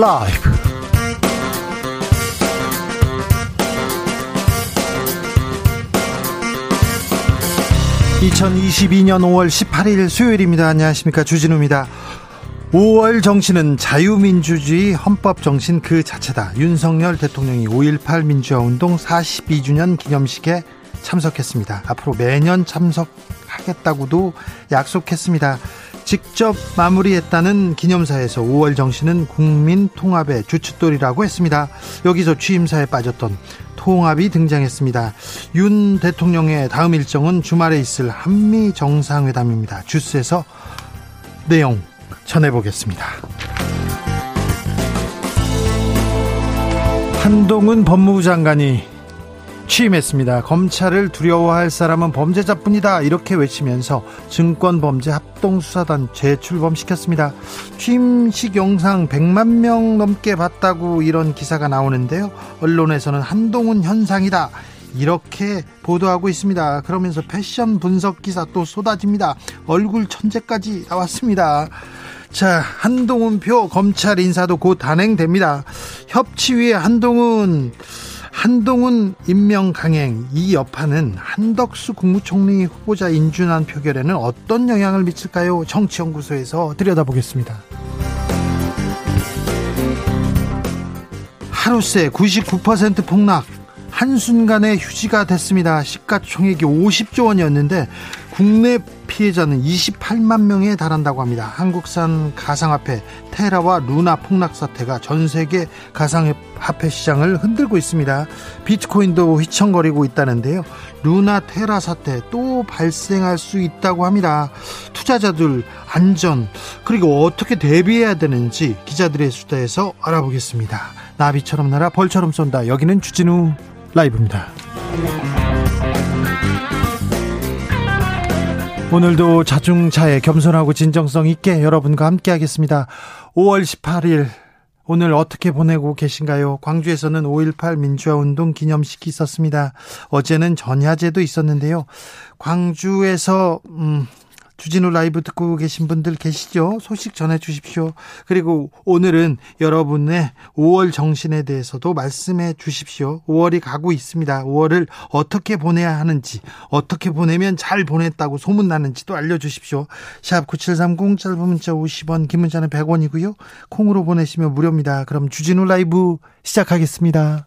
라이브. 2022년 5월 18일 수요일입니다. 안녕하십니까. 주진우입니다. 5월 정신은 자유민주주의 헌법 정신 그 자체다. 윤석열 대통령이 5.18 민주화 운동 42주년 기념식에 참석했습니다. 앞으로 매년 참석하겠다고도 약속했습니다. 직접 마무리했다는 기념사에서 5월 정신은 국민 통합의 주춧돌이라고 했습니다. 여기서 취임사에 빠졌던 통합이 등장했습니다. 윤 대통령의 다음 일정은 주말에 있을 한미 정상회담입니다. 주스에서 내용 전해보겠습니다. 한동훈 법무부 장관이 취임했습니다. 검찰을 두려워할 사람은 범죄자뿐이다. 이렇게 외치면서 증권범죄 합동수사단 재출범시켰습니다. 취임식 영상 100만 명 넘게 봤다고 이런 기사가 나오는데요. 언론에서는 한동훈 현상이다. 이렇게 보도하고 있습니다. 그러면서 패션 분석 기사 또 쏟아집니다. 얼굴 천재까지 나왔습니다. 자, 한동훈 표 검찰 인사도 곧 단행됩니다. 협치위의 한동훈 한동훈 임명 강행 이 여파는 한덕수 국무총리 후보자 인준안 표결에는 어떤 영향을 미칠까요? 정치연구소에서 들여다보겠습니다. 하루새 99% 폭락 한순간에 휴지가 됐습니다. 시가총액이 50조 원이었는데 국내 피해자는 28만 명에 달한다고 합니다. 한국산 가상화폐 테라와 루나 폭락 사태가 전 세계 가상화폐 시장을 흔들고 있습니다. 비트코인도 휘청거리고 있다는데요. 루나 테라 사태 또 발생할 수 있다고 합니다. 투자자들 안전 그리고 어떻게 대비해야 되는지 기자들의 수다에서 알아보겠습니다. 나비처럼 날아 벌처럼 쏜다. 여기는 주진우 라이브입니다. 오늘도 자중차에 겸손하고 진정성 있게 여러분과 함께 하겠습니다. 5월 18일 오늘 어떻게 보내고 계신가요? 광주에서는 5.18 민주화운동 기념식이 있었습니다. 어제는 전야제도 있었는데요. 광주에서 음, 주진우 라이브 듣고 계신 분들 계시죠? 소식 전해 주십시오. 그리고 오늘은 여러분의 5월 정신에 대해서도 말씀해 주십시오. 5월이 가고 있습니다. 5월을 어떻게 보내야 하는지, 어떻게 보내면 잘 보냈다고 소문나는지도 알려주십시오. 샵 9730 짧은 문자 50원, 긴 문자는 100원이고요. 콩으로 보내시면 무료입니다. 그럼 주진우 라이브 시작하겠습니다.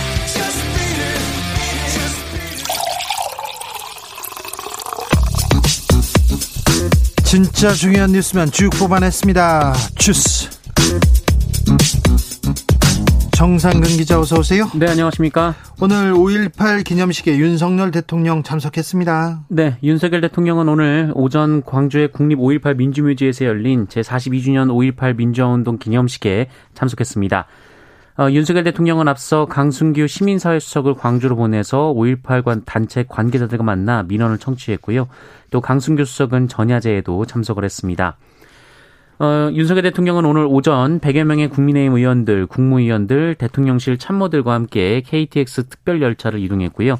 진짜 중요한 뉴스면 쭉 뽑아냈습니다. 주스. 정상근 기자 어서 오세요. 네, 안녕하십니까? 오늘 5.18 기념식에 윤석열 대통령 참석했습니다. 네, 윤석열 대통령은 오늘 오전 광주의 국립 5.18 민주묘지에서 열린 제42주년 5.18 민주화운동 기념식에 참석했습니다. 어, 윤석열 대통령은 앞서 강순규 시민사회 수석을 광주로 보내서 5.18관 단체 관계자들과 만나 민원을 청취했고요. 또 강순규 수석은 전야제에도 참석을 했습니다. 어, 윤석열 대통령은 오늘 오전 100여 명의 국민의힘 의원들, 국무위원들, 대통령실 참모들과 함께 KTX 특별 열차를 이동했고요.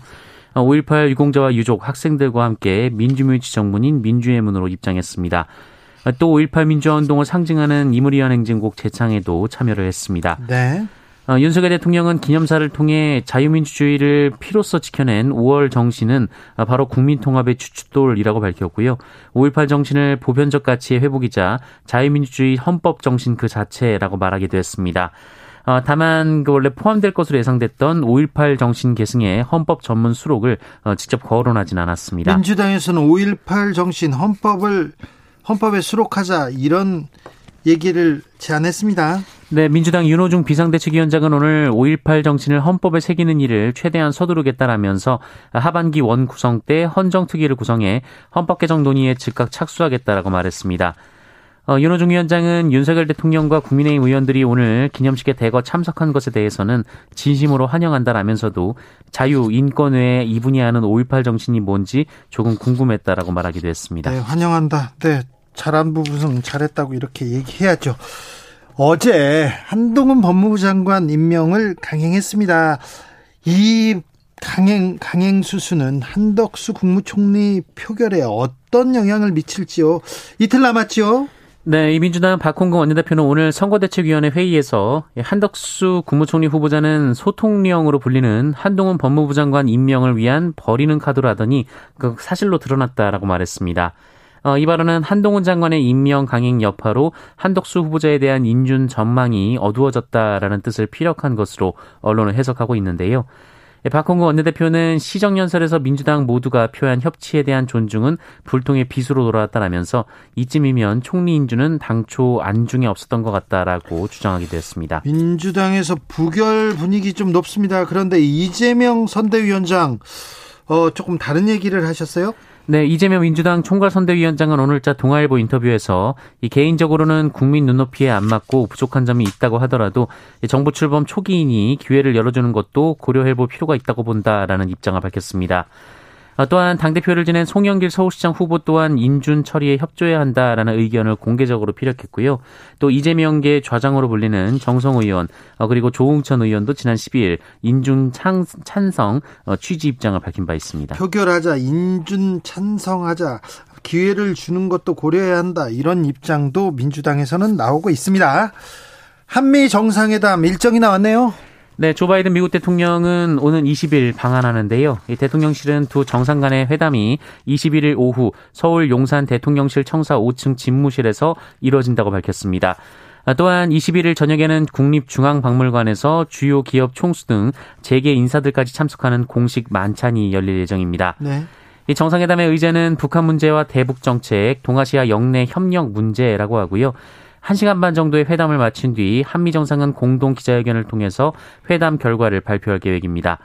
5.18 어, 유공자와 유족, 학생들과 함께 민주묘 지 정문인 민주의 문으로 입장했습니다. 어, 또5.18 민주화운동을 상징하는 이무리한 행진곡 재창에도 참여를 했습니다. 네. 어, 윤석열 대통령은 기념사를 통해 자유민주주의를 피로써 지켜낸 5월 정신은 바로 국민통합의 주춧돌이라고 밝혔고요. 5.18 정신을 보편적 가치의 회복이자 자유민주주의 헌법 정신 그 자체라고 말하기도 했습니다. 어, 다만 그 원래 포함될 것으로 예상됐던 5.18 정신 계승의 헌법 전문 수록을 어, 직접 거론하진 않았습니다. 민주당에서는 5.18 정신 헌법을 헌법에 수록하자 이런 얘기를 제안했습니다. 네, 민주당 윤호중 비상대책위원장은 오늘 5.18 정신을 헌법에 새기는 일을 최대한 서두르겠다라면서 하반기 원 구성 때 헌정특위를 구성해 헌법 개정 논의에 즉각 착수하겠다라고 말했습니다. 어, 윤호중 위원장은 윤석열 대통령과 국민의힘 의원들이 오늘 기념식에 대거 참석한 것에 대해서는 진심으로 환영한다라면서도 자유, 인권 외에 이분이 하는 5.18 정신이 뭔지 조금 궁금했다라고 말하기도 했습니다. 네, 환영한다. 네, 잘한 부분은 잘했다고 이렇게 얘기해야죠. 어제 한동훈 법무부 장관 임명을 강행했습니다. 이 강행 강행 수수는 한덕수 국무총리 표결에 어떤 영향을 미칠지요? 이틀 남았지요? 네, 이 민주당 박홍근 원내대표는 오늘 선거대책위원회 회의에서 한덕수 국무총리 후보자는 소통령으로 불리는 한동훈 법무부 장관 임명을 위한 버리는 카드로 하더니 그 사실로 드러났다라고 말했습니다. 어, 이 발언은 한동훈 장관의 임명 강행 여파로 한덕수 후보자에 대한 인준 전망이 어두워졌다라는 뜻을 피력한 것으로 언론을 해석하고 있는데요. 예, 박홍근 원내대표는 시정연설에서 민주당 모두가 표한 협치에 대한 존중은 불통의 비수로 돌아왔다라면서 이쯤이면 총리 인준은 당초 안중에 없었던 것 같다라고 주장하기도 했습니다. 민주당에서 부결 분위기 좀 높습니다. 그런데 이재명 선대위원장 어, 조금 다른 얘기를 하셨어요? 네, 이재명 민주당 총괄선대위원장은 오늘자 동아일보 인터뷰에서 이 개인적으로는 국민 눈높이에 안 맞고 부족한 점이 있다고 하더라도 정부 출범 초기이니 기회를 열어주는 것도 고려해볼 필요가 있다고 본다라는 입장을 밝혔습니다. 어, 또한 당대표를 지낸 송영길 서울시장 후보 또한 인준 처리에 협조해야 한다라는 의견을 공개적으로 피력했고요. 또 이재명계 좌장으로 불리는 정성 의원 어, 그리고 조웅천 의원도 지난 12일 인준 찬, 찬성 어, 취지 입장을 밝힌 바 있습니다. 표결하자 인준 찬성하자 기회를 주는 것도 고려해야 한다 이런 입장도 민주당에서는 나오고 있습니다. 한미 정상회담 일정이 나왔네요. 네, 조 바이든 미국 대통령은 오는 20일 방한하는데요. 이 대통령실은 두 정상 간의 회담이 21일 오후 서울 용산 대통령실 청사 5층 집무실에서 이뤄진다고 밝혔습니다. 아, 또한 21일 저녁에는 국립중앙박물관에서 주요 기업 총수 등 재계 인사들까지 참석하는 공식 만찬이 열릴 예정입니다. 네. 이 정상회담의 의제는 북한 문제와 대북 정책, 동아시아 영내 협력 문제라고 하고요. 1시간 반 정도의 회담을 마친 뒤 한미 정상은 공동 기자회견을 통해서 회담 결과를 발표할 계획입니다.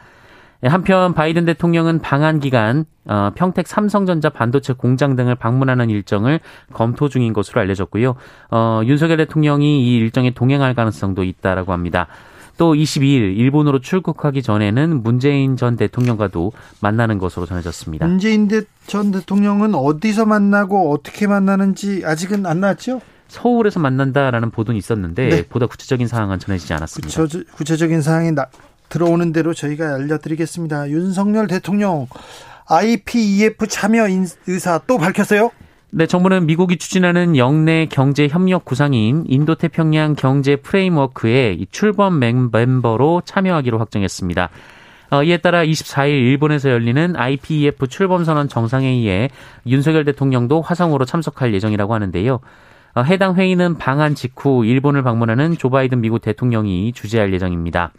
한편 바이든 대통령은 방한 기간 어, 평택 삼성전자 반도체 공장 등을 방문하는 일정을 검토 중인 것으로 알려졌고요. 어, 윤석열 대통령이 이 일정에 동행할 가능성도 있다라고 합니다. 또 22일 일본으로 출국하기 전에는 문재인 전 대통령과도 만나는 것으로 전해졌습니다. 문재인 전 대통령은 어디서 만나고 어떻게 만나는지 아직은 안 나왔죠? 서울에서 만난다라는 보도는 있었는데 네. 보다 구체적인 사항은 전해지지 않았습니다. 구체, 구체적인 사항이 나, 들어오는 대로 저희가 알려드리겠습니다. 윤석열 대통령 IPEF 참여 의사 또 밝혔어요? 네, 정부는 미국이 추진하는 영내 경제 협력 구상인 인도 태평양 경제 프레임워크에 출범 멤버로 참여하기로 확정했습니다. 어, 이에 따라 24일 일본에서 열리는 IPEF 출범 선언 정상회의에 윤석열 대통령도 화성으로 참석할 예정이라고 하는데요. 어, 해당 회의는 방한 직후 일본을 방문하는 조 바이든 미국 대통령이 주재할 예정입니다.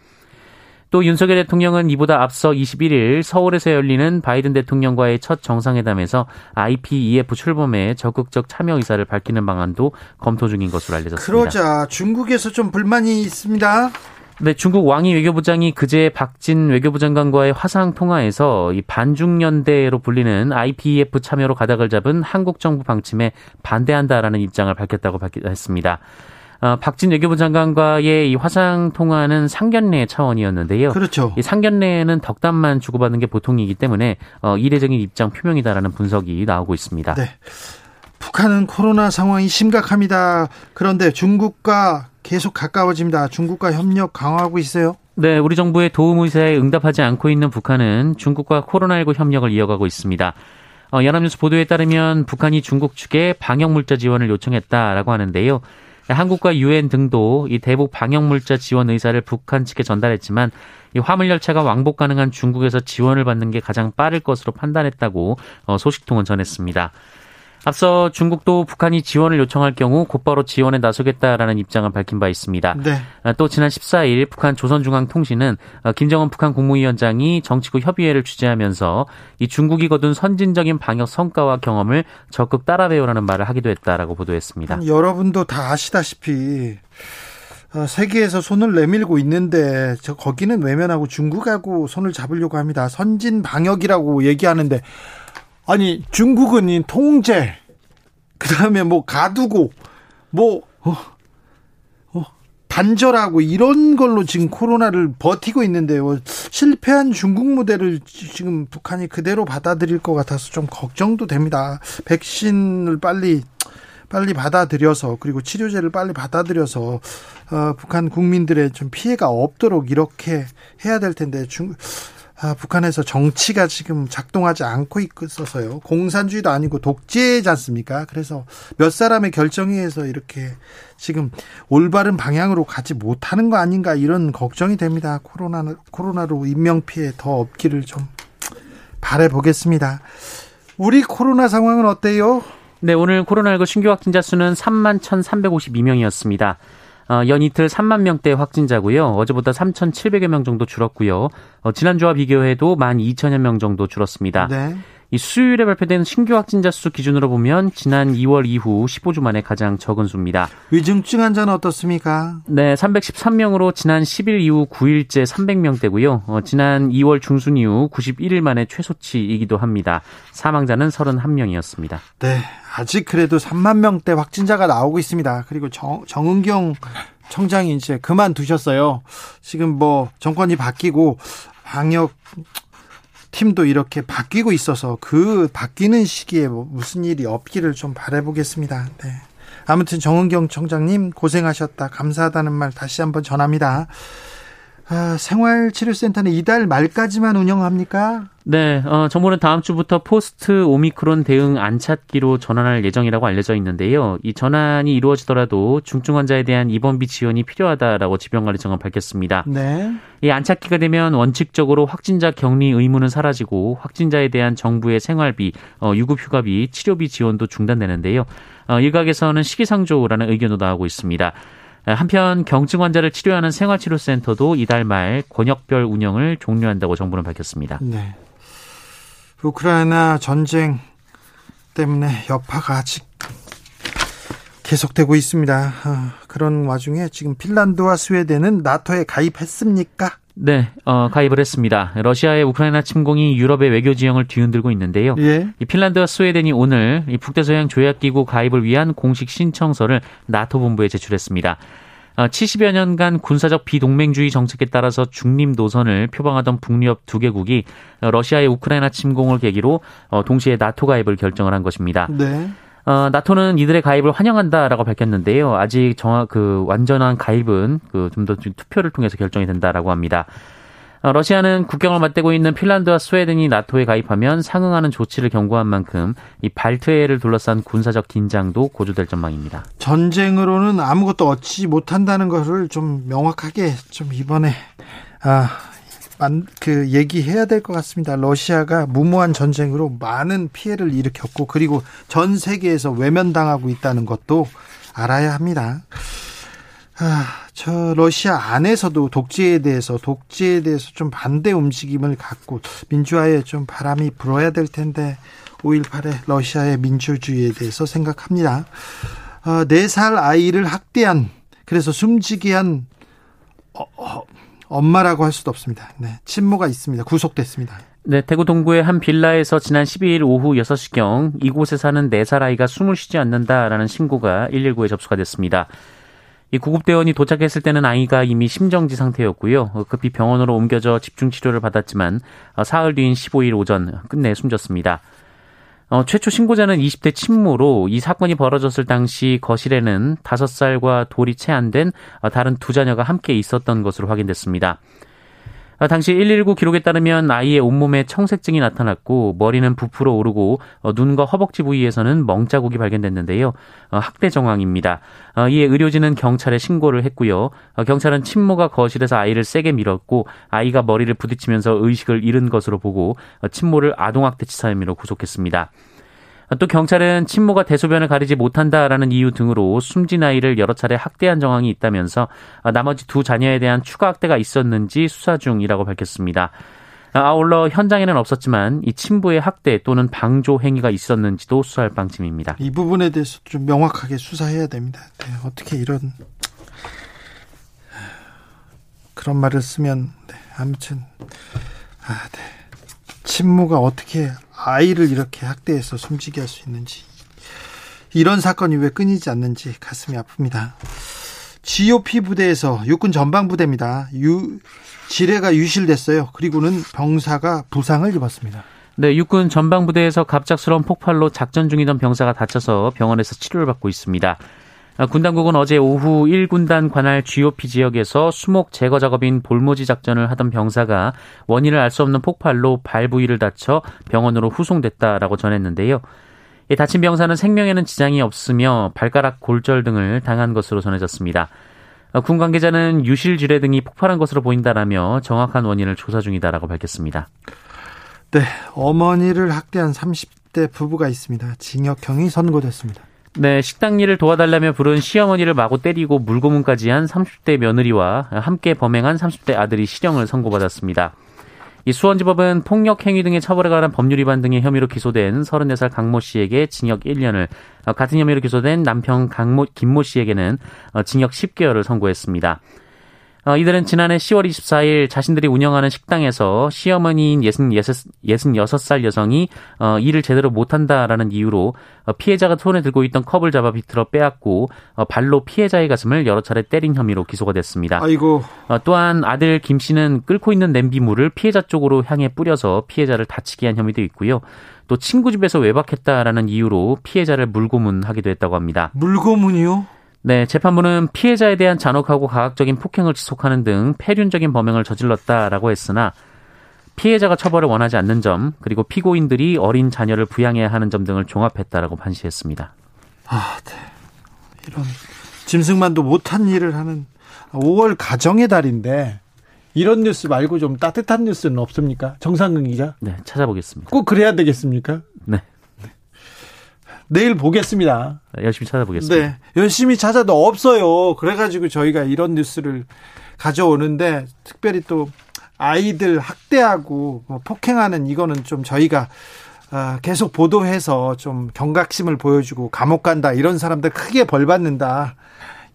또 윤석열 대통령은 이보다 앞서 21일 서울에서 열리는 바이든 대통령과의 첫 정상회담에서 IPEF 출범에 적극적 참여 의사를 밝히는 방안도 검토 중인 것으로 알려졌습니다. 그러자 중국에서 좀 불만이 있습니다. 네, 중국 왕이 외교부장이 그제 박진 외교부 장관과의 화상 통화에서 이 반중연대로 불리는 IPEF 참여로 가닥을 잡은 한국 정부 방침에 반대한다라는 입장을 밝혔다고 했습니다. 어, 박진 외교부 장관과의 이 화상 통화는 상견례 차원이었는데요. 그렇죠. 이 상견례에는 덕담만 주고받는 게 보통이기 때문에 어, 이례적인 입장 표명이다라는 분석이 나오고 있습니다. 네. 북한은 코로나 상황이 심각합니다. 그런데 중국과 계속 가까워집니다. 중국과 협력 강화하고 있어요. 네, 우리 정부의 도움 의사에 응답하지 않고 있는 북한은 중국과 코로나19 협력을 이어가고 있습니다. 어, 연합뉴스 보도에 따르면 북한이 중국 측에 방역 물자 지원을 요청했다라고 하는데요. 한국과 유엔 등도 이 대북 방역 물자 지원 의사를 북한 측에 전달했지만 이 화물 열차가 왕복 가능한 중국에서 지원을 받는 게 가장 빠를 것으로 판단했다고 어, 소식통은 전했습니다. 앞서 중국도 북한이 지원을 요청할 경우 곧바로 지원에 나서겠다라는 입장을 밝힌 바 있습니다. 네. 아, 또 지난 14일 북한 조선중앙통신은 어, 김정은 북한 국무위원장이 정치국 협의회를 주재하면서 이 중국이 거둔 선진적인 방역 성과와 경험을 적극 따라 배우라는 말을 하기도 했다라고 보도했습니다. 여러분도 다 아시다시피 어, 세계에서 손을 내밀고 있는데 저 거기는 외면하고 중국하고 손을 잡으려고 합니다. 선진 방역이라고 얘기하는데 아니 중국은 통제 그다음에 뭐 가두고 뭐 어, 어, 단절하고 이런 걸로 지금 코로나를 버티고 있는데요. 실패한 중국 모델을 지금 북한이 그대로 받아들일 것 같아서 좀 걱정도 됩니다. 백신을 빨리 빨리 받아들여서 그리고 치료제를 빨리 받아들여서 어, 북한 국민들의 좀 피해가 없도록 이렇게 해야 될 텐데 중 아, 북한에서 정치가 지금 작동하지 않고 있어서요. 공산주의도 아니고 독재지 않습니까? 그래서 몇 사람의 결정에 의해서 이렇게 지금 올바른 방향으로 가지 못하는 거 아닌가 이런 걱정이 됩니다. 코로나, 코로나로 인명피해 더 없기를 좀 바래보겠습니다. 우리 코로나 상황은 어때요? 네, 오늘 코로나19 신규 확진자 수는 3만 1,352명이었습니다. 어, 연 이틀 3만 명대 확진자고요. 어제보다 3,700여 명 정도 줄었고요. 어, 지난주와 비교해도 1만 2천여 명 정도 줄었습니다. 네. 이 수요일에 발표된 신규 확진자 수 기준으로 보면 지난 2월 이후 15주 만에 가장 적은 수입니다. 위중증 환자는 어떻습니까? 네, 313명으로 지난 10일 이후 9일째 300명대고요. 어, 지난 2월 중순 이후 91일 만에 최소치이기도 합니다. 사망자는 31명이었습니다. 네, 아직 그래도 3만 명대 확진자가 나오고 있습니다. 그리고 정, 정은경 청장이 이제 그만두셨어요. 지금 뭐 정권이 바뀌고 방역 팀도 이렇게 바뀌고 있어서 그 바뀌는 시기에 뭐 무슨 일이 없기를 좀 바라보겠습니다. 네. 아무튼 정은경 청장님 고생하셨다. 감사하다는 말 다시 한번 전합니다. 아, 생활치료센터는 이달 말까지만 운영합니까? 네, 어, 정부는 다음 주부터 post 오미크론 대응 안착기로 전환할 예정이라고 알려져 있는데요. 이 전환이 이루어지더라도 중증 환자에 대한 입원비 지원이 필요하다라고 질병관리청은 밝혔습니다. 네. 이 안착기가 되면 원칙적으로 확진자 격리 의무는 사라지고 확진자에 대한 정부의 생활비, 어, 유급휴가비, 치료비 지원도 중단되는데요. 어, 일각에서는 시기상조라는 의견도 나오고 있습니다. 한편 경증 환자를 치료하는 생활치료센터도 이달 말 권역별 운영을 종료한다고 정부는 밝혔습니다. 네. 우크라이나 전쟁 때문에 여파가 아직 계속되고 있습니다. 어, 그런 와중에 지금 핀란드와 스웨덴은 나토에 가입했습니까? 네, 어, 가입을 했습니다. 러시아의 우크라이나 침공이 유럽의 외교 지형을 뒤흔들고 있는데요. 예. 이 핀란드와 스웨덴이 오늘 이 북대서양 조약기구 가입을 위한 공식 신청서를 나토 본부에 제출했습니다. 70여 어, 년간 군사적 비동맹주의 정책에 따라서 중립 노선을 표방하던 북유럽 두 개국이 러시아의 우크라이나 침공을 계기로 어, 동시에 나토 가입을 결정을 한 것입니다. 네. 어, 나토는 이들의 가입을 환영한다라고 밝혔는데요. 아직 정확 그 완전한 가입은 그 좀 더 투표를 통해서 결정이 된다라고 합니다. 어, 러시아는 국경을 맞대고 있는 핀란드와 스웨덴이 나토에 가입하면 상응하는 조치를 경고한 만큼 이 발트해를 둘러싼 군사적 긴장도 고조될 전망입니다. 전쟁으로는 아무것도 얻지 못한다는 것을 좀 명확하게 좀 이번에 아, 그 얘기해야 될 것 같습니다. 러시아가 무모한 전쟁으로 많은 피해를 일으켰고 그리고 전 세계에서 외면당하고 있다는 것도 알아야 합니다. 아, 저 러시아 안에서도 독재에 대해서 독재에 대해서 좀 반대 움직임을 갖고 민주화에 좀 바람이 불어야 될 텐데 5.18의 러시아의 민주주의에 대해서 생각합니다. 어, 4살 아이를 학대한 그래서 숨지게 한 어, 어, 엄마라고 할 수도 없습니다. 네, 친모가 있습니다. 구속됐습니다. 네, 대구 동구의 한 빌라에서 지난 12일 오후 6시경 이곳에 사는 4살 아이가 숨을 쉬지 않는다라는 신고가 119에 접수가 됐습니다. 이 구급대원이 도착했을 때는 아이가 이미 심정지 상태였고요. 급히 병원으로 옮겨져 집중 치료를 받았지만 사흘 뒤인 15일 오전 끝내 숨졌습니다. 어, 최초 신고자는 20대 친모로 이 사건이 벌어졌을 당시 거실에는 5살과 돌이 채 안 된 다른 두 자녀가 함께 있었던 것으로 확인됐습니다. 아, 당시 119 기록에 따르면 아이의 온몸에 청색증이 나타났고 머리는 부풀어 오르고 어, 눈과 허벅지 부위에서는 멍자국이 발견됐는데요. 어, 학대 정황입니다. 어, 이에 의료진은 경찰에 신고를 했고요. 경찰은 친모가 거실에서 아이를 세게 밀었고 아이가 머리를 부딪히면서 의식을 잃은 것으로 보고 친모를 아동학대치사 혐의로 구속했습니다. 또 경찰은 친모가 대소변을 가리지 못한다라는 이유 등으로 숨진 아이를 여러 차례 학대한 정황이 있다면서 나머지 두 자녀에 대한 추가 학대가 있었는지 수사 중이라고 밝혔습니다. 아울러 현장에는 없었지만 이 친부의 학대 또는 방조 행위가 있었는지도 수사할 방침입니다. 이 부분에 대해서 좀 명확하게 수사해야 됩니다. 네, 어떻게 이런 그런 말을 쓰면 네, 아무튼 아, 네. 친모가 어떻게 아이를 이렇게 학대해서 숨지게 할 수 있는지 이런 사건이 왜 끊이지 않는지 가슴이 아픕니다. GOP 부대에서 육군 전방 부대입니다. 유, 지뢰가 유실됐어요. 그리고는 병사가 부상을 입었습니다. 네, 육군 전방부대에서 갑작스러운 폭발로 작전 중이던 병사가 다쳐서 병원에서 치료를 받고 있습니다. 아, 군 당국은 어제 오후 1군단 관할 GOP 지역에서 수목 제거 작업인 볼모지 작전을 하던 병사가 원인을 알 수 없는 폭발로 발 부위를 다쳐 병원으로 후송됐다라고 전했는데요. 다친 병사는 생명에는 지장이 없으며 발가락 골절 등을 당한 것으로 전해졌습니다. 아, 군 관계자는 유실 지뢰 등이 폭발한 것으로 보인다라며 정확한 원인을 조사 중이다라고 밝혔습니다. 네, 어머니를 학대한 30대 부부가 있습니다. 징역형이 선고됐습니다. 네, 식당 일을 도와달라며 부른 시어머니를 마구 때리고 물고문까지 한 30대 며느리와 함께 범행한 30대 아들이 실형을 선고받았습니다. 이 수원지법은 폭력 행위 등의 처벌에 관한 법률 위반 등의 혐의로 기소된 34살 강모 씨에게 징역 1년을, 같은 혐의로 기소된 남편 강모 김모 씨에게는 징역 10개월을 선고했습니다. 어, 이들은 지난해 10월 24일 자신들이 운영하는 식당에서 시어머니인 66, 66살 여성이 어, 일을 제대로 못한다라는 이유로 어, 피해자가 손에 들고 있던 컵을 잡아 비틀어 빼앗고 어, 발로 피해자의 가슴을 여러 차례 때린 혐의로 기소가 됐습니다. 아이고. 어, 또한 아들 김 씨는 끓고 있는 냄비물을 피해자 쪽으로 향해 뿌려서 피해자를 다치게 한 혐의도 있고요. 또 친구 집에서 외박했다라는 이유로 피해자를 물고문하기도 했다고 합니다. 물고문이요? 네, 재판부는 피해자에 대한 잔혹하고 가학적인 폭행을 지속하는 등 폐륜적인 범행을 저질렀다라고 했으나 피해자가 처벌을 원하지 않는 점, 그리고 피고인들이 어린 자녀를 부양해야 하는 점 등을 종합했다라고 판시했습니다. 아, 네. 이런 짐승만도 못한 일을 하는 5월 가정의 달인데 이런 뉴스 말고 좀 따뜻한 뉴스는 없습니까? 정상근 기자? 네, 찾아보겠습니다. 꼭 그래야 되겠습니까? 네. 내일 보겠습니다. 열심히 찾아보겠습니다. 네. 열심히 찾아도 없어요. 그래가지고 저희가 이런 뉴스를 가져오는데 특별히 또 아이들 학대하고 뭐 폭행하는 이거는 좀 저희가 아, 계속 보도해서 좀 경각심을 보여주고 감옥 간다 이런 사람들 크게 벌 받는다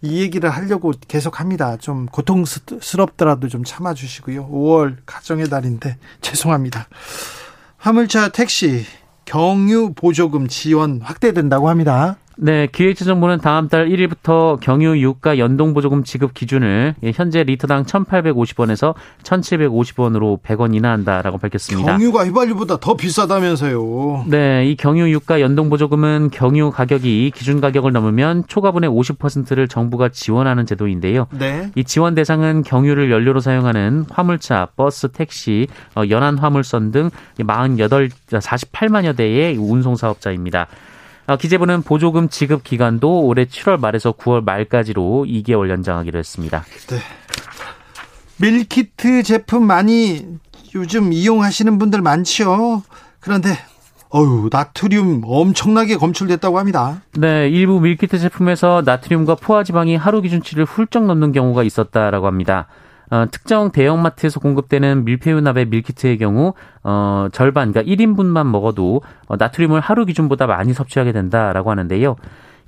이 얘기를 하려고 계속 합니다. 좀 고통스럽더라도 좀 참아주시고요. 5월 가정의 달인데 죄송합니다. 화물차 택시 경유 보조금 지원 확대된다고 합니다. 네, 기획재정부는 다음 달 1일부터 경유 유가 연동 보조금 지급 기준을 현재 리터당 1,850원에서 1,750원으로 100원 인하한다라고 밝혔습니다. 경유가 휘발유보다 더 비싸다면서요. 네, 이 경유 유가 연동 보조금은 경유 가격이 기준 가격을 넘으면 초과분의 50%를 정부가 지원하는 제도인데요. 네. 이 지원 대상은 경유를 연료로 사용하는 화물차, 버스, 택시, 어, 연안 화물선 등 48, 48만여 대의 운송 사업자입니다. 어, 기재부는 보조금 지급 기간도 올해 7월 말에서 9월 말까지로 2개월 연장하기로 했습니다. 네. 밀키트 제품 많이 요즘 이용하시는 분들 많지요. 그런데 어유 나트륨 엄청나게 검출됐다고 합니다. 네, 일부 밀키트 제품에서 나트륨과 포화지방이 하루 기준치를 훌쩍 넘는 경우가 있었다라고 합니다. 어, 특정 대형마트에서 공급되는 밀푀유나베 밀키트의 경우 어, 절반, 그러니까 1인분만 먹어도 어, 나트륨을 하루 기준보다 많이 섭취하게 된다라고 하는데요.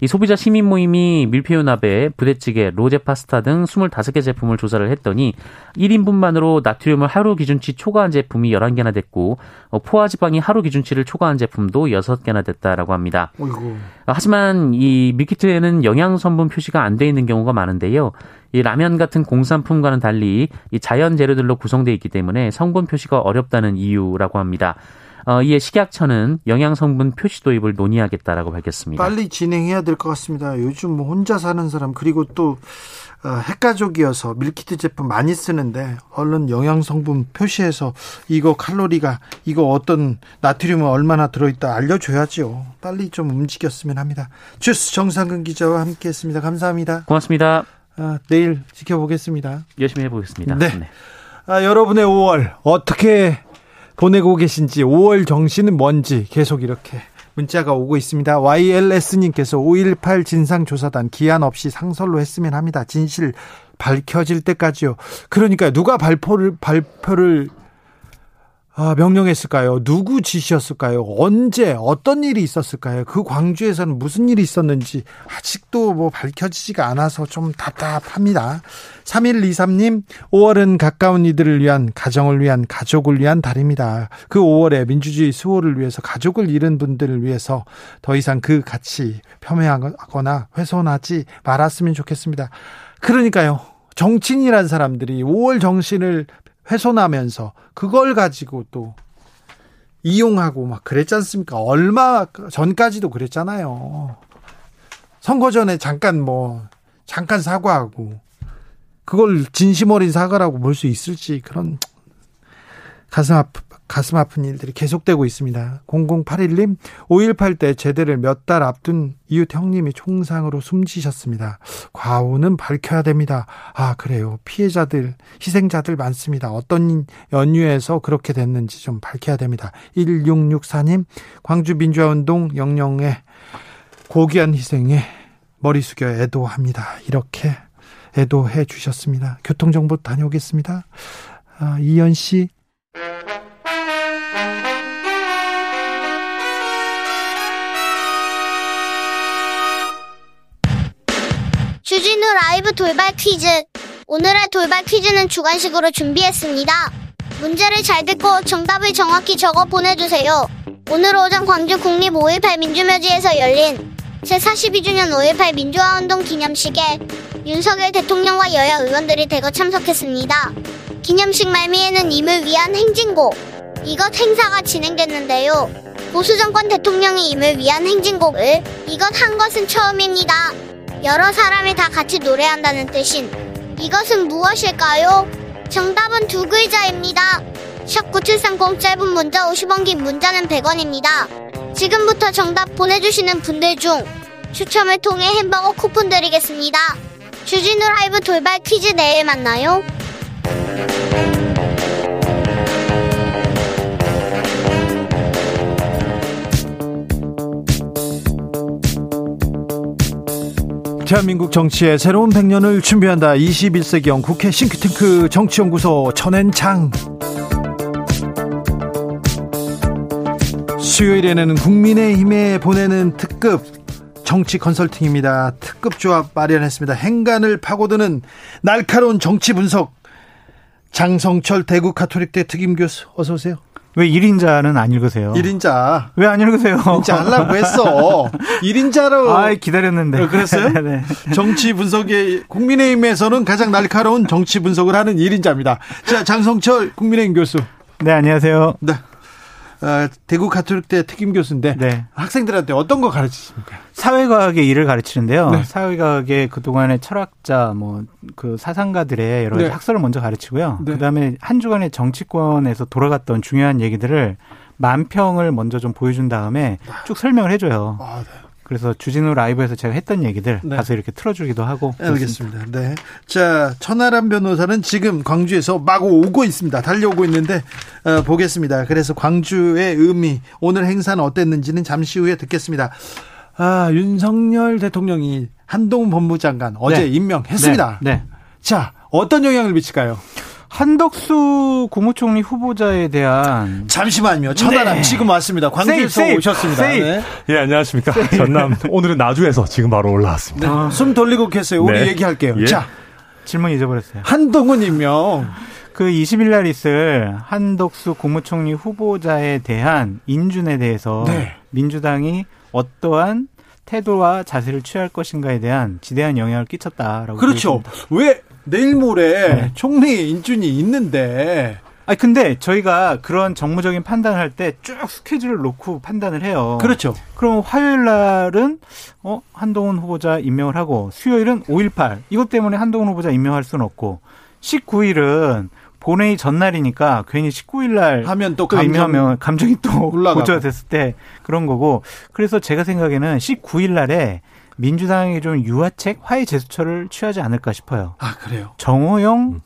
이 소비자 시민 모임이 밀푀유납에 부대찌개, 로제 파스타 등 25개 제품을 조사를 했더니 1인분만으로 나트륨을 하루 기준치 초과한 제품이 11개나 됐고 어, 포화지방이 하루 기준치를 초과한 제품도 6개나 됐다라고 합니다. 어이구. 하지만 이 밀키트에는 영양 성분 표시가 안 돼 있는 경우가 많은데요. 이 라면 같은 공산품과는 달리 이 자연 재료들로 구성되어 있기 때문에 성분 표시가 어렵다는 이유라고 합니다. 어, 이에 식약처는 영양 성분 표시 도입을 논의하겠다라고 밝혔습니다. 빨리 진행해야 될 것 같습니다. 요즘 뭐 혼자 사는 사람 그리고 또 어, 핵가족이어서 밀키트 제품 많이 쓰는데 얼른 영양 성분 표시해서 이거 칼로리가 이거 어떤 나트륨은 얼마나 들어있다 알려줘야죠. 빨리 좀 움직였으면 합니다. 주스 정상근 기자와 함께했습니다. 감사합니다. 고맙습니다. 아, 내일 지켜보겠습니다. 열심히 해보겠습니다. 네. 네. 아, 여러분의 5월 어떻게 보내고 계신지 5월 정신은 뭔지 계속 이렇게 문자가 오고 있습니다. YLS님께서 5.18 진상조사단 기한 없이 상설로 했으면 합니다. 진실 밝혀질 때까지요. 그러니까 누가 발표를 발표를 아, 명령했을까요? 누구 지시였을까요? 언제 어떤 일이 있었을까요? 그 광주에서는 무슨 일이 있었는지 아직도 뭐 밝혀지지가 않아서 좀 답답합니다. 3123님, 5월은 가까운 이들을 위한 가정을 위한 가족을 위한 달입니다. 그 5월에 민주주의 수호를 위해서 가족을 잃은 분들을 위해서 더 이상 그 가치 폄훼하거나 훼손하지 말았으면 좋겠습니다. 그러니까요. 정치인이란 사람들이 5월 정신을 훼손하면서 그걸 가지고 또 이용하고 막 그랬지 않습니까? 얼마 전까지도 그랬잖아요. 선거 전에 잠깐 뭐 잠깐 사과하고 그걸 진심 어린 사과라고 볼 수 있을지 그런 가슴 아프, 가슴 아픈 일들이 계속되고 있습니다. 0081님, 5.18 때 제대를 몇 달 앞둔 이웃 형님이 총상으로 숨지셨습니다. 과오는 밝혀야 됩니다. 아, 그래요. 피해자들, 희생자들 많습니다. 어떤 연유에서 그렇게 됐는지 좀 밝혀야 됩니다. 1664님, 광주 민주화운동 영령의 고귀한 희생에 머리 숙여 애도합니다. 이렇게 애도해 주셨습니다. 교통정보 다녀오겠습니다. 아, 이현 씨, 라이브 돌발 퀴즈. 오늘의 돌발 퀴즈는 주관식으로 준비했습니다. 문제를 잘 듣고 정답을 정확히 적어 보내주세요. 오늘 오전 광주 국립 5.18 민주묘지에서 열린 제42주년 5.18 민주화운동 기념식에 윤석열 대통령과 여야 의원들이 대거 참석했습니다. 기념식 말미에는 임을 위한 행진곡, 이것 행사가 진행됐는데요. 보수정권 대통령이 임을 위한 행진곡을 이것 한 것은 처음입니다. 여러 사람이 다 같이 노래한다는 뜻인 이것은 무엇일까요? 정답은 두 글자입니다. 샵9730 짧은 문자 50원 긴 문자는 100원입니다. 지금부터 정답 보내주시는 분들 중 추첨을 통해 햄버거 쿠폰 드리겠습니다. 주진우 라이브 돌발 퀴즈 내일 만나요. 대한민국 정치의 새로운 100년을 준비한다. 21세기형 국회 싱크탱크 정치연구소 천엔창. 수요일에는 국민의힘에 보내는 특급 정치 컨설팅입니다. 특급 조합 마련했습니다. 행간을 파고드는 날카로운 정치 분석. 장성철 대구 카톨릭대 특임 교수 어서 오세요. 왜 1인자는 안 읽으세요? 1인자. 왜 안 읽으세요? 1인자 하려고 했어. 1인자로. 아, 기다렸는데. 어, 그랬어요? 네. 정치 분석에 국민의힘에서는 가장 날카로운 정치 분석을 하는 1인자입니다. 자, 장성철 국민의힘 교수. 네, 안녕하세요. 네. 어, 대구 가톨릭대 특임 교수인데 네. 학생들한테 어떤 거 가르치십니까? 사회과학의 일을 가르치는데요. 네. 사회과학의 그 동안의 철학자, 뭐 그 사상가들의 여러 가지 네. 학설을 먼저 가르치고요. 네. 그다음에 한 주간의 정치권에서 돌아갔던 중요한 얘기들을 만평을 먼저 좀 보여준 다음에 쭉 설명을 해줘요. 아, 네. 그래서 주진우 라이브에서 제가 했던 얘기들 네. 가서 이렇게 틀어주기도 하고. 알겠습니다. 네. 자, 천하람 변호사는 지금 광주에서 마구 오고 있습니다. 달려오고 있는데, 어, 보겠습니다. 그래서 광주의 의미, 오늘 행사는 어땠는지는 잠시 후에 듣겠습니다. 아, 윤석열 대통령이 한동훈 법무장관 어제 네. 임명했습니다. 네. 네. 자, 어떤 영향을 미칠까요? 한덕수 국무총리 후보자에 대한 잠시만요. 천하람 네. 지금 왔습니다. 광주에서 세이, 오셨습니다. 세이. 네. 예, 안녕하십니까. 세이. 전남 오늘은 나주에서 지금 바로 올라왔습니다. 네. 아. 숨 돌리고 계세요. 우리 네. 얘기할게요. 예. 자, 질문 잊어버렸어요. 한동훈 임명. 그 20일 날 있을 한덕수 국무총리 후보자에 대한 인준에 대해서 네. 민주당이 어떠한 태도와 자세를 취할 것인가에 대한 지대한 영향을 끼쳤다라고 그렇죠. 왜 내일 모레 네. 총리 인준이 있는데 아 근데 저희가 그런 정무적인 판단을 할 때 쭉 스케줄을 놓고 판단을 해요. 그렇죠. 그럼 화요일 날은 어 한동훈 후보자 임명을 하고 수요일은 5.18 이것 때문에 한동훈 후보자 임명할 수는 없고 19일은 본회의 전날이니까 괜히 19일 날 하면 또 감정, 임명하면 감정이 또 고조가 됐을 때 그런 거고 그래서 제가 생각에는 19일 날에 민주당이 좀 유화책 화해 제스처를 취하지 않을까 싶어요. 아 그래요? 정호영 음.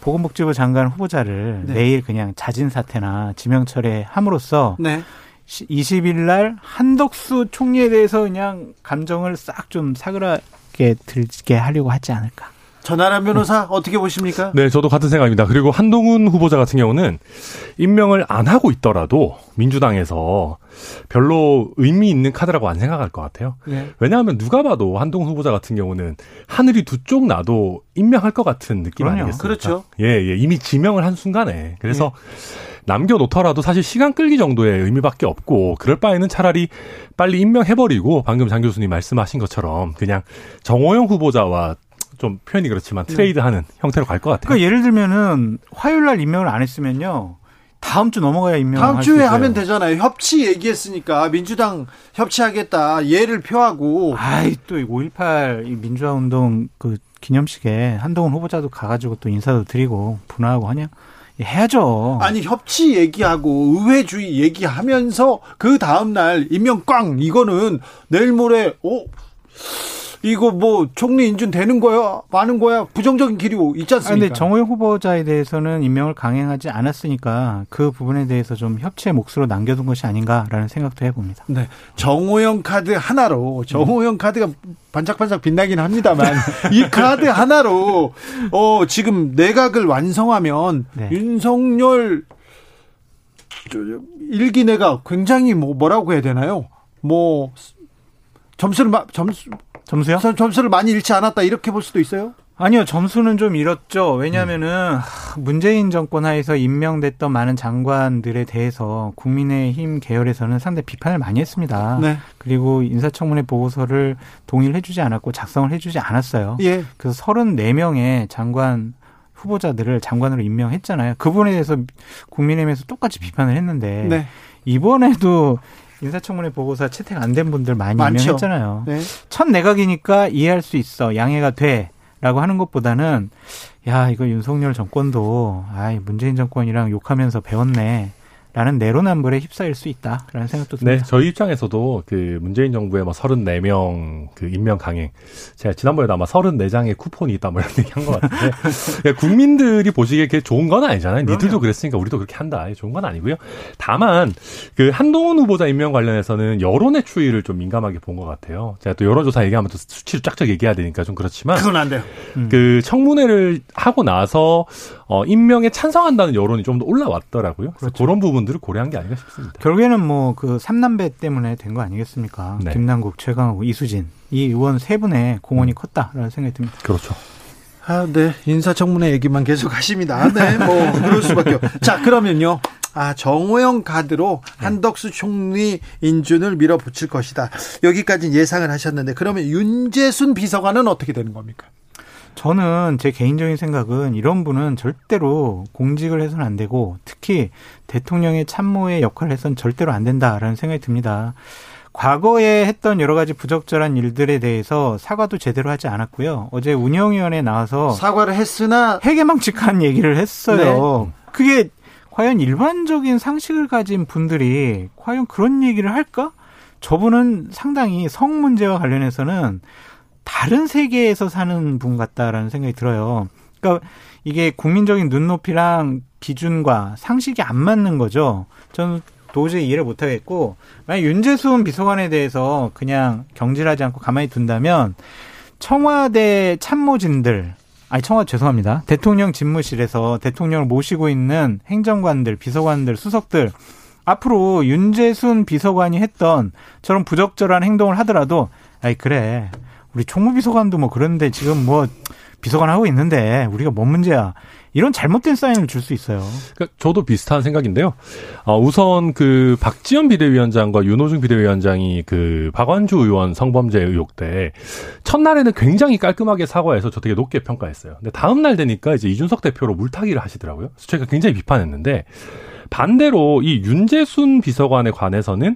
보건복지부 장관 후보자를 네. 내일 그냥 자진 사퇴나 지명 철회함으로써 네. 20일 날 한덕수 총리에 대해서 그냥 감정을 싹 좀 사그라게 들게 하려고 하지 않을까. 전하람 변호사 어떻게 보십니까? 네, 저도 같은 생각입니다. 그리고 한동훈 후보자 같은 경우는 임명을 안 하고 있더라도 민주당에서 별로 의미 있는 카드라고 안 생각할 것 같아요. 네. 왜냐하면 누가 봐도 한동훈 후보자 같은 경우는 하늘이 두 쪽 나도 임명할 것 같은 느낌 그럼요. 아니겠습니까? 그렇죠. 예, 예. 이미 지명을 한 순간에. 그래서 네. 남겨놓더라도 사실 시간 끌기 정도의 의미밖에 없고 그럴 바에는 차라리 빨리 임명해버리고 방금 장 교수님 말씀하신 것처럼 그냥 정호영 후보자와 좀 표현이 그렇지만 네. 트레이드하는 네. 형태로 갈 것 같아요. 그러니까 예를 들면은 화요일 날 임명을 안 했으면요. 다음 주 넘어가야 임명. 다음 주에 하면 되잖아요. 협치 얘기했으니까 민주당 협치하겠다 예를 표하고. 아이 또 5.18 민주화 운동 그 기념식에 한동훈 후보자도 가가지고 또 인사도 드리고 분화하고 하냐? 해야죠. 아니 협치 얘기하고 의회주의 얘기하면서 그 다음 날 임명 꽝 이거는 내일 모레 어 이거 뭐 총리 인준 되는 거야, 많은 거야, 부정적인 길이 있지 않습니까? 그런데 정호영 후보자에 대해서는 임명을 강행하지 않았으니까 그 부분에 대해서 좀 협치의 몫으로 남겨둔 것이 아닌가라는 생각도 해봅니다. 네, 정호영 카드 하나로 정호영 카드가 반짝반짝 빛나긴 합니다만 이 카드 하나로 어 지금 내각을 완성하면 네. 윤석열 일기 내가 굉장히 뭐 뭐라고 해야 되나요? 뭐 점수를 점수 점수요? 점수를 많이 잃지 않았다 이렇게 볼 수도 있어요? 아니요, 점수는 좀 잃었죠. 왜냐면은 음. 문재인 정권 하에서 임명됐던 많은 장관들에 대해서 국민의힘 계열에서는 상당히 비판을 많이 했습니다. 네. 그리고 인사청문회 보고서를 동의를 해주지 않았고 작성을 해주지 않았어요. 예. 그래서 34명의 장관 후보자들을 장관으로 임명했잖아요. 그분에 대해서 국민의힘에서 똑같이 비판을 했는데 네. 이번에도 인사청문회 보고서 채택 안 된 분들 많이 많죠. 임명했잖아요. 네. 첫 내각이니까 이해할 수 있어. 양해가 돼. 라고 하는 것보다는 야, 이거 윤석열 정권도 아이 문재인 정권이랑 욕하면서 배웠네. 라는 내로남불에 휩싸일 수 있다라는 생각도 듭니다. 네, 저희 입장에서도 그 문재인 정부의 뭐 34명 그 임명 강행 제가 지난번에도 아마 34장의 쿠폰이 있다 뭐 이런 얘기 한 것 같은데 예, 국민들이 보시기에 그게 좋은 건 아니잖아요. 그럼요. 니들도 그랬으니까 우리도 그렇게 한다. 좋은 건 아니고요. 다만 그 한동훈 후보자 임명 관련해서는 여론의 추이를 좀 민감하게 본 것 같아요. 제가 또 여론조사 얘기하면 또 수치를 쫙쫙 얘기해야 되니까 좀 그렇지만 그건 안 돼요. 음. 그 청문회를 하고 나서 어 임명에 찬성한다는 여론이 좀 더 올라왔더라고요. 그렇죠. 그런 부분 부분들을 고려한 게 아닌가 싶습니다. 결국에는 뭐 그 삼남배 때문에 된 거 아니겠습니까? 네. 김남국, 최강욱, 이수진 이 의원 세 분의 공헌이 음. 컸다라는 생각이 듭니다. 그렇죠. 아, 네. 인사청문회 얘기만 계속 하십니다. 네, 뭐 그럴 수밖에. 자, 그러면요. 아, 정호영 카드로 네. 한덕수 총리 인준을 밀어붙일 것이다. 여기까지 예상을 하셨는데 그러면 윤재순 비서관은 어떻게 되는 겁니까? 저는 제 개인적인 생각은 이런 분은 절대로 공직을 해서는 안 되고 특히 대통령의 참모의 역할을 해서는 절대로 안 된다라는 생각이 듭니다. 과거에 했던 여러 가지 부적절한 일들에 대해서 사과도 제대로 하지 않았고요. 어제 운영위원회 나와서 사과를 했으나 해괴망측한 얘기를 했어요. 네. 그게 과연 일반적인 상식을 가진 분들이 과연 그런 얘기를 할까? 저분은 상당히 성 문제와 관련해서는 다른 세계에서 사는 분 같다라는 생각이 들어요. 그러니까 이게 국민적인 눈높이랑 기준과 상식이 안 맞는 거죠. 저는 도저히 이해를 못 하겠고 만약 윤재수원 비서관에 대해서 그냥 경질하지 않고 가만히 둔다면 청와대 참모진들 아니 청와대 죄송합니다. 대통령 집무실에서 대통령을 모시고 있는 행정관들, 비서관들, 수석들 앞으로 윤재순 비서관이 했던 저런 부적절한 행동을 하더라도 아이 그래 우리 총무비서관도 뭐 그런데 지금 뭐 비서관 하고 있는데 우리가 뭔 문제야? 이런 잘못된 사인을 줄 수 있어요. 그러니까 저도 비슷한 생각인데요. 어, 우선 그 박지원 비대위원장과 윤호중 비대위원장이 그 박완주 의원 성범죄 의혹 때 첫날에는 굉장히 깔끔하게 사과해서 저 되게 높게 평가했어요. 근데 다음 날 되니까 이제 이준석 대표로 물타기를 하시더라고요. 제가 굉장히 비판했는데 반대로 이 윤재순 비서관에 관해서는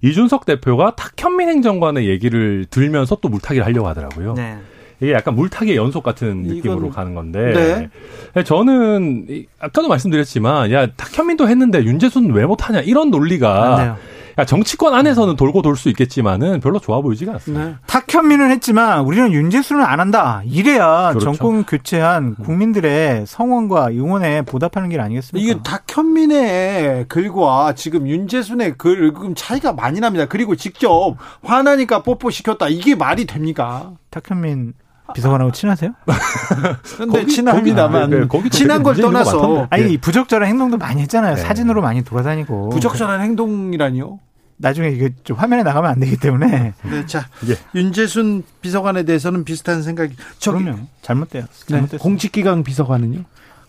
이준석 대표가 탁현민 행정관의 얘기를 들면서 또 물타기를 하려고 하더라고요. 네. 이게 약간 물타기의 연속 같은 느낌으로 가는 건데 네. 저는 아까도 말씀드렸지만 야 탁현민도 했는데 윤재순 왜 못하냐 이런 논리가 맞네요. 정치권 안에서는 돌고 돌 수 있겠지만은 별로 좋아 보이지가 않습니다. 네. 탁현민은 했지만 우리는 윤재수는 안 한다. 이래야 그렇죠. 정권 교체한 국민들의 성원과 응원에 보답하는 길 아니겠습니까? 이게 탁현민의 글과 지금 윤재순의 글 차이가 많이 납니다. 그리고 직접 화나니까 뽀뽀 시켰다. 이게 말이 됩니까? 탁현민 비서관하고 친하세요? 근데 친합니다만 네, 거기 친한 걸 떠나서 아니 네. 부적절한 행동도 많이 했잖아요. 네. 사진으로 많이 돌아다니고 부적절한 행동이라니요? 나중에 이게 좀 화면에 나가면 안 되기 때문에. 네, 자 예. 윤재순 비서관에 대해서는 비슷한 생각이. 저기, 그럼요. 잘못돼요. 잘못됐어요. 공직기강 비서관은요?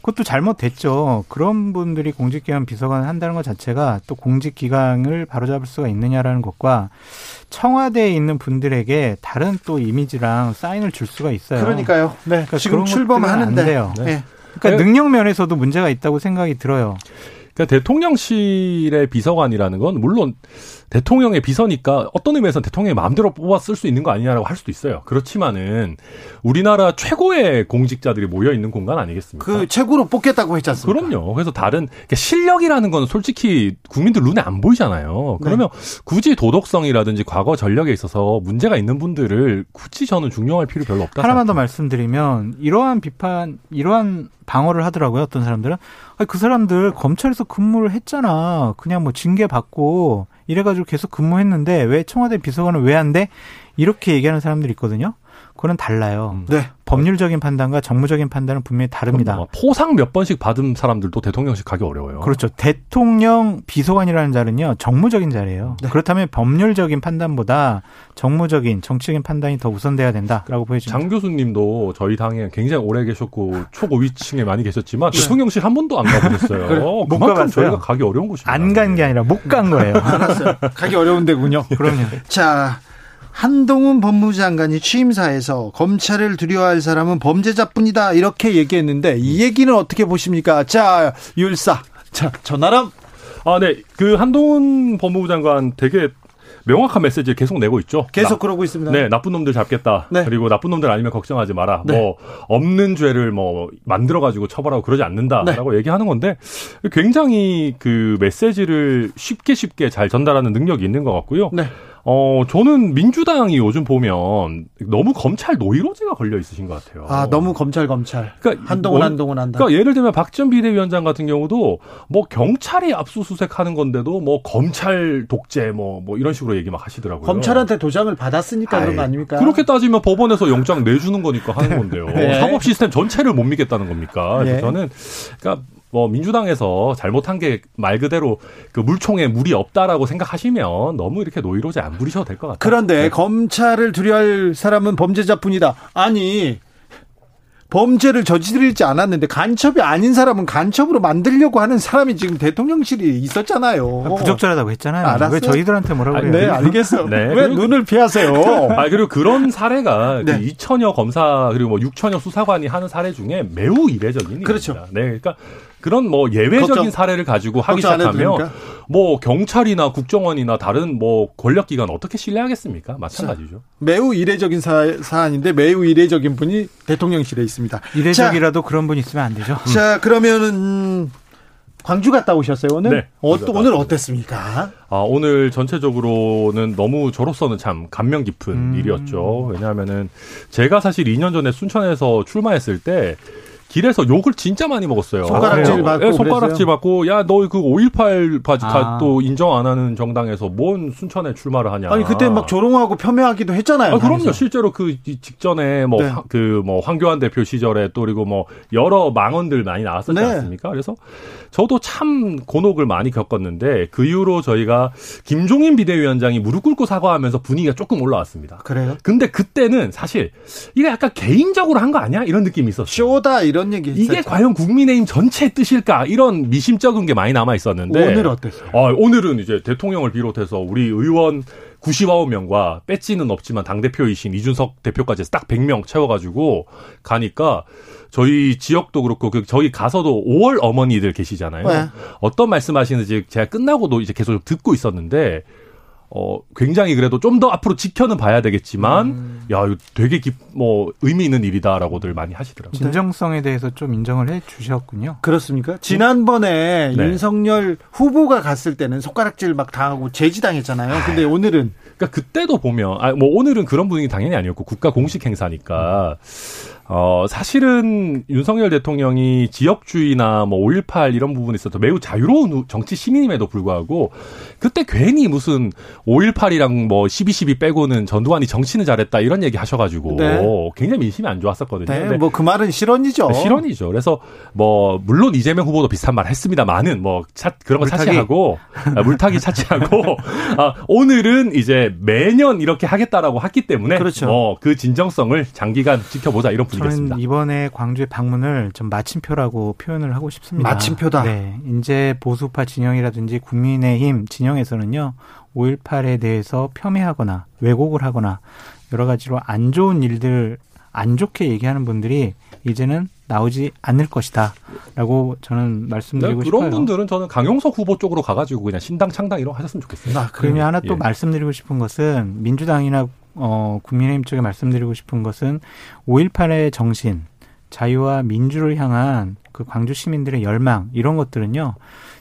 그것도 잘못됐죠. 그런 분들이 공직기관 비서관을 한다는 것 자체가 또 공직기강을 바로잡을 수가 있느냐라는 것과 청와대에 있는 분들에게 다른 또 이미지랑 사인을 줄 수가 있어요. 그러니까요. 네. 그러니까 지금 출범하는데. 네. 네. 그러니까 능력 면에서도 문제가 있다고 생각이 들어요. 그러니까 대통령실의 비서관이라는 건 물론 대통령의 비서니까 어떤 의미에서는 대통령이 마음대로 뽑아 쓸 수 있는 거 아니냐라고 할 수도 있어요. 그렇지만은 우리나라 최고의 공직자들이 모여 있는 공간 아니겠습니까? 그 최고로 뽑겠다고 했지 않습니까? 그럼요. 그래서 다른 그러니까 실력이라는 건 솔직히 국민들 눈에 안 보이잖아요. 그러면 네. 굳이 도덕성이라든지 과거 전력에 있어서 문제가 있는 분들을 굳이 저는 중용할 필요 별로 없다. 하나만 더 말씀드리면 이러한 비판, 이러한 방어를 하더라고요. 어떤 사람들은 아니, 그 사람들 검찰에서 근무를 했잖아. 그냥 뭐 징계 받고 이래가지고 계속 근무했는데 왜 청와대 비서관은 왜 안 돼? 이렇게 얘기하는 사람들이 있거든요. 그건 달라요. 음. 네. 법률적인 판단과 정무적인 판단은 분명히 다릅니다. 포상 몇 번씩 받은 사람들도 대통령실 가기 어려워요. 그렇죠. 대통령 비서관이라는 자리는요, 정무적인 자리예요. 네. 그렇다면 법률적인 판단보다 정무적인 정치적인 판단이 더 우선돼야 된다라고 보여집니다. 장 교수님도 저희 당에 굉장히 오래 계셨고 초고위층에 많이 계셨지만 네. 대통령실 한 번도 안 가보셨어요. 그래, 못 그만큼 가봤어요. 저희가 가기 어려운 곳입니다. 안 간 게 아니라 못 간 거예요. 알았어요. 가기 어려운 데군요. 그럼요. 자. 한동훈 법무부 장관이 취임사에서 검찰을 두려워할 사람은 범죄자뿐이다 이렇게 얘기했는데 이 얘기는 어떻게 보십니까? 자 율사, 자 전하람. 아, 네. 그 한동훈 법무부 장관 되게 명확한 메시지를 계속 내고 있죠. 계속 나, 그러고 있습니다. 네, 나쁜 놈들 잡겠다. 네. 그리고 나쁜 놈들 아니면 걱정하지 마라. 네. 뭐 없는 죄를 뭐 만들어 가지고 처벌하고 그러지 않는다라고 네. 얘기하는 건데 굉장히 그 메시지를 쉽게 쉽게 잘 전달하는 능력이 있는 것 같고요. 네. 어, 저는 민주당이 요즘 보면 너무 검찰 노이로제가 걸려 있으신 것 같아요. 아, 너무 검찰, 검찰. 그러니까 한동훈, 원, 한동훈 한다. 그러니까 예를 들면 박지원 비대위원장 같은 경우도 뭐 경찰이 압수수색 하는 건데도 뭐 검찰 독재 뭐, 뭐 이런 식으로 얘기 막 하시더라고요. 검찰한테 도장을 받았으니까 그런 거 아닙니까? 그렇게 따지면 법원에서 영장 내주는 거니까 하는 건데요. 네. 사법 시스템 전체를 못 믿겠다는 겁니까? 그래서 네. 저는 그러니까 뭐 민주당에서 잘못한 게 말 그대로 그 물총에 물이 없다라고 생각하시면 너무 이렇게 노이로제 안 부리셔도 될 것 같아요. 그런데 네. 검찰을 두려워할 사람은 범죄자뿐이다. 아니 범죄를 저지르지 않았는데 간첩이 아닌 사람은 간첩으로 만들려고 하는 사람이 지금 대통령실이 있었잖아요. 부적절하다고 했잖아요. 알았어요? 왜 저희들한테 뭐라고 그래요? 네, 알겠어요. 네. 왜 눈을 피하세요? 아, 그리고 그런 사례가 네. 그 2천여 검사 그리고 뭐 6천여 수사관이 하는 사례 중에 매우 이례적인 그렇죠. 일입니다. 네, 그러니까 그런 뭐 예외적인 걱정, 사례를 가지고 하기 시작하면 뭐 경찰이나 국정원이나 다른 뭐 권력 기관 어떻게 신뢰하겠습니까? 마찬가지죠. 자, 매우 이례적인 사, 안인데 매우 이례적인 분이 대통령실에 있습니다. 이례적이라도 자, 그런 분 있으면 안 되죠. 자, 그러면은 광주 갔다 오셨어요 오늘? 네. 어, 오늘 어땠습니까? 아, 오늘 전체적으로는 너무 저로서는 참 감명 깊은 음. 일이었죠. 왜냐하면은 제가 사실 2년 전에 순천에서 출마했을 때 길에서 욕을 진짜 많이 먹었어요. 손가락질 받고. 네, 손가락질 받고, 야, 너 그 5.18 아. 또 인정 안 하는 정당에서 뭔 순천에 출마를 하냐. 아니, 그때 막 조롱하고 폄훼하기도 했잖아요. 아, 그럼요. 실제로 그 직전에 뭐, 네. 그 뭐, 황교안 대표 시절에 또 그리고 뭐, 여러 망언들 많이 나왔었지 네. 않습니까? 그래서 저도 참 곤혹을 많이 겪었는데 그 이후로 저희가 김종인 비대위원장이 무릎 꿇고 사과하면서 분위기가 조금 올라왔습니다. 그래요? 근데 그때는 사실 이게 약간 개인적으로 한 거 아니야? 이런 느낌이 있었어요. 쇼다 이런 얘기 했었죠. 이게 과연 국민의힘 전체 뜻일까? 이런 미심쩍은 게 많이 남아 있었는데 오늘 어땠어요? 아, 오늘은 이제 대통령을 비롯해서 우리 의원 99명과 배지는 없지만 당대표이신 이준석 대표까지 딱 100명 채워가지고 가니까 저희 지역도 그렇고 그 저희 가서도 5월 어머니들 계시잖아요. 네. 어떤 말씀하시는지 제가 끝나고도 이제 계속 듣고 있었는데 어, 굉장히 그래도 좀 더 앞으로 지켜는 봐야 되겠지만, 음. 야, 이거 되게 기, 뭐, 의미 있는 일이다라고들 많이 하시더라고요. 진정성에 대해서 좀 인정을 해 주셨군요. 그렇습니까? 지난번에 네. 윤석열 후보가 갔을 때는 손가락질 막 당하고 제지당했잖아요. 근데 오늘은. 그러니까 그때도 보면, 아, 뭐 오늘은 그런 분위기 당연히 아니었고, 국가 공식 행사니까. 어, 사실은 윤석열 대통령이 지역주의나 뭐 5.18 이런 부분에 있어서 매우 자유로운 정치 시민임에도 불구하고 그때 괜히 무슨 5.18이랑 뭐 12.12 빼고는 전두환이 정치는 잘했다 이런 얘기 하셔가지고 네. 굉장히 민심이 안 좋았었거든요. 네, 뭐그 말은 실언이죠. 네, 실언이죠. 그래서 뭐 물론 이재명 후보도 비슷한 말 했습니다만은 뭐 차, 그런 거 물타기. 차치하고 아, 물타기 차치하고 아, 오늘은 이제 매년 이렇게 하겠다라고 했기 때문에 그렇죠. 뭐그 진정성을 장기간 지켜보자 이런 분위기였습니다. 이번에 광주의 방문을 좀 마침표라고 표현을 하고 싶습니다. 마침표다. 네, 이제 보수파 진영이라든지 국민의힘 진영에서는요 5.18에 대해서 폄훼하거나 왜곡을 하거나 여러 가지로 안 좋은 일들 안 좋게 얘기하는 분들이 이제는 나오지 않을 것이다라고 저는 말씀드리고 네, 그런 싶어요. 그런 분들은 저는 강용석 후보 쪽으로 가가지고 그냥 신당 창당 이런 거 하셨으면 좋겠습니다. 아, 그러면 하나 또 예. 말씀드리고 싶은 것은 민주당이나 어, 국민의힘 쪽에 말씀드리고 싶은 것은 5.18의 정신, 자유와 민주를 향한 그 광주 시민들의 열망 이런 것들은요.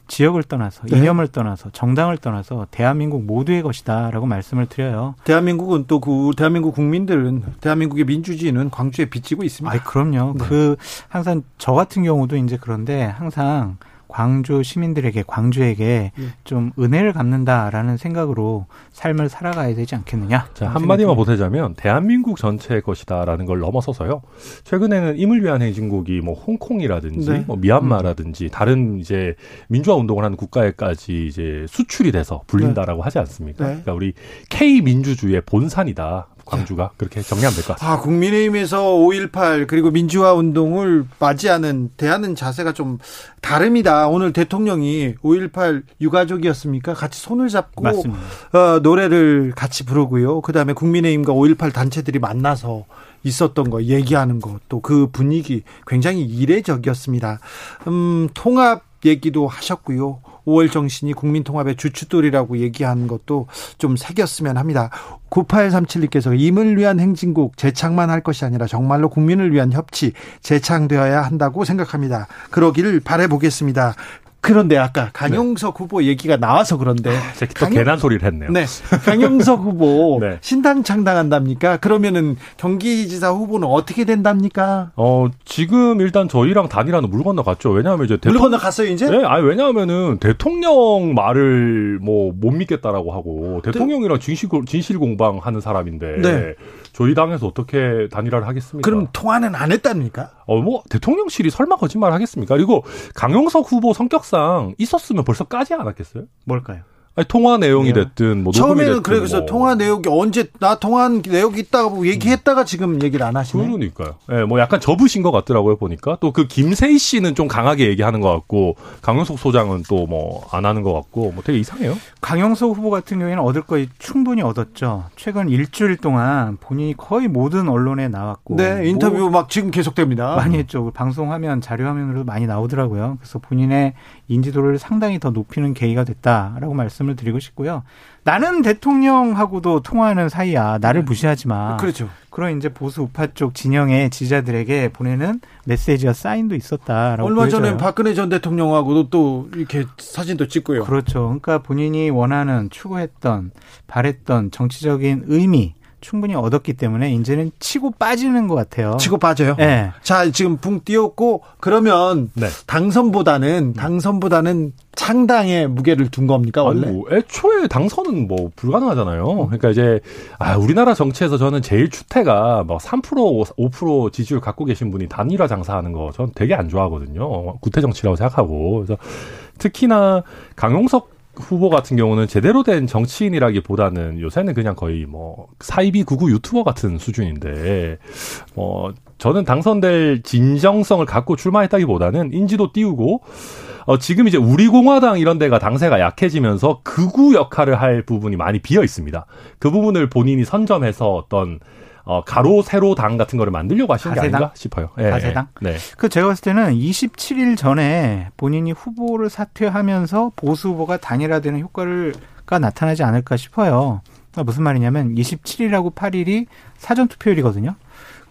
지역을 떠나서 네. 이념을 떠나서 정당을 떠나서 대한민국 모두의 것이다라고 말씀을 드려요. 대한민국은 또 그 대한민국 국민들은 대한민국의 민주주의는 광주에 비치고 있습니다. 아, 그럼요. 네. 그 항상 저 같은 경우도 이제 그런데 항상 광주 시민들에게 광주에게 예. 좀 은혜를 갚는다라는 생각으로 삶을 살아가야 되지 않겠느냐. 자, 한마디만 보태자면 대한민국 전체의 것이다라는 걸 넘어서서요. 최근에는 임을 위한 행진곡이 뭐 홍콩이라든지 네. 뭐 미얀마라든지 음. 다른 이제 민주화 운동을 하는 국가에까지 이제 수출이 돼서 불린다라고 네. 하지 않습니까? 네. 그러니까 우리 K 민주주의의 본산이다. 광주가 그렇게 정리하면 될 것 같습니다. 아, 국민의힘에서 5.18 그리고 민주화 운동을 맞이하는 대하는 자세가 좀 다릅니다. 오늘 대통령이 5.18 유가족이었습니까? 같이 손을 잡고 어, 노래를 같이 부르고요. 그다음에 국민의힘과 5.18 단체들이 만나서 있었던 거 얘기하는 것 또 그 분위기 굉장히 이례적이었습니다. 음, 통합 얘기도 하셨고요. 5월 정신이 국민통합의 주춧돌이라고 얘기하는 것도 좀 새겼으면 합니다. 9837님께서 임을 위한 행진국 재창만 할 것이 아니라 정말로 국민을 위한 협치 재창되어야 한다고 생각합니다. 그러기를 바래보겠습니다. 그런데 아까 강용석 네. 후보 얘기가 나와서 그런데 아, 또 강용... 괜한 소리를 했네요. 네. 강용석 후보 네. 신당 창당한답니까? 그러면은 경기지사 후보는 어떻게 된답니까? 어, 지금 일단 저희랑 단일화는 물 건너 갔죠. 왜냐하면 이제 대통령 물 건너 갔어요, 이제? 네, 아니 왜냐하면은 대통령 말을 뭐 못 믿겠다라고 하고 대통령이랑 진실 진실 공방하는 사람인데 네. 저희 당에서 어떻게 단일화를 하겠습니까? 그럼 통화는 안 했답니까? 어, 뭐 대통령실이 설마 거짓말 하겠습니까? 그리고 강용석 후보 성격상 있었으면 벌써 까지 않았겠어요? 뭘까요? 아니, 통화 내용이 네. 됐든 뭐 처음에는 그래서 뭐. 통화 내용이 언제 나 통화한 내용이 있다고 얘기했다가 음. 지금 얘기를 안 하시네. 그러니까요. 예, 네, 뭐 약간 접으신 것 같더라고요 보니까 또 그 김세희 씨는 좀 강하게 얘기하는 것 같고 강영석 소장은 또 뭐 안 하는 것 같고 뭐 되게 이상해요. 강영석 후보 같은 경우에는 얻을 거 충분히 얻었죠. 최근 일주일 동안 본인이 거의 모든 언론에 나왔고. 네, 인터뷰 뭐 막 지금 계속됩니다. 많이 했죠. 방송화면 자료 화면으로도 많이 나오더라고요. 그래서 본인의 인지도를 상당히 더 높이는 계기가 됐다라고 말씀을 드리고 싶고요. 나는 대통령하고도 통화하는 사이야. 나를 네. 무시하지 마. 그렇죠. 그런 이제 보수 우파 쪽 진영의 지지자들에게 보내는 메시지와 사인도 있었다라고 얼마 보여져요. 전에 박근혜 전 대통령하고도 또 이렇게 사진도 찍고요. 그렇죠. 그러니까 본인이 원하는 추구했던 바랬던 정치적인 의미 충분히 얻었기 때문에 이제는 치고 빠지는 것 같아요. 치고 빠져요. 네. 자 지금 붕 띄웠고 그러면 네. 당선보다는 당선보다는 창당에 무게를 둔 겁니까 원래? 아니, 뭐 애초에 당선은 뭐 불가능하잖아요. 그러니까 이제 아 우리나라 정치에서 저는 제일 추태가 뭐3% 5% 지지율 갖고 계신 분이 단일화 장사하는 거 저는 되게 안 좋아하거든요. 구태 정치라고 생각하고 그래서 특히나 강용석 후보 같은 경우는 제대로 된 정치인이라기보다는 요새는 그냥 거의 뭐 사이비 구구 유튜버 같은 수준인데 뭐 저는 당선될 진정성을 갖고 출마했다기보다는 인지도 띄우고 어 지금 이제 우리 공화당 이런 데가 당세가 약해지면서 극우 역할을 할 부분이 많이 비어 있습니다. 그 부분을 본인이 선점해서 어떤 어, 가로 세로 당 같은 거를 만들려고 하시는 가세당? 게 아닌가 싶어요. 예, 가세당? 네. 그 제가 봤을 때는 27일 전에 본인이 후보를 사퇴하면서 보수 후보가 단일화되는 효과가 나타나지 않을까 싶어요. 그러니까 무슨 말이냐면 27일하고 8일이 사전 투표일이거든요.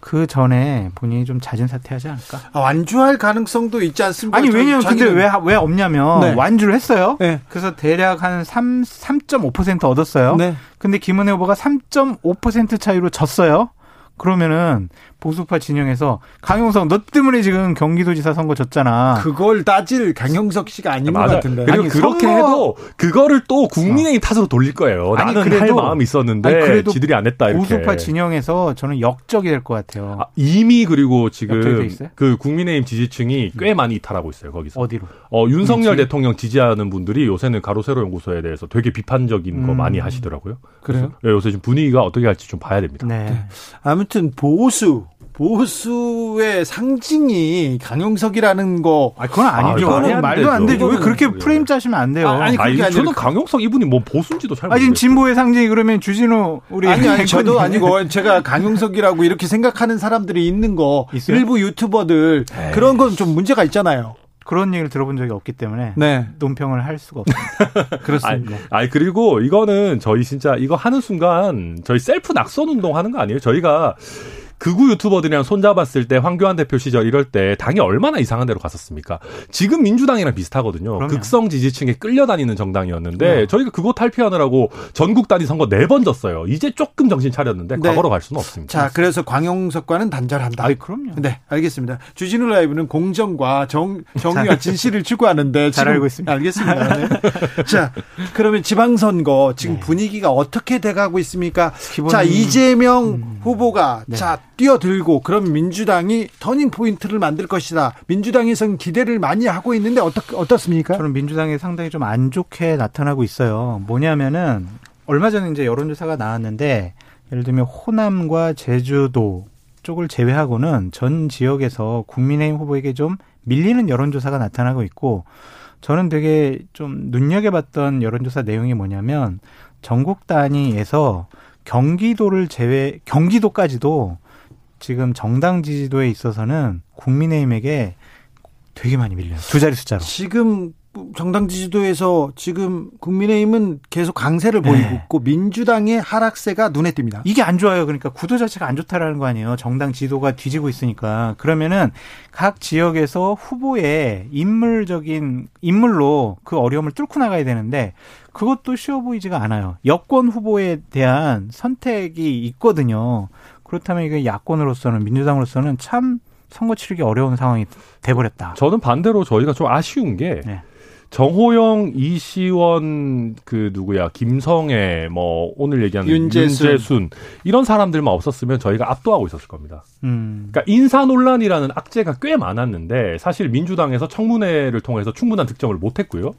그 전에 본인이 좀 자진 사퇴하지 않을까? 아, 완주할 가능성도 있지 않습니까? 아니 왜냐면 근데 왜 왜 없냐면 네. 완주를 했어요. 네. 그래서 대략 한 3, 3.5% 얻었어요. 네. 근데 김은혜 후보가 3.5% 차이로 졌어요. 그러면은 보수파 진영에서 강용석 너 때문에 지금 경기도지사 선거 졌잖아. 그걸 따질 강용석 씨가 아닌 맞아. 것 같은데. 그리고 아니, 그렇게 선거... 해도 그거를 또 국민의힘 어. 탓으로 돌릴 거예요. 아니, 나는 그래도, 할 마음이 있었는데 아니, 그래도 지들이 안 했다 이렇게. 보수파 진영에서 저는 역적이 될 것 같아요. 아, 이미 그리고 지금 그 국민의힘 지지층이 꽤 음. 많이 이탈하고 있어요 거기서. 어디로? 어 윤석열 그치? 대통령 지지하는 분들이 요새는 가로세로 연구소에 대해서 되게 비판적인 음. 거 많이 하시더라고요. 그래요? 네, 요새 지금 분위기가 어떻게 할지 좀 봐야 됩니다. 네. 네. 아무튼 보수 보수의 상징이 강용석이라는 거. 아, 그건 아니죠. 아, 그거는 말도 안 되죠. 왜 그렇게 프레임 짜시면 안 돼요? 아, 니 아니, 아니 저는 강용석 이분이 뭐 보수인지도 잘 모르겠어요. 아, 지금 진보의 상징이 그러면 주진우 우리 아니 아니 저도 아니고 제가 강용석이라고 이렇게 생각하는 사람들이 있는 거 있어요? 일부 유튜버들 에이. 그런 건 좀 문제가 있잖아요. 그런 얘기를 들어본 적이 없기 때문에 네. 논평을 할 수가 없습니다. 그렇습니다. 아니, 아니, 그리고 이거는 저희 진짜 이거 하는 순간 저희 셀프 낙선 운동 하는 거 아니에요? 저희가 극우 유튜버들이랑 손잡았을 때 황교안 대표 시절 이럴 때 당이 얼마나 이상한 데로 갔었습니까? 지금 민주당이랑 비슷하거든요. 그럼요. 극성 지지층에 끌려다니는 정당이었는데 네. 저희가 그거 탈피하느라고 전국 단위 선거 네 번 졌어요. 이제 조금 정신 차렸는데 네. 과거로 갈 수는 없습니다. 자, 그래서 광영석과는 단절한다. 아이, 그럼요. 네, 알겠습니다. 주진우 라이브는 공정과 정, 정의와 진실을 추구하는데 잘 알고 있습니다. 알겠습니다. 네. 자, 그러면 지방선거 지금 네. 분위기가 어떻게 돼가고 있습니까? 기본... 자, 이재명 음... 후보가 네. 자 뛰어들고 그럼 민주당이 터닝 포인트를 만들 것이다. 민주당에서는 기대를 많이 하고 있는데 어떻 어떻습니까? 저는 민주당이 상당히 좀 안 좋게 나타나고 있어요. 뭐냐면은 얼마 전에 이제 여론조사가 나왔는데 예를 들면 호남과 제주도 쪽을 제외하고는 전 지역에서 국민의힘 후보에게 좀 밀리는 여론조사가 나타나고 있고 저는 되게 좀 눈여겨봤던 여론조사 내용이 뭐냐면 전국 단위에서 경기도를 제외 경기도까지도 지금 정당 지지도에 있어서는 국민의힘에게 되게 많이 밀려요. 두 자리 숫자로. 지금 정당 지지도에서 지금 국민의힘은 계속 강세를 네. 보이고 있고 민주당의 하락세가 눈에 띕니다. 이게 안 좋아요. 그러니까 구도 자체가 안 좋다라는 거 아니에요. 정당 지도가 뒤지고 있으니까. 그러면은 각 지역에서 후보의 인물적인 인물로 그 어려움을 뚫고 나가야 되는데 그것도 쉬워 보이지가 않아요. 여권 후보에 대한 선택이 있거든요. 그렇다면 이게 야권으로서는 민주당으로서는 참 선거 치르기 어려운 상황이 돼버렸다. 저는 반대로 저희가 좀 아쉬운 게 네. 정호영, 이시원, 그 누구야, 김성애, 뭐 오늘 얘기하는 윤재순. 윤재순 이런 사람들만 없었으면 저희가 압도하고 있었을 겁니다. 음. 그러니까 인사 논란이라는 악재가 꽤 많았는데 사실 민주당에서 청문회를 통해서 충분한 득점을 못했고요.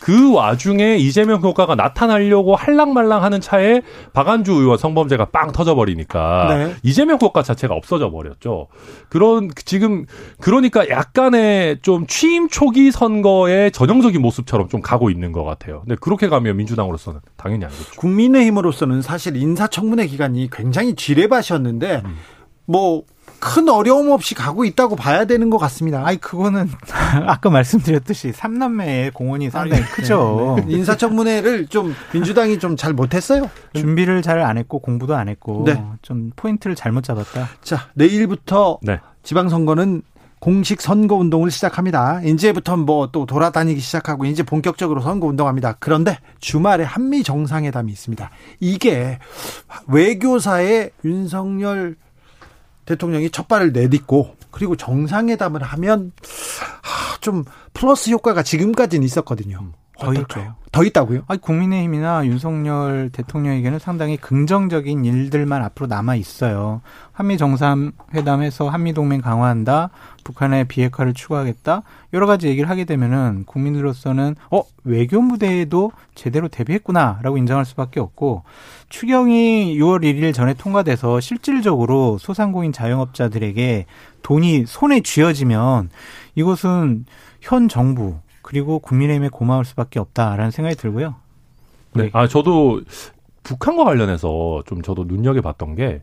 그 와중에 이재명 효과가 나타나려고 할랑말랑하는 차에 박안주 의원 성범죄가 빵 터져버리니까 네. 이재명 효과 자체가 없어져 버렸죠. 그런 지금 그러니까 약간의 좀 취임 초기 선거의 전형적인 모습처럼 좀 가고 있는 것 같아요. 근데 그렇게 가면 민주당으로서는 당연히 안 좋죠. 국민의힘으로서는 사실 인사청문회 기간이 굉장히 지뢰밭이었는데 음. 뭐 큰 어려움 없이 가고 있다고 봐야 되는 것 같습니다. 아니 그거는 아까 말씀드렸듯이 삼남매의 공헌이 상당히 크죠. 네, 네. 인사청문회를 좀 민주당이 좀 잘 못했어요. 준비를 잘 안 했고 공부도 안 했고 네. 좀 포인트를 잘못 잡았다. 자 내일부터 네. 지방선거는 공식 선거 운동을 시작합니다. 이제부터 뭐 또 돌아다니기 시작하고 이제 본격적으로 선거 운동합니다. 그런데 주말에 한미 정상회담이 있습니다. 이게 외교사의 윤석열 대통령이 첫 발을 내딛고 그리고 정상회담을 하면 좀 플러스 효과가 지금까지는 있었거든요. 음, 더 있죠. 더 있다고요? 아니, 국민의힘이나 윤석열 대통령에게는 상당히 긍정적인 일들만 앞으로 남아 있어요. 한미 정상회담에서 한미 동맹 강화한다. 북한의 비핵화를 추구하겠다. 여러 가지 얘기를 하게 되면은 국민으로서는 어 외교 무대에도 제대로 대비했구나라고 인정할 수밖에 없고 추경이 6월 1일 전에 통과돼서 실질적으로 소상공인 자영업자들에게 돈이 손에 쥐어지면 이것은 현 정부 그리고 국민의힘에 고마울 수밖에 없다라는 생각이 들고요. 네, 아 저도 북한과 관련해서 좀 저도 눈여겨봤던 게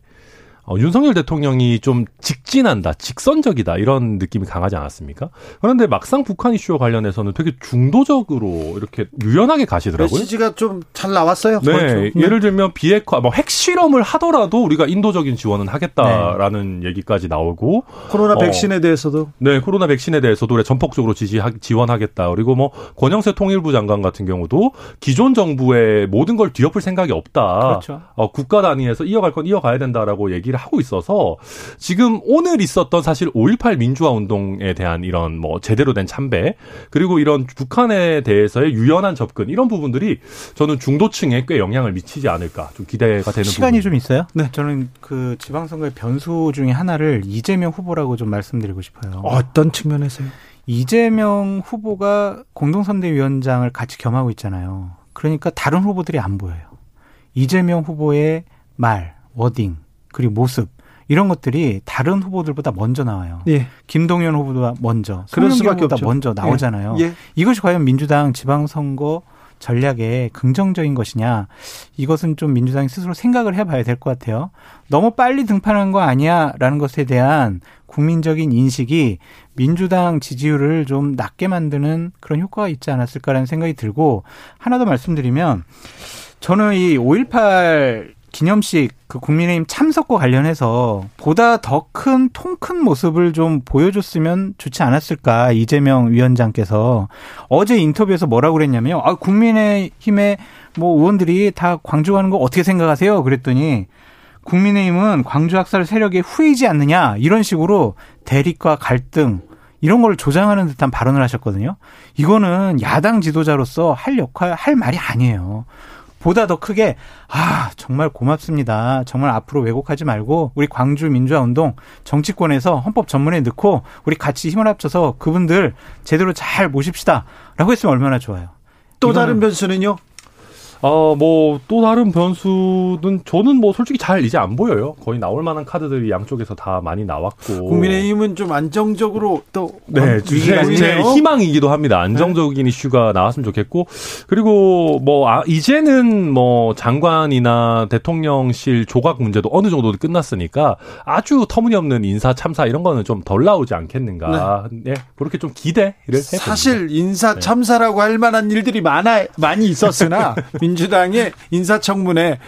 어, 윤석열 대통령이 좀 직진한다, 직선적이다 이런 느낌이 강하지 않았습니까? 그런데 막상 북한 이슈와 관련해서는 되게 중도적으로 이렇게 유연하게 가시더라고요. 메시지가 좀 잘 나왔어요. 네, 그렇죠. 예를 들면 비핵화, 뭐 핵실험을 하더라도 우리가 인도적인 지원은 하겠다라는 네. 얘기까지 나오고 코로나 어, 백신에 대해서도 네, 코로나 백신에 대해서도 전폭적으로 지지 지원하겠다. 그리고 뭐 권영세 통일부 장관 같은 경우도 기존 정부의 모든 걸 뒤엎을 생각이 없다. 그렇죠. 어, 국가 단위에서 이어갈 건 이어가야 된다라고 얘기를 하고 있어서 지금 오늘 있었던 사실 5.18 민주화 운동에 대한 이런 뭐 제대로 된 참배 그리고 이런 북한에 대해서의 유연한 접근 이런 부분들이 저는 중도층에 꽤 영향을 미치지 않을까 좀 기대가 되는 시간이 부분. 좀 있어요? 네. 저는 그 지방선거의 변수 중에 하나를 이재명 후보라고 좀 말씀드리고 싶어요. 어떤 측면에서요? 이재명 후보가 공동선대위원장을 같이 겸하고 있잖아요. 그러니까 다른 후보들이 안 보여요. 이재명 후보의 말, 워딩, 그리고 모습 이런 것들이 다른 후보들보다 먼저 나와요. 예. 김동연 후보보다 먼저, 그럴 수밖에 없죠. 먼저 나오잖아요. 예. 예. 이것이 과연 민주당 지방선거 전략에 긍정적인 것이냐 이것은 좀 민주당이 스스로 생각을 해봐야 될 것 같아요. 너무 빨리 등판한 거 아니야라는 것에 대한 국민적인 인식이 민주당 지지율을 좀 낮게 만드는 그런 효과가 있지 않았을까라는 생각이 들고 하나 더 말씀드리면 저는 이 5.18 기념식 그 국민의힘 참석과 관련해서 보다 더 큰 통 큰 모습을 좀 보여줬으면 좋지 않았을까 이재명 위원장께서 어제 인터뷰에서 뭐라고 그랬냐면요. 아 국민의힘의 뭐 의원들이 다 광주 가는 거 어떻게 생각하세요? 그랬더니 국민의힘은 광주 학살 세력의 후이지 않느냐 이런 식으로 대립과 갈등 이런 걸 조장하는 듯한 발언을 하셨거든요. 이거는 야당 지도자로서 할 역할 할 말이 아니에요. 보다 더 크게 아 정말 고맙습니다. 정말 앞으로 왜곡하지 말고 우리 광주 민주화 운동 정치권에서 헌법 전문에 넣고 우리 같이 힘을 합쳐서 그분들 제대로 잘 모십시다라고 했으면 얼마나 좋아요. 또 다른 변수는요? 어, 뭐, 또 다른 변수는 저는 뭐 솔직히 잘 이제 안 보여요. 거의 나올 만한 카드들이 양쪽에서 다 많이 나왔고. 국민의힘은 좀 안정적으로 또. 네, 제, 제 희망이기도 합니다. 안정적인 네. 이슈가 나왔으면 좋겠고. 그리고 뭐, 아, 이제는 뭐 장관이나 대통령실 조각 문제도 어느 정도 끝났으니까 아주 터무니없는 인사 참사 이런 거는 좀 덜 나오지 않겠는가. 네. 네 그렇게 좀 기대를 해봅니다. 사실 인사 네. 참사라고 할 만한 일들이 많아, 많이 있었으나. 민주당의 인사청문회에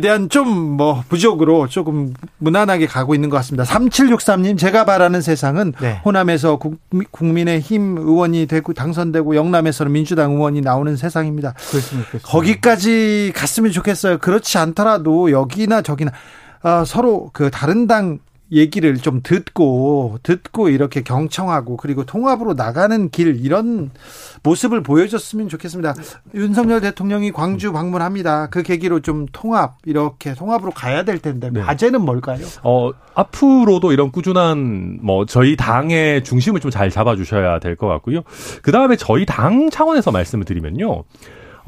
대한 좀 뭐 부족으로 조금 무난하게 가고 있는 것 같습니다. 3763님 제가 바라는 세상은 네. 호남에서 국민의힘 의원이 되고 당선되고 영남에서는 민주당 의원이 나오는 세상입니다. 거기까지 갔으면 좋겠어요. 그렇지 않더라도 여기나 저기나 어, 서로 그 다른 당 얘기를 좀 듣고 듣고 이렇게 경청하고 그리고 통합으로 나가는 길 이런 모습을 보여줬으면 좋겠습니다. 윤석열 대통령이 광주 방문합니다. 그 계기로 좀 통합 이렇게 통합으로 가야 될 텐데 네. 과제는 뭘까요? 어 앞으로도 이런 꾸준한 뭐 저희 당의 중심을 좀 잘 잡아주셔야 될 것 같고요. 그 다음에 저희 당 차원에서 말씀을 드리면요.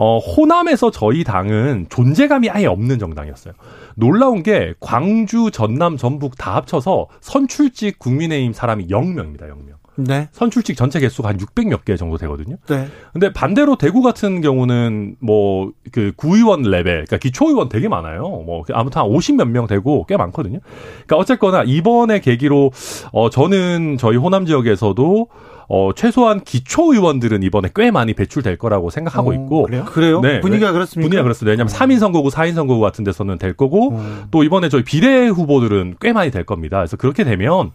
어, 호남에서 저희 당은 존재감이 아예 없는 정당이었어요. 놀라운 게 광주, 전남, 전북 다 합쳐서 선출직 국민의힘 사람이 0명입니다, 0명. 네. 선출직 전체 개수가 한 600몇 개 정도 되거든요. 네. 근데 반대로 대구 같은 경우는 뭐 그 구의원 레벨, 그러니까 기초의원 되게 많아요. 뭐 아무튼 한 50몇 명 되고 꽤 많거든요. 그러니까 어쨌거나 이번에 계기로 어 저는 저희 호남 지역에서도 어, 최소한 기초 의원들은 이번에 꽤 많이 배출될 거라고 생각하고 어, 있고. 그래요? 그래요? 네, 분위기가 그렇습니까? 분위기가 그렇습니다. 왜냐하면 어. 3인 선거구, 4인 선거구 같은 데서는 될 거고, 어. 또 이번에 저희 비례 후보들은 꽤 많이 될 겁니다. 그래서 그렇게 되면,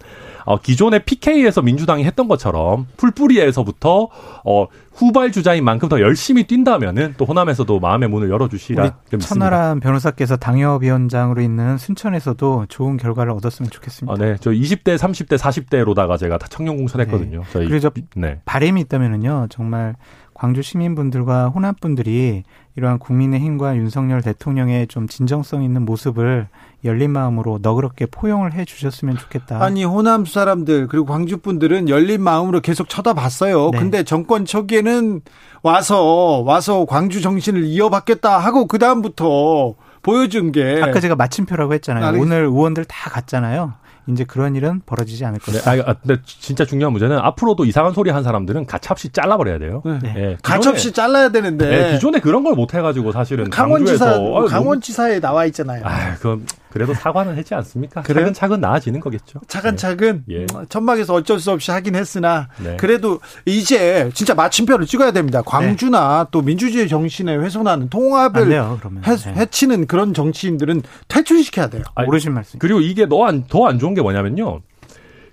어, 기존의 PK에서 민주당이 했던 것처럼 풀뿌리에서부터 어, 후발 주자인 만큼 더 열심히 뛴다면은 또 호남에서도 마음의 문을 열어주시라. 천하람 변호사께서 당협위원장으로 있는 순천에서도 좋은 결과를 얻었으면 좋겠습니다. 아, 네, 저 20대, 30대, 40대로다가 제가 다 청년 공천했거든요. 네. 저희. 그래서 네. 바램이 있다면은요, 정말 광주 시민분들과 호남 분들이 이러한 국민의힘과 윤석열 대통령의 좀 진정성 있는 모습을 열린 마음으로 너그럽게 포용을 해 주셨으면 좋겠다. 아니 호남 사람들 그리고 광주 분들은 열린 마음으로 계속 쳐다봤어요. 네. 근데 정권 초기에는 와서 와서 광주 정신을 이어받겠다 하고 그 다음부터 보여준 게 아까 제가 마침표라고 했잖아요. 아, 오늘 의원들 다 갔잖아요. 이제 그런 일은 벌어지지 않을 것이다. 네, 아, 근데 진짜 중요한 문제는 앞으로도 이상한 소리 한 사람들은 가차없이 잘라버려야 돼요. 네. 네. 가차없이 잘라야 되는데. 네, 기존에 그런 걸 못 해가지고 사실은 강원지사 강원지사에 나와 있잖아요. 아, 그건 그래도 사과는 했지 않습니까? 그래요? 차근차근 나아지는 거겠죠. 차근차근 네. 예. 천막에서 어쩔 수 없이 하긴 했으나 네. 그래도 이제 진짜 마침표를 찍어야 됩니다. 광주나 네. 또 민주주의 정신에 훼손하는 통합을 돼요, 해, 네. 해치는 그런 정치인들은 퇴출시켜야 돼요. 아니, 모르신 말씀. 그리고 이게 더안더 안 좋은 게 뭐냐면요.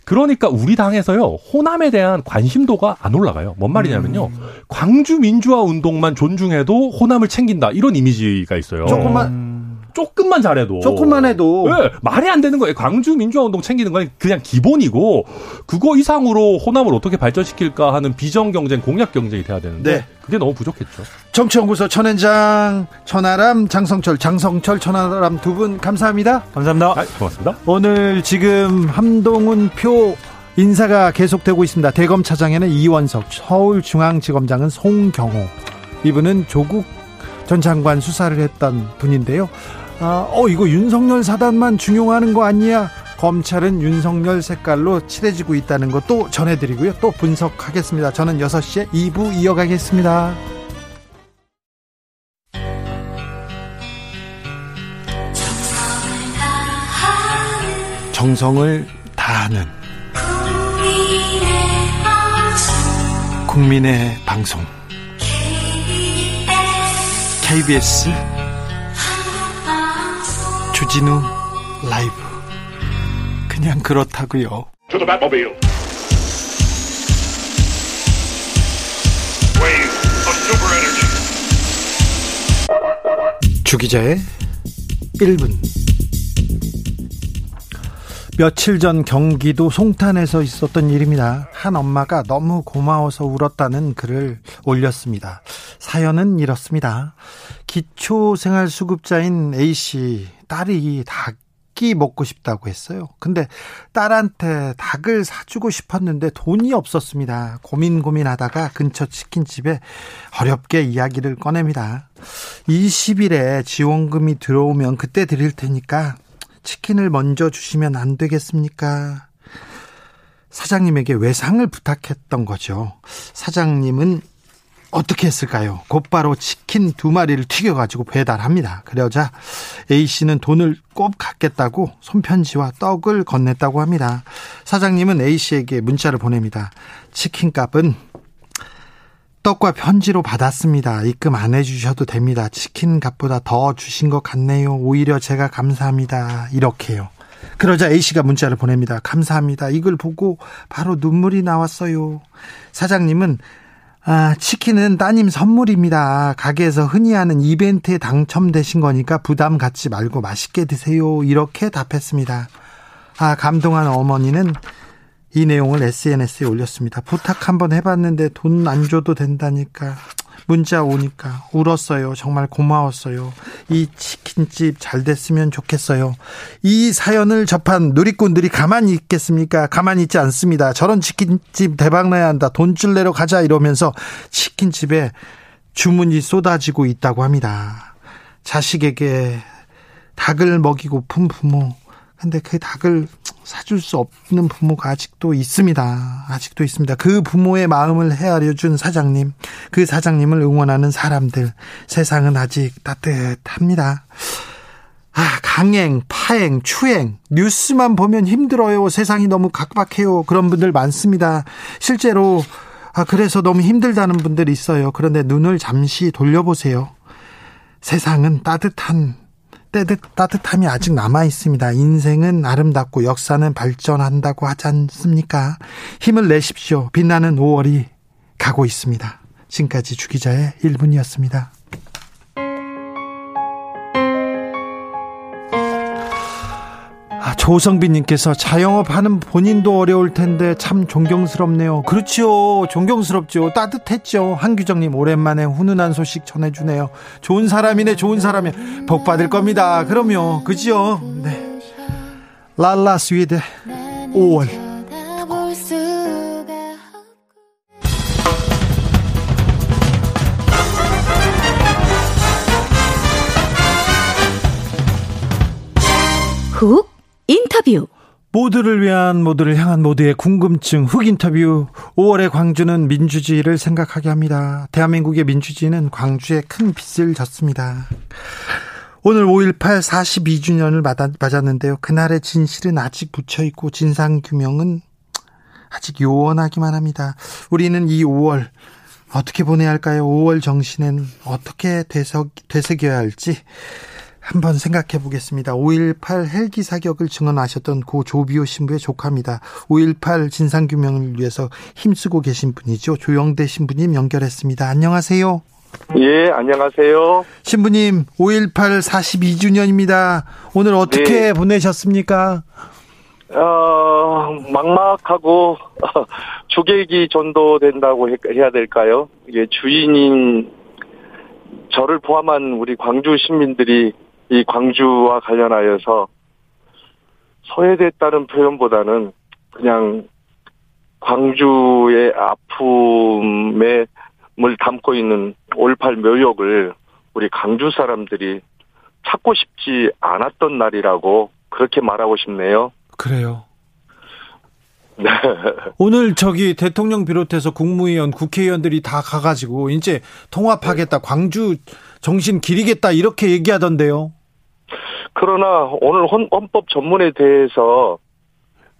그러니까 우리 당에서요 호남에 대한 관심도가 안 올라가요. 뭔 말이냐면요 음. 광주 민주화 운동만 존중해도 호남을 챙긴다 이런 이미지가 있어요. 조금만 조금만 잘해도 조금만 해도 네, 말이 안 되는 거예요. 광주 민주화 운동 챙기는 건 그냥 기본이고 그거 이상으로 호남을 어떻게 발전시킬까 하는 비정 경쟁, 공약 경쟁이 돼야 되는데 네. 그게 너무 부족했죠. 정치연구소 천현장 천하람 장성철 장성철 천하람 두 분 감사합니다. 감사합니다. 아, 고맙습니다. 오늘 지금 함동훈 표 인사가 계속되고 있습니다. 대검 차장에는 이원석, 서울중앙지검장은 송경호. 이분은 조국 전 장관 수사를 했던 분인데요. 아, 어, 이거 윤석열 사단만 중용하는 거 아니야? 검찰은 윤석열 색깔로 칠해지고 있다는 것도 전해드리고요. 또 분석하겠습니다. 저는 6시에 2부 이어가겠습니다. 정성을 다하는 국민의 방송 KBS 주진우 라이브 그냥 그렇다고요. 주기자의 1분 며칠 전 경기도 송탄에서 있었던 일입니다. 한 엄마가 너무 고마워서 울었다는 글을 올렸습니다. 사연은 이렇습니다. 기초생활수급자인 A씨 딸이 닭이 먹고 싶다고 했어요. 근데 딸한테 닭을 사주고 싶었는데 돈이 없었습니다. 고민 고민하다가 근처 치킨집에 어렵게 이야기를 꺼냅니다. 20일에 지원금이 들어오면 그때 드릴 테니까 치킨을 먼저 주시면 안 되겠습니까? 사장님에게 외상을 부탁했던 거죠. 사장님은 어떻게 했을까요? 곧바로 치킨 두 마리를 튀겨가지고 배달합니다. 그러자 A씨는 돈을 꼭 갚겠다고 손편지와 떡을 건넸다고 합니다. 사장님은 A씨에게 문자를 보냅니다. 치킨 값은 떡과 편지로 받았습니다. 입금 안 해주셔도 됩니다. 치킨 값보다 더 주신 것 같네요. 오히려 제가 감사합니다. 이렇게요. 그러자 A씨가 문자를 보냅니다. 감사합니다. 이걸 보고 바로 눈물이 나왔어요. 사장님은 아, 치킨은 따님 선물입니다. 가게에서 흔히 하는 이벤트에 당첨되신 거니까 부담 갖지 말고 맛있게 드세요. 이렇게 답했습니다. 아, 감동한 어머니는 이 내용을 SNS에 올렸습니다. 부탁 한번 해봤는데 돈 안 줘도 된다니까. 문자 오니까 울었어요. 정말 고마웠어요. 이 치킨집 잘 됐으면 좋겠어요. 이 사연을 접한 누리꾼들이 가만히 있겠습니까? 가만히 있지 않습니다. 저런 치킨집 대박나야 한다. 돈줄 내러 가자 이러면서 치킨집에 주문이 쏟아지고 있다고 합니다. 자식에게 닭을 먹이고픈 부모. 근데 그 닭을 사줄 수 없는 부모가 아직도 있습니다. 아직도 있습니다. 그 부모의 마음을 헤아려 준 사장님, 그 사장님을 응원하는 사람들, 세상은 아직 따뜻합니다. 아, 강행, 파행, 추행, 뉴스만 보면 힘들어요. 세상이 너무 각박해요. 그런 분들 많습니다. 실제로, 아, 그래서 너무 힘들다는 분들이 있어요. 그런데 눈을 잠시 돌려보세요. 세상은 따뜻한 따뜻, 따뜻함이 아직 남아 있습니다. 인생은 아름답고 역사는 발전한다고 하지 않습니까? 힘을 내십시오. 빛나는 5월이 가고 있습니다. 지금까지 주기자의 1분이었습니다. 아, 조성빈님께서 자영업 하는 본인도 어려울 텐데 참 존경스럽네요. 그렇죠. 존경스럽죠. 따뜻했죠. 한규정님 오랜만에 훈훈한 소식 전해주네요. 좋은 사람이네, 좋은 사람이. 복 받을 겁니다. 그럼요. 그죠? 네. 랄라스윗 5월. 훅 인터뷰 모두를 위한 모두를 향한 모두의 궁금증 훅 인터뷰 5월의 광주는 민주주의를 생각하게 합니다. 대한민국의 민주주의는 광주에 큰 빚을 졌습니다. 오늘 5.18 42주년을 맞았는데요. 그날의 진실은 아직 묻혀있고 진상규명은 아직 요원하기만 합니다. 우리는 이 5월 어떻게 보내야 할까요? 5월 정신은 어떻게 되새겨야 할지 한번 생각해 보겠습니다. 5.18 헬기 사격을 증언하셨던 고 조비오 신부의 조카입니다. 5.18 진상규명을 위해서 힘쓰고 계신 분이죠. 조영대 신부님 연결했습니다. 안녕하세요. 예, 안녕하세요. 신부님, 5.18 42주년입니다. 오늘 어떻게 네. 보내셨습니까? 어, 막막하고, 주객이 전도된다고 해야 될까요? 이게 주인인 저를 포함한 우리 광주 시민들이 이 광주와 관련하여서 소외됐다는 표현보다는 그냥 광주의 아픔에 물 담고 있는 5.18 묘역을 우리 강주 사람들이 찾고 싶지 않았던 날이라고 그렇게 말하고 싶네요. 그래요. 네. 오늘 저기 대통령 비롯해서 국무위원, 국회의원들이 다 가가지고 이제 통합하겠다, 광주 정신 기리겠다 이렇게 얘기하던데요. 그러나 오늘 헌법 전문에 대해서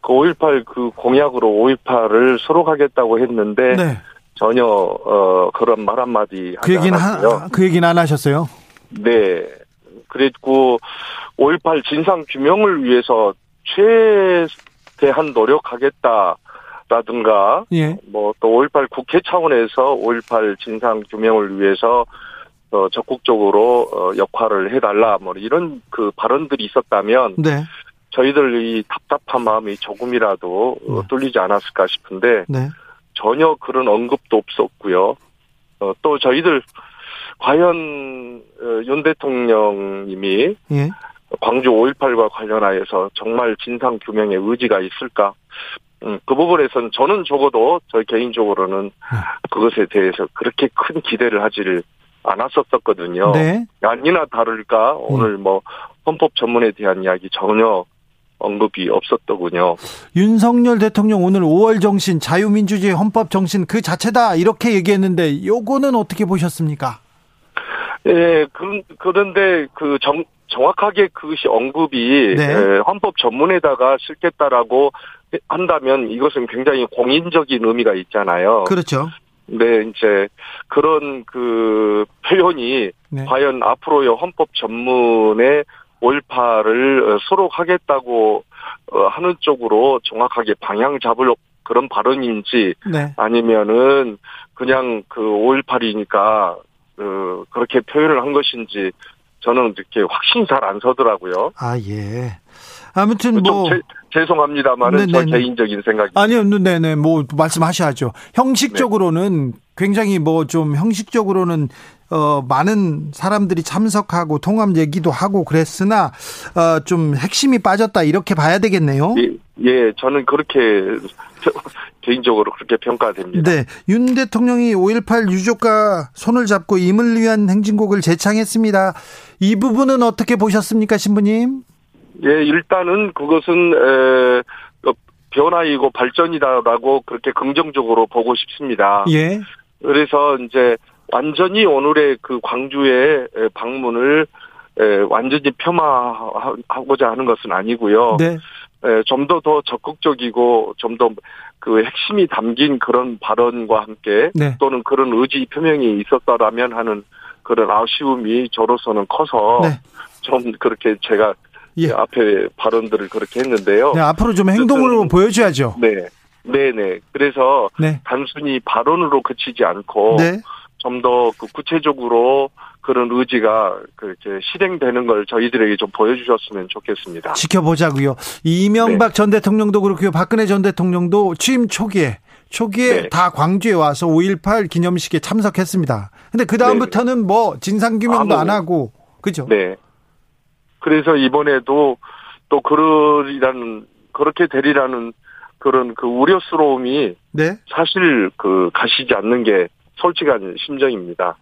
그 5.18 그 공약으로 5.18을 수록하겠다고 했는데 네. 전혀 어 그런 말 한마디 그 얘기는 하, 그 얘기는 안 하셨어요? 네. 그랬고 5.18 진상 규명을 위해서 최대한 노력하겠다 라든가 예. 뭐또 5.18 국회 차원에서 5.18 진상 규명을 위해서 어 적극적으로 어 역할을 해달라 뭐 이런 그 발언들이 있었다면 네. 저희들 이 답답한 마음이 조금이라도 네. 뚫리지 않았을까 싶은데 네. 전혀 그런 언급도 없었고요. 어, 또 저희들 과연 어, 윤 대통령님이 예. 광주 5.18과 관련하여서 정말 진상 규명의 의지가 있을까? 음, 그 부분에서는 저는 적어도 저 개인적으로는 네. 그것에 대해서 그렇게 큰 기대를 하지를 않았었거든요. 네. 아니나 다를까 오늘 뭐 헌법 전문에 대한 이야기 전혀 언급이 없었더군요. 윤석열 대통령 오늘 5월 정신, 자유민주주의 헌법 정신 그 자체다 이렇게 얘기했는데 요거는 어떻게 보셨습니까? 예, 그, 그런데 그 정, 정확하게 그것이 언급이 네. 예, 헌법 전문에다가 쓸겠다라고 한다면 이것은 굉장히 공인적인 의미가 있잖아요. 그렇죠. 네, 이제 그런 그 표현이 네. 과연 앞으로의 헌법 전문에 올파를 수록하겠다고 어, 하는 쪽으로 정확하게 방향 잡을 그런 발언인지 네. 아니면은 그냥 그 5.18이니까 그 그렇게 표현을 한 것인지 저는 이렇게 확신이 잘안 서더라고요. 아 예. 아무튼 뭐 제, 죄송합니다만은 저 개인적인 생각이 아니요, 네네 뭐 말씀하셔야죠. 형식적으로는 네. 굉장히 뭐 좀 형식적으로는 어, 많은 사람들이 참석하고 통합 얘기도 하고 그랬으나 어, 좀 핵심이 빠졌다 이렇게 봐야 되겠네요. 예, 예 저는 그렇게 개인적으로 그렇게 평가됩니다. 네, 윤 대통령이 5.18 유족과 손을 잡고 임을 위한 행진곡을 제창했습니다. 이 부분은 어떻게 보셨습니까, 신부님? 예, 일단은 그것은 에, 어, 변화이고 발전이다라고 그렇게 긍정적으로 보고 싶습니다. 예. 그래서 이제 완전히 오늘의 그 광주의 방문을 완전히 폄하하고자 하는 것은 아니고요. 네. 좀 더 더 적극적이고 좀 더 그 핵심이 담긴 그런 발언과 함께 네. 또는 그런 의지 표명이 있었더라면 하는 그런 아쉬움이 저로서는 커서 네. 좀 그렇게 제가 예. 앞에 발언들을 그렇게 했는데요. 네, 앞으로 좀 행동으로 보여줘야죠. 네. 네네. 그래서 네. 단순히 발언으로 그치지 않고 네. 좀더 그 구체적으로 그런 의지가 그렇게 실행되는 걸 저희들에게 좀 보여주셨으면 좋겠습니다. 지켜보자고요. 이명박 네. 전 대통령도 그렇고요. 박근혜 전 대통령도 취임 초기에 초기에 네. 다 광주에 와서 5.18 기념식에 참석했습니다. 근데 그 다음부터는 네. 뭐 진상 규명도 안 하고 그죠? 네. 그래서 이번에도 또 그러리라는 그렇게 되리라는 그런 그 우려스러움이 네. 사실 그 가시지 않는 게 솔직한 심정입니다.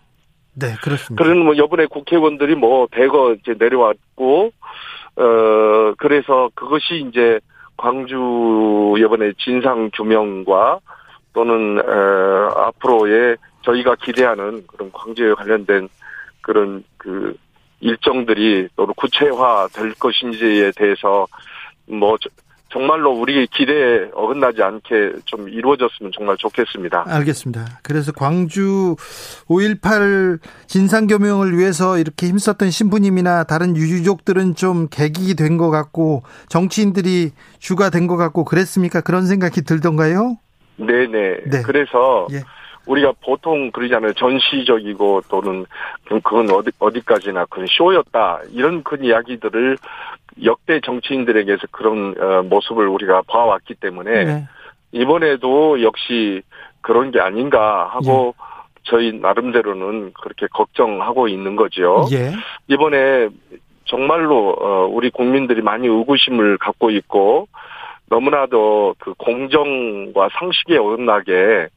네, 그렇습니다. 그런 뭐 이번에 국회의원들이 뭐 대거 이제 내려왔고 어 그래서 그것이 이제 광주 이번에 진상 규명과 또는 어 앞으로의 저희가 기대하는 그런 광주에 관련된 그런 그 일정들이 또는 구체화 될 것인지에 대해서 뭐 정말로 우리 기대에 어긋나지 않게 좀 이루어졌으면 정말 좋겠습니다. 알겠습니다. 그래서 광주 5.18 진상규명을 위해서 이렇게 힘썼던 신부님이나 다른 유족들은 좀 계기 된 것 같고 정치인들이 주가 된 것 같고 그랬습니까? 그런 생각이 들던가요? 네네. 네. 그래서 예. 우리가 보통 그러잖아요. 전시적이고 또는 그건 어디 어디까지나 그런 쇼였다 이런 그 이야기들을 역대 정치인들에게서 그런 어, 모습을 우리가 봐왔기 때문에 네. 이번에도 역시 그런 게 아닌가 하고 예. 저희 나름대로는 그렇게 걱정하고 있는 거죠. 예. 이번에 정말로 어, 우리 국민들이 많이 의구심을 갖고 있고 너무나도 그 공정과 상식에 어긋나게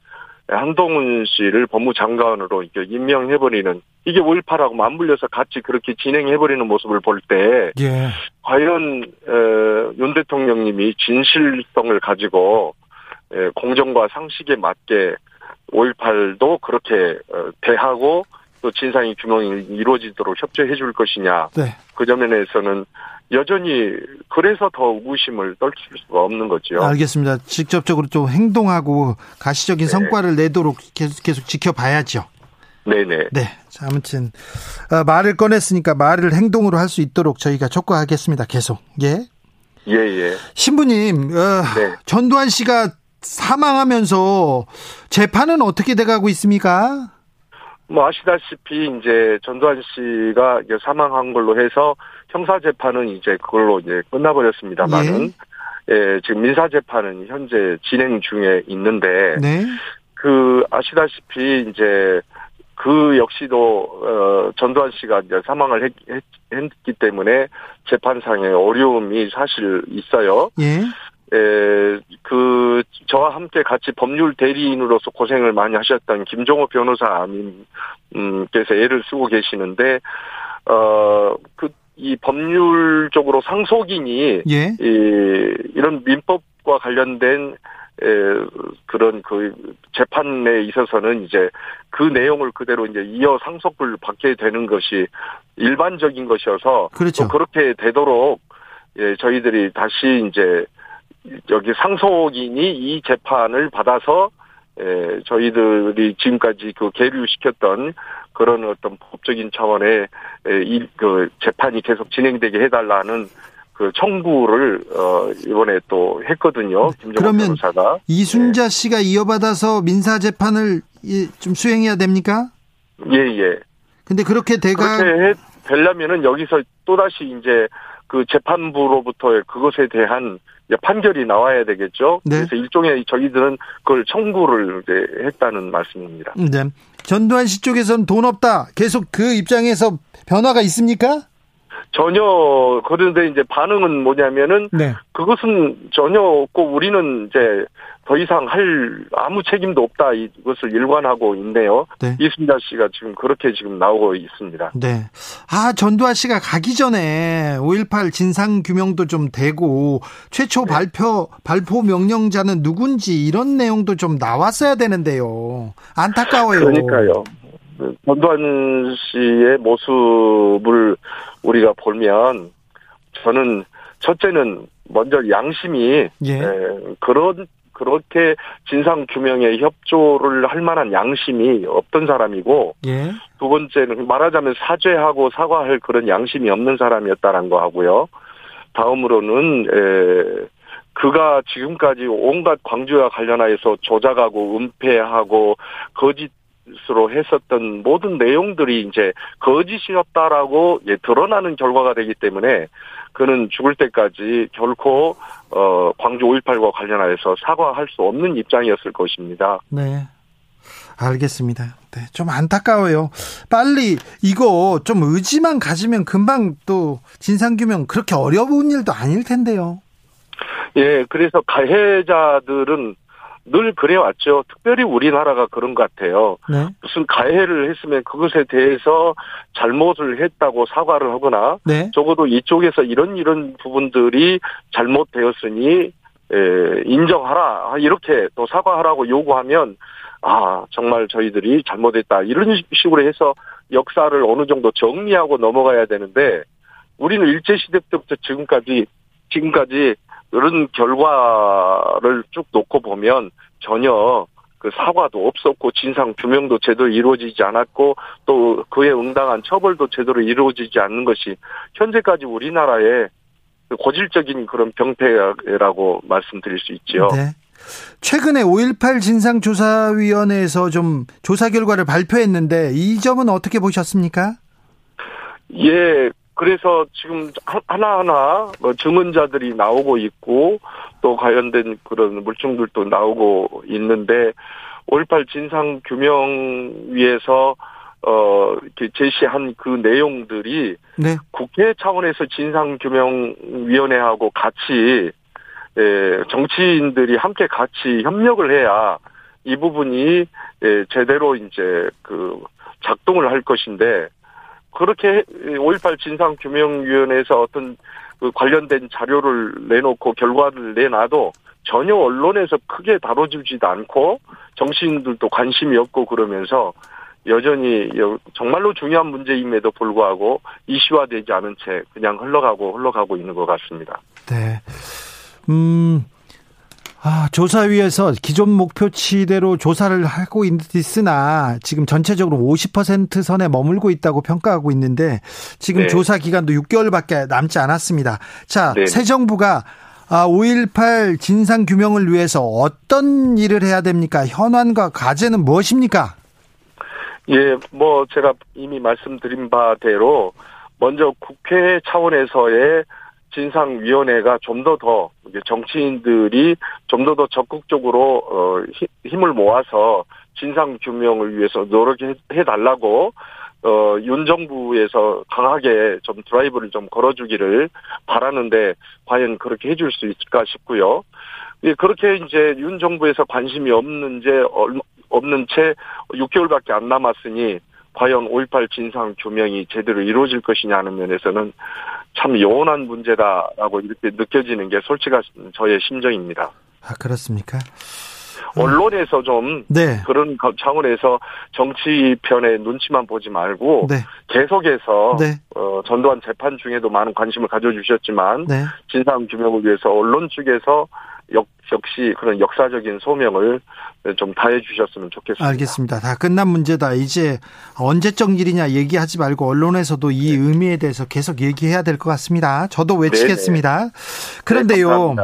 한동훈 씨를 법무장관으로 이렇게 임명해버리는 이게 5.18하고 맞물려서 같이 그렇게 진행해버리는 모습을 볼때 예. 과연 어, 윤 대통령님이 진실성을 가지고 공정과 상식에 맞게 5.18도 그렇게 어, 대하고 또 진상이 규명이 이루어지도록 협조해 줄 것이냐. 네. 그 점에서는 여전히 그래서 더 의구심을 떨칠 수가 없는 거죠. 알겠습니다. 직접적으로 좀 행동하고 가시적인 네. 성과를 내도록 계속, 계속 지켜봐야죠. 네네. 네. 자, 아무튼 어, 말을 꺼냈으니까 말을 행동으로 할 수 있도록 저희가 촉구하겠습니다. 계속. 예. 예, 예. 신부님, 어, 네. 전두환 씨가 사망하면서 재판은 어떻게 돼가고 있습니까? 뭐 아시다시피 이제 전두환 씨가 이제 사망한 걸로 해서 형사 재판은 이제 그걸로 이제 끝나버렸습니다만은 예. 예, 지금 민사 재판은 현재 진행 중에 있는데 네. 그 아시다시피 이제 그 역시도 어 전두환 씨가 이제 사망을 했, 했, 했기 때문에 재판상의 어려움이 사실 있어요. 예. 에, 그, 저와 함께 같이 법률 대리인으로서 고생을 많이 하셨던 김종호 변호사님께서 애를 쓰고 계시는데, 어, 그, 이 법률적으로 상속인이, 예? 이, 이런 민법과 관련된 에, 그런 그 재판에 있어서는 이제 그 내용을 그대로 이제 이어 상속을 받게 되는 것이 일반적인 것이어서 그렇죠. 또 그렇게 되도록 예, 저희들이 다시 이제 여기 상속인이 이 재판을 받아서 에, 저희들이 지금까지 그 계류시켰던 그런 어떤 법적인 차원의 에, 이, 그 재판이 계속 진행되게 해달라는 그 청구를 어 이번에 또 했거든요. 네. 그러면 변호사가. 이순자 네. 씨가 이어받아서 민사 재판을 좀 수행해야 됩니까? 예 예. 근데 그렇게 대가 그렇게 되려면은 여기서 또 다시 이제 그 재판부로부터의 그것에 대한 판결이 나와야 되겠죠. 네. 그래서 일종의 저희들은 그걸 청구를 했다는 말씀입니다. 네. 전두환 씨 쪽에서는 돈 없다. 계속 그 입장에서 변화가 있습니까? 전혀 그런데 이제 반응은 뭐냐면은 네. 그것은 전혀 없고 우리는 이제 더 이상 할 아무 책임도 없다 이것을 일관하고 있네요. 네. 이순자 씨가 지금 그렇게 지금 나오고 있습니다. 네. 아 전두환 씨가 가기 전에 5.18 진상 규명도 좀 되고 최초 네. 발표 발포 명령자는 누군지 이런 내용도 좀 나왔어야 되는데요. 안타까워요. 그러니까요. 전두환 씨의 모습을 우리가 보면 저는 첫째는 먼저 양심이 예. 에, 그런 그렇게 진상 규명에 협조를 할 만한 양심이 없던 사람이고 예. 두 번째는 말하자면 사죄하고 사과할 그런 양심이 없는 사람이었다는 거 하고요. 다음으로는 에, 그가 지금까지 온갖 광주와 관련하여서 조작하고 은폐하고 거짓 으로 했었던 모든 내용들이 이제 거짓이었다라고 예, 드러나는 결과가 되기 때문에 그는 죽을 때까지 결코 어 광주 5.18과 관련하여서 사과할 수 없는 입장이었을 것입니다. 네. 알겠습니다. 네, 좀 안타까워요. 빨리 이거 좀 의지만 가지면 금방 또 진상규명 그렇게 어려운 일도 아닐 텐데요. 예, 그래서 가해자들은 늘 그래왔죠. 특별히 우리나라가 그런 것 같아요. 네. 무슨 가해를 했으면 그것에 대해서 잘못을 했다고 사과를 하거나 네. 적어도 이쪽에서 이런 이런 부분들이 잘못되었으니 에, 인정하라 이렇게 또 사과하라고 요구하면 아 정말 저희들이 잘못했다 이런 식으로 해서 역사를 어느 정도 정리하고 넘어가야 되는데 우리는 일제 시대 때부터 지금까지 지금까지 이런 결과를 쭉 놓고 보면 전혀 그 사과도 없었고 진상 규명도 제대로 이루어지지 않았고 또 그에 응당한 처벌도 제대로 이루어지지 않는 것이 현재까지 우리나라의 그 고질적인 그런 병폐라고 말씀드릴 수 있죠. 네. 최근에 5.18 진상조사위원회에서 좀 조사 결과를 발표했는데 이 점은 어떻게 보셨습니까? 예, 그래서 지금 하나하나 뭐 증언자들이 나오고 있고 또 관련된 그런 물증들도 나오고 있는데 5.18 진상 규명 위해서 어, 제시한 그 내용들이 네. 국회 차원에서 진상규명위원회하고 같이 예, 정치인들이 함께 같이 협력을 해야 이 부분이 예, 제대로 이제 그 작동을 할 것인데 그렇게 5.18 진상규명위원회에서 어떤 그 관련된 자료를 내놓고 결과를 내놔도 전혀 언론에서 크게 다뤄주지도 않고 정치인들도 관심이 없고 그러면서 여전히 정말로 중요한 문제임에도 불구하고 이슈화되지 않은 채 그냥 흘러가고 흘러가고 있는 것 같습니다. 네. 음, 아, 조사위에서 기존 목표치대로 조사를 하고 있으나 지금 전체적으로 50% 선에 머물고 있다고 평가하고 있는데 지금 네. 조사 기간도 6개월밖에 남지 않았습니다. 자, 네. 새 정부가 5.18 아, 진상 규명을 위해서 어떤 일을 해야 됩니까? 현안과 과제는 무엇입니까? 예, 뭐 제가 이미 말씀드린 바대로 먼저 국회 차원에서의 진상위원회가 좀 더 더 정치인들이 좀 더 더 적극적으로 어 힘을 모아서 진상 규명을 위해서 노력해 달라고 어, 윤 정부에서 강하게 좀 드라이브를 좀 걸어주기를 바라는데, 과연 그렇게 해줄 수 있을까 싶고요. 예, 그렇게 이제 윤 정부에서 관심이 없는 제, 없는 채 6개월밖에 안 남았으니 과연 5.18 진상 규명이 제대로 이루어질 것이냐는 면에서는 참 요원한 문제다라고 이렇게 느껴지는 게 솔직한 저의 심정입니다. 아, 그렇습니까? 언론에서 좀 네. 그런 차원에서 정치 편의 눈치만 보지 말고 네. 계속해서 네. 어, 전두환 재판 중에도 많은 관심을 가져주셨지만 네. 진상 규명을 위해서 언론 측에서 역, 역시 그런 역사적인 소명을 좀 다해 주셨으면 좋겠습니다. 알겠습니다. 다 끝난 문제다. 이제 언제적 일이냐 얘기하지 말고 언론에서도 이 네. 의미에 대해서 계속 얘기해야 될 것 같습니다. 저도 외치겠습니다. 네네. 그런데요.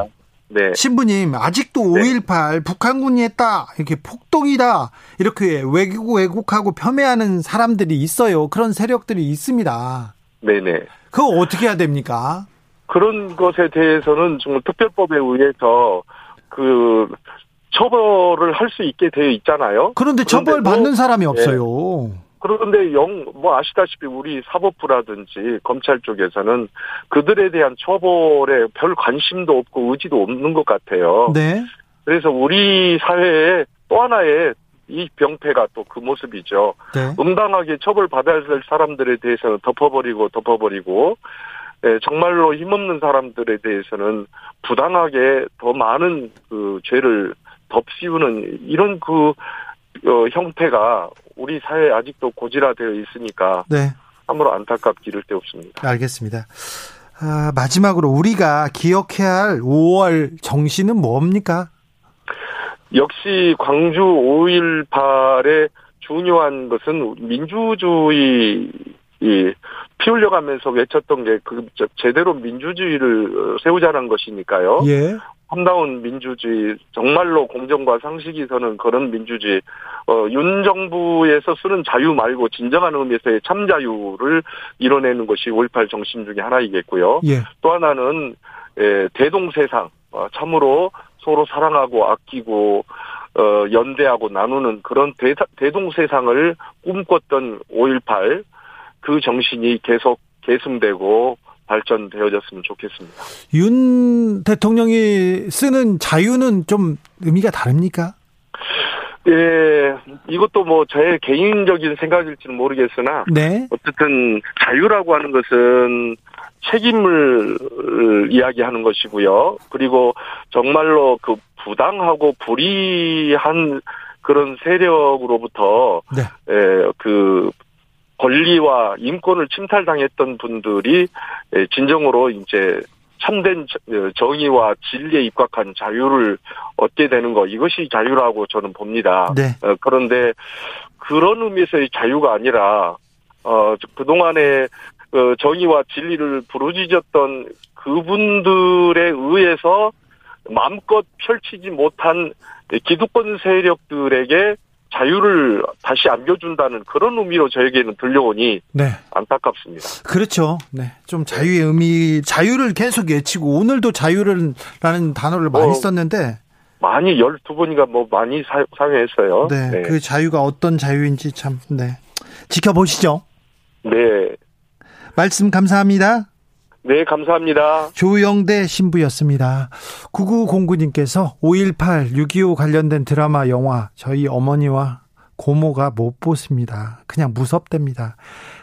네, 네. 신부님 아직도 5.18 북한군이 했다 이렇게 폭동이다 이렇게 왜곡 왜곡하고 폄훼하는 사람들이 있어요. 그런 세력들이 있습니다. 네네. 그거 어떻게 해야 됩니까? 그런 것에 대해서는 정말 특별법에 의해서 그 처벌을 할 수 있게 되어 있잖아요. 그런데 처벌 뭐, 받는 사람이 네. 없어요. 네. 그런데 영, 뭐 아시다시피 우리 사법부라든지 검찰 쪽에서는 그들에 대한 처벌에 별 관심도 없고 의지도 없는 것 같아요. 네. 그래서 우리 사회에 또 하나의 이 병폐가 또 그 모습이죠. 네. 응당하게 처벌받아야 될 사람들에 대해서는 덮어버리고 덮어버리고 네, 정말로 힘없는 사람들에 대해서는 부당하게 더 많은 그 죄를 덮씌우는 이런 그 어, 형태가 우리 사회에 아직도 고질화되어 있으니까 네. 참으로 안타깝기 이를 데 없습니다. 알겠습니다. 아, 마지막으로 우리가 기억해야 할 5월 정신은 뭡니까? 역시 광주 5.18의 중요한 것은 민주주의 이 피 흘려가면서 외쳤던 게 그 제대로 민주주의를 세우자는 것이니까요. 예. 험다운 민주주의 정말로 공정과 상식이 서는 그런 민주주의 어, 윤 정부에서 쓰는 자유 말고 진정한 의미에서의 참자유를 이뤄내는 것이 5.18 정신 중의 하나이겠고요. 예. 또 하나는 에, 대동세상 어, 참으로 서로 사랑하고 아끼고 어, 연대하고 나누는 그런 대, 대동세상을 꿈꿨던 5.18 그 정신이 계속 계승되고 발전되어졌으면 좋겠습니다. 윤 대통령이 쓰는 자유는 좀 의미가 다릅니까? 예, 이것도 뭐 제 개인적인 생각일지는 모르겠으나, 네. 어쨌든 자유라고 하는 것은 책임을 이야기하는 것이고요. 그리고 정말로 그 부당하고 불이한 그런 세력으로부터 네. 예, 그 권리와 인권을 침탈당했던 분들이 진정으로 이제 참된 어, 정의와 진리에 입각한 자유를 얻게 되는 것 이것이 자유라고 저는 봅니다. 네. 어, 그런데 그런 의미에서의 자유가 아니라 어 그동안에 어, 정의와 진리를 부르짖었던 그분들에 의해서 마음껏 펼치지 못한 기득권 세력들에게 자유를 다시 안겨준다는 그런 의미로 저에게는 들려오니 네. 안타깝습니다. 그렇죠. 네. 좀 자유의 의미, 자유를 계속 외치고 오늘도 자유를라는 단어를 많이 어, 썼는데 많이 12번인가 뭐 많이 사, 사용했어요. 네, 네. 그 자유가 어떤 자유인지 참 네. 지켜보시죠. 네. 말씀 감사합니다. 네, 감사합니다. 조영대 신부였습니다. 9909님께서 5.18, 6.25 관련된 드라마, 영화, 저희 어머니와 고모가 못 보습니다. 그냥 무섭답니다.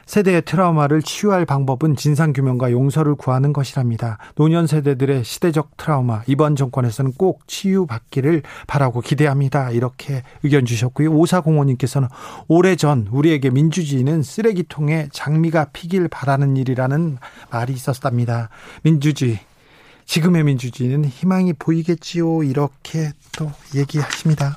세대의 트라우마를 치유할 방법은 진상규명과 용서를 구하는 것이랍니다. 노년 세대들의 시대적 트라우마, 이번 정권에서는 꼭 치유받기를 바라고 기대합니다. 이렇게 의견 주셨고요. 오사공원님께서는 오래전 우리에게 민주주의는 쓰레기통에 장미가 피길 바라는 일이라는 말이 있었답니다. 민주주의. 지금의 민주주의는 희망이 보이겠지요. 이렇게 또 얘기하십니다.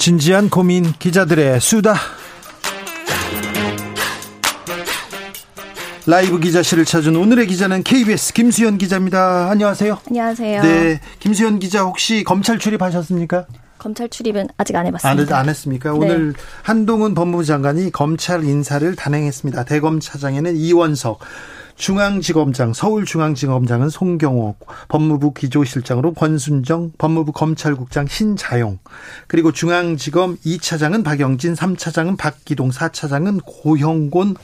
진지한 고민 기자들의 수다. 라이브 기자실을 찾은 오늘의 기자는 KBS 김수현 기자입니다. 안녕하세요. 안녕하세요. 네, 김수현 기자 혹시 검찰 출입하셨습니까? 검찰 출입은 아직 안 해봤습니다. 안, 안 했습니까? 네. 오늘 한동훈 법무부 장관이 검찰 인사를 단행했습니다. 대검 차장에는 이원석, 중앙지검장, 서울중앙지검장은 송경호, 법무부 기조실장으로 권순정, 법무부 검찰국장 신자용, 그리고 중앙지검 2차장은 박영진, 3차장은 박기동, 4차장은 고형곤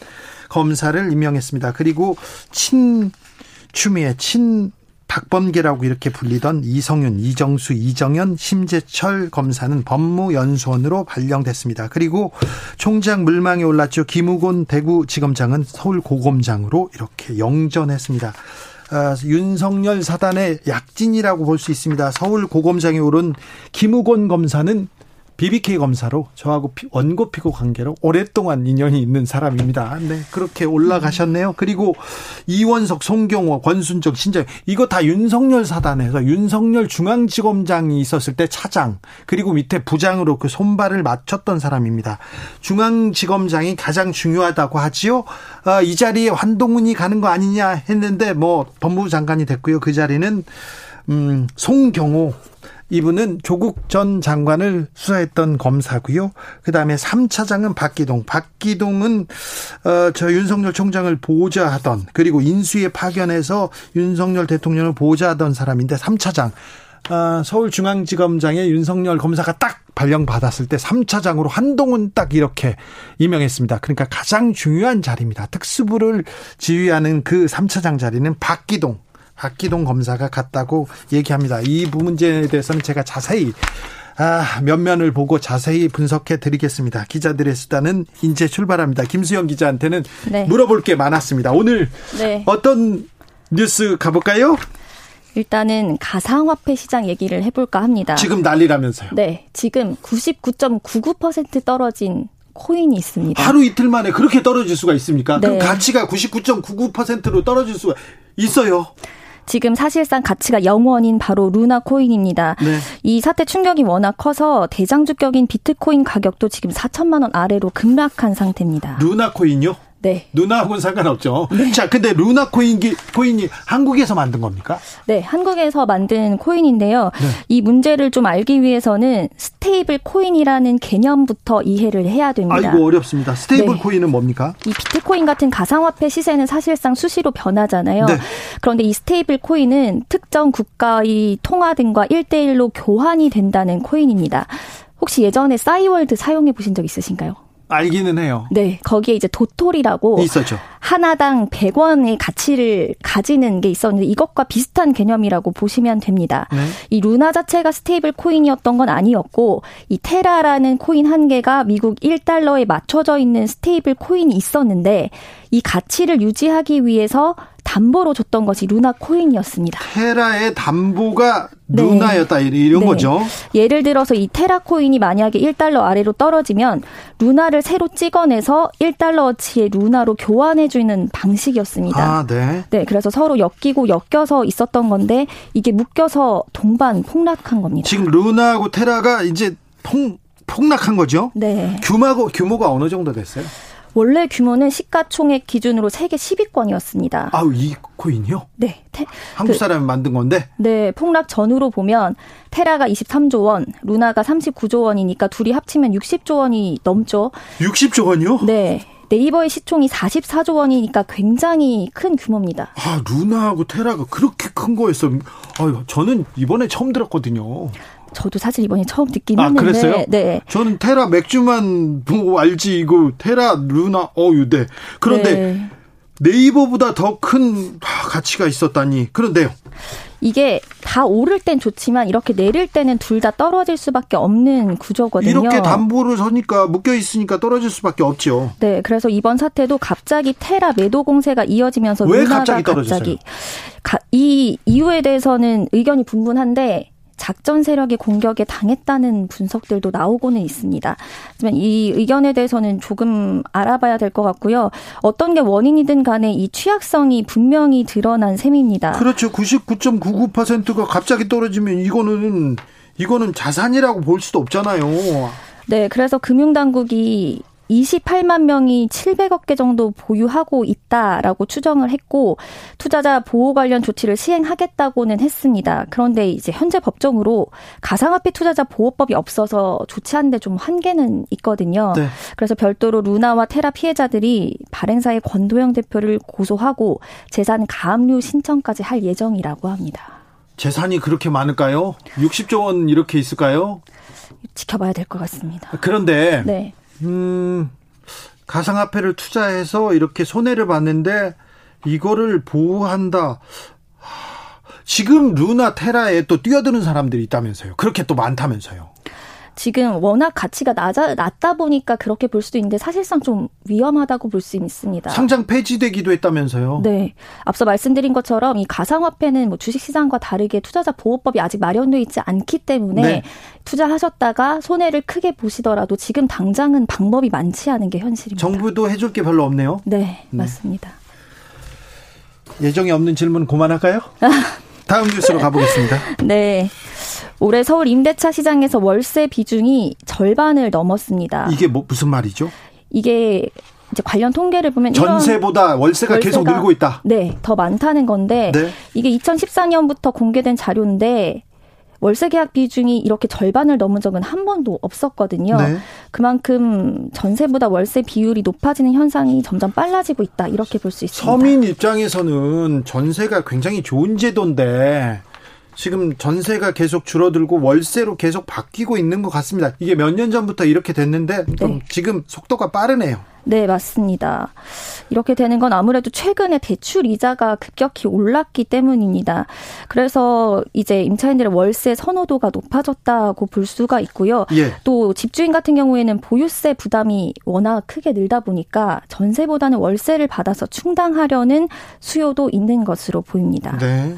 검사를 임명했습니다. 그리고 친 추미애 친 박범계라고 이렇게 불리던 이성윤, 이정수, 이정현, 심재철 검사는 법무연수원으로 발령됐습니다. 그리고 총장 물망에 올랐죠. 김우곤 대구지검장은 서울고검장으로 이렇게 영전했습니다. 아, 윤석열 사단의 약진이라고 볼 수 있습니다. 서울고검장에 오른 김우곤 검사는 BBK 검사로 저하고 원고 피고 관계로 오랫동안 인연이 있는 사람입니다. 네, 그렇게 올라가셨네요. 그리고 이원석, 송경호, 권순정, 신재 이거 다 윤석열 사단에서 윤석열 중앙지검장이 있었을 때 차장 그리고 밑에 부장으로 그 손발을 맞췄던 사람입니다. 중앙지검장이 가장 중요하다고 하지요. 아, 이 자리에 한동훈이 가는 거 아니냐 했는데 뭐 법무부 장관이 됐고요. 그 자리는 음, 송경호 이분은 조국 전 장관을 수사했던 검사고요. 그다음에 3차장은 박기동. 박기동은 어, 저 윤석열 총장을 보좌하던 그리고 인수위 파견해서 윤석열 대통령을 보좌하던 사람인데 3차장 어, 서울중앙지검장의 윤석열 검사가 딱 발령받았을 때 3차장으로 한동훈 딱 이렇게 임명했습니다. 그러니까 가장 중요한 자리입니다. 특수부를 지휘하는 그 3차장 자리는 박기동 박기동 검사가 갔다고 얘기합니다. 이 문제에 대해서는 제가 자세히 아, 면면을 보고 자세히 분석해 드리겠습니다. 기자들의 수단은 이제 출발합니다. 김수영 기자한테는 네. 물어볼 게 많았습니다. 오늘 네. 어떤 뉴스 가볼까요? 일단은 가상화폐 시장 얘기를 해볼까 합니다. 지금 난리라면서요? 네. 지금 99.99% 떨어진 코인이 있습니다. 하루 이틀 만에 그렇게 떨어질 수가 있습니까? 네. 그럼 가치가 99.99%로 떨어질 수가 있어요. 지금 사실상 가치가 0원인 바로 루나 코인입니다. 네. 이 사태 충격이 워낙 커서 대장주격인 비트코인 가격도 지금 4천만 원 아래로 급락한 상태입니다. 루나 코인요? 네. 루나하고는 상관없죠. 네. 자, 근데 루나 코인 코인이 한국에서 만든 겁니까? 네, 한국에서 만든 코인인데요. 네. 이 문제를 좀 알기 위해서는 stable 코인이라는 개념부터 이해를 해야 됩니다. 아이고 어렵습니다. stable 네. 코인은 뭡니까? 이 비트코인 같은 가상화폐 시세는 사실상 수시로 변하잖아요. 네. 그런데 이 stable 코인은 특정 국가의 통화 등과 1대1로 교환이 된다는 코인입니다. 혹시 예전에 싸이월드 사용해 보신 적 있으신가요? 알기는 해요. 네, 거기에 이제 도토리라고 있었죠. 하나당 100원의 가치를 가지는 게 있었는데 이것과 비슷한 개념이라고 보시면 됩니다. 네. 이 루나 자체가 stable 코인이었던 건 아니었고 이 테라라는 코인 한 개가 미국 1달러에 맞춰져 있는 stable 코인이 있었는데 이 가치를 유지하기 위해서 담보로 줬던 것이 루나 코인이었습니다. 테라의 담보가 네. 루나였다 이런 네. 거죠. 예를 들어서 이 테라 코인이 만약에 1달러 아래로 떨어지면 루나를 새로 찍어내서 1달러어치의 루나로 교환해 주는 방식이었습니다. 아, 네. 네, 그래서 서로 엮이고 엮여서 있었던 건데 이게 묶여서 동반 폭락한 겁니다. 지금 루나하고 테라가 이제 폭 폭락한 거죠? 네. 규모가 규모가 어느 정도 됐어요? 원래 규모는 시가총액 기준으로 세계 10위권이었습니다. 아, 이 코인이요? 네. 테, 한국 그 사람이 그, 만든 건데? 네. 폭락 전후로 보면 테라가 23조 원, 루나가 39조 원이니까 둘이 합치면 60조 원이 넘죠. 60조 원이요? 네. 네이버의 시총이 44조 원이니까 굉장히 큰 규모입니다. 아, 루나하고 테라가 그렇게 큰 거였어. 아, 저는 이번에 처음 들었거든요. 저도 사실 이번에 처음 듣긴 아, 했는데. 그랬어요? 네. 저는 테라 맥주만 보고 알지 이거 테라 루나 어유 네. 그런데 네. 네이버보다 더 큰 가치가 있었다니. 그런데요. 이게 다 오를 땐 좋지만 이렇게 내릴 때는 둘 다 떨어질 수밖에 없는 구조거든요. 이렇게 담보를 서니까 묶여 있으니까 떨어질 수밖에 없죠. 네, 그래서 이번 사태도 갑자기 테라 매도 공세가 이어지면서 왜 갑자기 떨어졌어요? 갑자기 이 이유에 대해서는 의견이 분분한데 작전 세력의 공격에 당했다는 분석들도 나오고는 있습니다. 하지만 이 의견에 대해서는 조금 알아봐야 될 것 같고요. 어떤 게 원인이든 간에 이 취약성이 분명히 드러난 셈입니다. 그렇죠. 99.99%가 갑자기 떨어지면 이거는 이거는 자산이라고 볼 수도 없잖아요. 네, 그래서 금융당국이 28만 명이 700억 개 정도 보유하고 있다라고 추정을 했고 투자자 보호 관련 조치를 시행하겠다고는 했습니다. 그런데 이제 현재 법정으로 가상화폐 투자자 보호법이 없어서 조치하는데 좀 한계는 있거든요. 네. 그래서 별도로 루나와 테라 피해자들이 발행사의 권도영 대표를 고소하고 재산 가압류 신청까지 할 예정이라고 합니다. 재산이 그렇게 많을까요? 60조 원 이렇게 있을까요? 지켜봐야 될 것 같습니다. 그런데 네. 음, 가상화폐를 투자해서 이렇게 손해를 봤는데 이거를 보호한다. 지금 루나 테라에 또 뛰어드는 사람들이 있다면서요. 그렇게 또 많다면서요. 지금 워낙 가치가 낮아, 낮다 보니까 그렇게 볼 수도 있는데 사실상 좀 위험하다고 볼 수 있습니다. 상장 폐지되기도 했다면서요? 네. 앞서 말씀드린 것처럼 이 가상화폐는 뭐 주식시장과 다르게 투자자 보호법이 아직 마련되어 있지 않기 때문에 네. 투자하셨다가 손해를 크게 보시더라도 지금 당장은 방법이 많지 않은 게 현실입니다. 정부도 해줄 게 별로 없네요? 네, 네. 맞습니다. 예정이 없는 질문 그만할까요? 다음 뉴스로 가보겠습니다. 네. 올해 서울 임대차 시장에서 월세 비중이 절반을 넘었습니다. 이게 뭐 무슨 말이죠? 이게 이제 관련 통계를 보면 전세보다 월세가, 월세가, 계속 늘고 있다. 네, 더 많다는 건데 네. 이게 2014년부터 공개된 자료인데 월세 계약 비중이 이렇게 절반을 넘은 적은 한 번도 없었거든요. 네. 그만큼 전세보다 월세 비율이 높아지는 현상이 점점 빨라지고 있다. 이렇게 볼 수 있습니다. 서민 입장에서는 전세가 굉장히 좋은 제도인데 지금 전세가 계속 줄어들고 월세로 계속 바뀌고 있는 것 같습니다. 이게 몇 년 전부터 이렇게 됐는데 네. 지금 속도가 빠르네요. 네, 맞습니다. 이렇게 되는 건 아무래도 최근에 대출 이자가 급격히 올랐기 때문입니다. 그래서 이제 임차인들의 월세 선호도가 높아졌다고 볼 수가 있고요. 예. 또 집주인 같은 경우에는 보유세 부담이 워낙 크게 늘다 보니까 전세보다는 월세를 받아서 충당하려는 수요도 있는 것으로 보입니다. 네.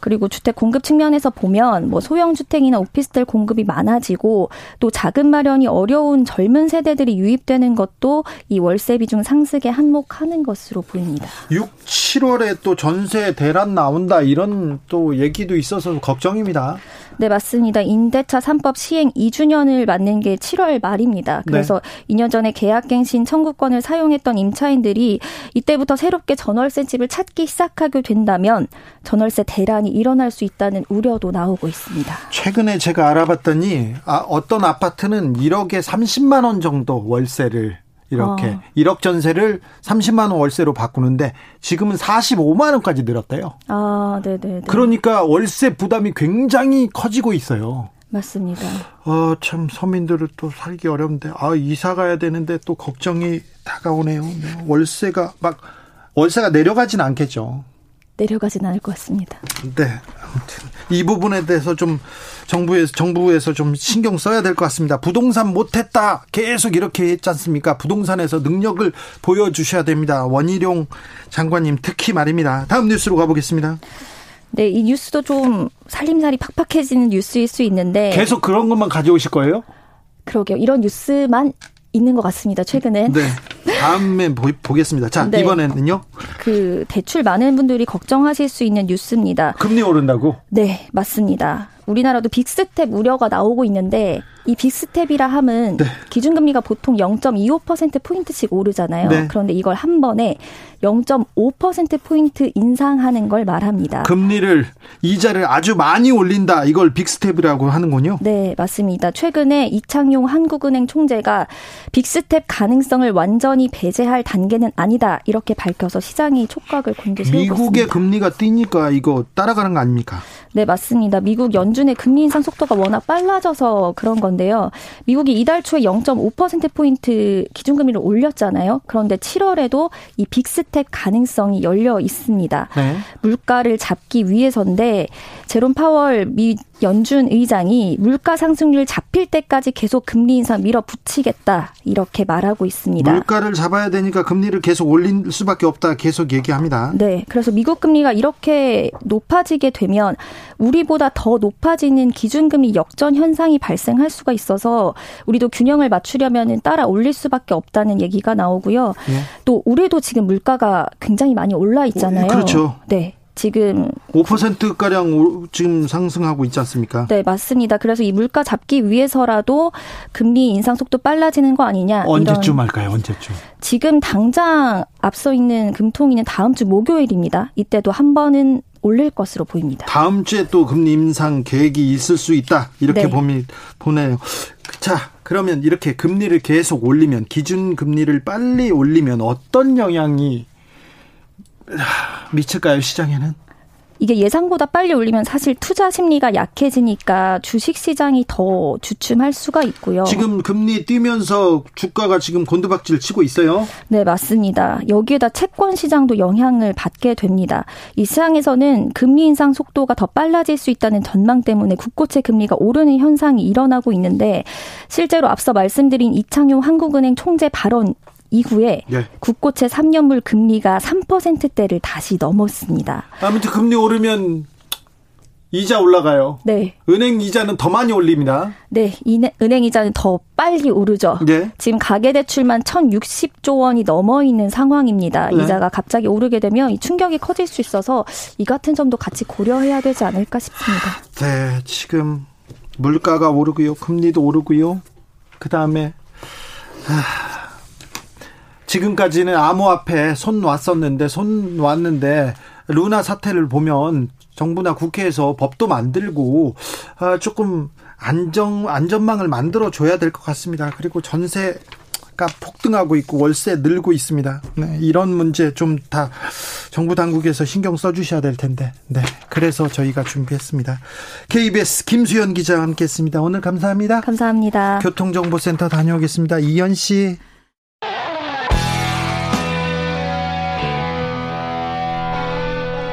그리고 주택 공급 측면에서 보면 뭐 소형 주택이나 오피스텔 공급이 많아지고 또 자금 마련이 어려운 젊은 세대들이 유입되는 것도 이월 세 비중 상승에 한몫하는 것으로 보입니다. 6, 7월에 또 전세 대란 나온다 이런 또 얘기도 있어서 걱정입니다. 네, 맞습니다. 임대차 3법 시행 2주년을 맞는 게 7월 말입니다. 그래서 네. 2년 전에 계약갱신 청구권을 사용했던 임차인들이 이때부터 새롭게 전월세 집을 찾기 시작하게 된다면 전월세 대란이 일어날 수 있다는 우려도 나오고 있습니다. 최근에 제가 알아봤더니 아, 어떤 아파트는 1억에 30만 원 정도 월세를 이렇게 어. 1억 전세를 30만 원 월세로 바꾸는데 지금은 45만 원까지 늘었대요. 아, 네, 네. 그러니까 월세 부담이 굉장히 커지고 있어요. 맞습니다. 어, 참 서민들은 또 살기 어려운데 아, 이사 가야 되는데 또 걱정이 다가오네요. 월세가 막 월세가 내려가진 않겠죠. 내려가진 않을 것 같습니다. 네. 아무튼 이 부분에 대해서 좀 정부에서 정부에서 좀 신경 써야 될 것 같습니다. 부동산 못했다 계속 이렇게 했지 않습니까? 부동산에서 능력을 보여주셔야 됩니다. 원희룡 장관님 특히 말입니다. 다음 뉴스로 가보겠습니다. 네, 이 뉴스도 좀 살림살이 팍팍해지는 뉴스일 수 있는데 계속 그런 것만 가져오실 거예요? 그러게요. 이런 뉴스만 있는 것 같습니다. 최근엔. 네. 다음에 보, 겠습니다 자, 네. 이번에는요. 그 대출 많은 분들이 걱정하실 수 있는 뉴스입니다. 금리 오른다고? 네, 맞습니다. 우리나라도 big step 우려가 나오고 있는데 이 big step이라 함은 네. 기준금리가 보통 0.25% 포인트씩 오르잖아요. 네. 그런데 이걸 한 번에 0.5% 포인트 인상하는 걸 말합니다. 금리를 이자를 아주 많이 올린다. 이걸 big step이라고 하는군요. 네, 맞습니다. 최근에 이창용 한국은행 총재가 big step 가능성을 완전히 배제할 단계는 아니다. 이렇게 밝혀서 시장이 촉각을 곤두세우고 있습니다. 미국의 금리가 뛰니까 이거 따라가는 거 아닙니까? 네, 맞습니다. 미국 연준의 금리 인상 속도가 워낙 빨라져서 그런 건 데요. 미국이 이달 초에 0.5%포인트 기준금리를 올렸잖아요. 그런데 7월에도 이 big step 가능성이 열려 있습니다. 네. 물가를 잡기 위해서인데, 제롬 파월 미 연준 의장이 물가 상승률 잡힐 때까지 계속 금리 인상 밀어붙이겠다 이렇게 말하고 있습니다. 물가를 잡아야 되니까 금리를 계속 올릴 수밖에 없다 계속 얘기합니다. 네, 그래서 미국 금리가 이렇게 높아지게 되면 우리보다 더 높아지는 기준금리 역전 현상이 발생할 수가 있어서 우리도 균형을 맞추려면 따라 올릴 수밖에 없다는 얘기가 나오고요. 네. 또 우리도 지금 물가가 굉장히 많이 올라 있잖아요. 그렇죠. 네. 지금 5% 가량 지금 상승하고 있지 않습니까? 네, 맞습니다. 그래서 이 물가 잡기 위해서라도 금리 인상 속도 빨라지는 거 아니냐? 언제쯤 할까요? 언제쯤? 지금 당장 앞서 있는 금통위는 다음 주 목요일입니다. 이때도 한 번은 올릴 것으로 보입니다. 다음 주에 또 금리 인상 계획이 있을 수 있다. 이렇게 네. 보면 보네요. 자, 그러면 이렇게 금리를 계속 올리면 기준 금리를 빨리 올리면 어떤 영향이 미칠까요 시장에는? 이게 예상보다 빨리 올리면 사실 투자 심리가 약해지니까 주식 시장이 더 주춤할 수가 있고요. 지금 금리 뛰면서 주가가 지금 곤두박질 치고 있어요. 네, 맞습니다. 여기에다 채권 시장도 영향을 받게 됩니다. 이 시장에서는 금리 인상 속도가 더 빨라질 수 있다는 전망 때문에 국고채 금리가 오르는 현상이 일어나고 있는데 실제로 앞서 말씀드린 이창용 한국은행 총재 발언 이후에 네. 국고채 3년물 금리가 3%대를 다시 넘었습니다. 아무튼 금리 오르면 이자 올라가요. 네. 은행 이자는 더 많이 올립니다. 네, 은행 이자는 더 빨리 오르죠. 네. 지금 가계 대출만 1,060조 원이 넘어 있는 상황입니다. 네. 이자가 갑자기 오르게 되면 이 충격이 커질 수 있어서 이 같은 점도 같이 고려해야 되지 않을까 싶습니다. 네, 지금 물가가 오르고요, 금리도 오르고요. 그 다음에 아, 지금까지는 암호화폐 손 놨었는데 손 놨는데 루나 사태를 보면 정부나 국회에서 법도 만들고 아, 조금 안정 안전망을 만들어 줘야 될 것 같습니다. 그리고 전세 가 폭등하고 있고 월세 늘고 있습니다. 네, 이런 문제 좀 다 정부 당국에서 신경 써 주셔야 될 텐데. 네, 그래서 저희가 준비했습니다. KBS 김수현 기자와 함께 했습니다. 오늘 감사합니다. 감사합니다. 교통정보센터 다녀오겠습니다. 이현 씨.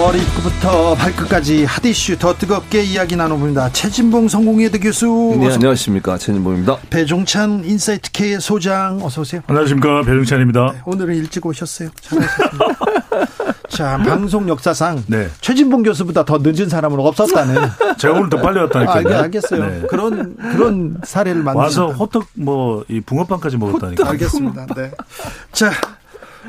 머리부터 발끝까지 hot issue 더 뜨겁게 이야기 나눠봅니다. 최진봉 성공회대 교수. 네, 안녕하십니까. 최진봉입니다. 배종찬 인사이트 K의 소장 어서 오세요. 안녕하십니까. 배종찬입니다. 네, 오늘은 일찍 오셨어요. 잘하셨습니다. 자, 방송 역사상 네. 최진봉 교수보다 더 늦은 사람은 없었다는. 제가 오늘 더 빨리 왔다니까요. 아, 알겠어요. 네. 그런 그런 사례를 만드 와서 호떡 뭐 이 붕어빵까지 먹었다니까. 알겠습니다. 네. 자,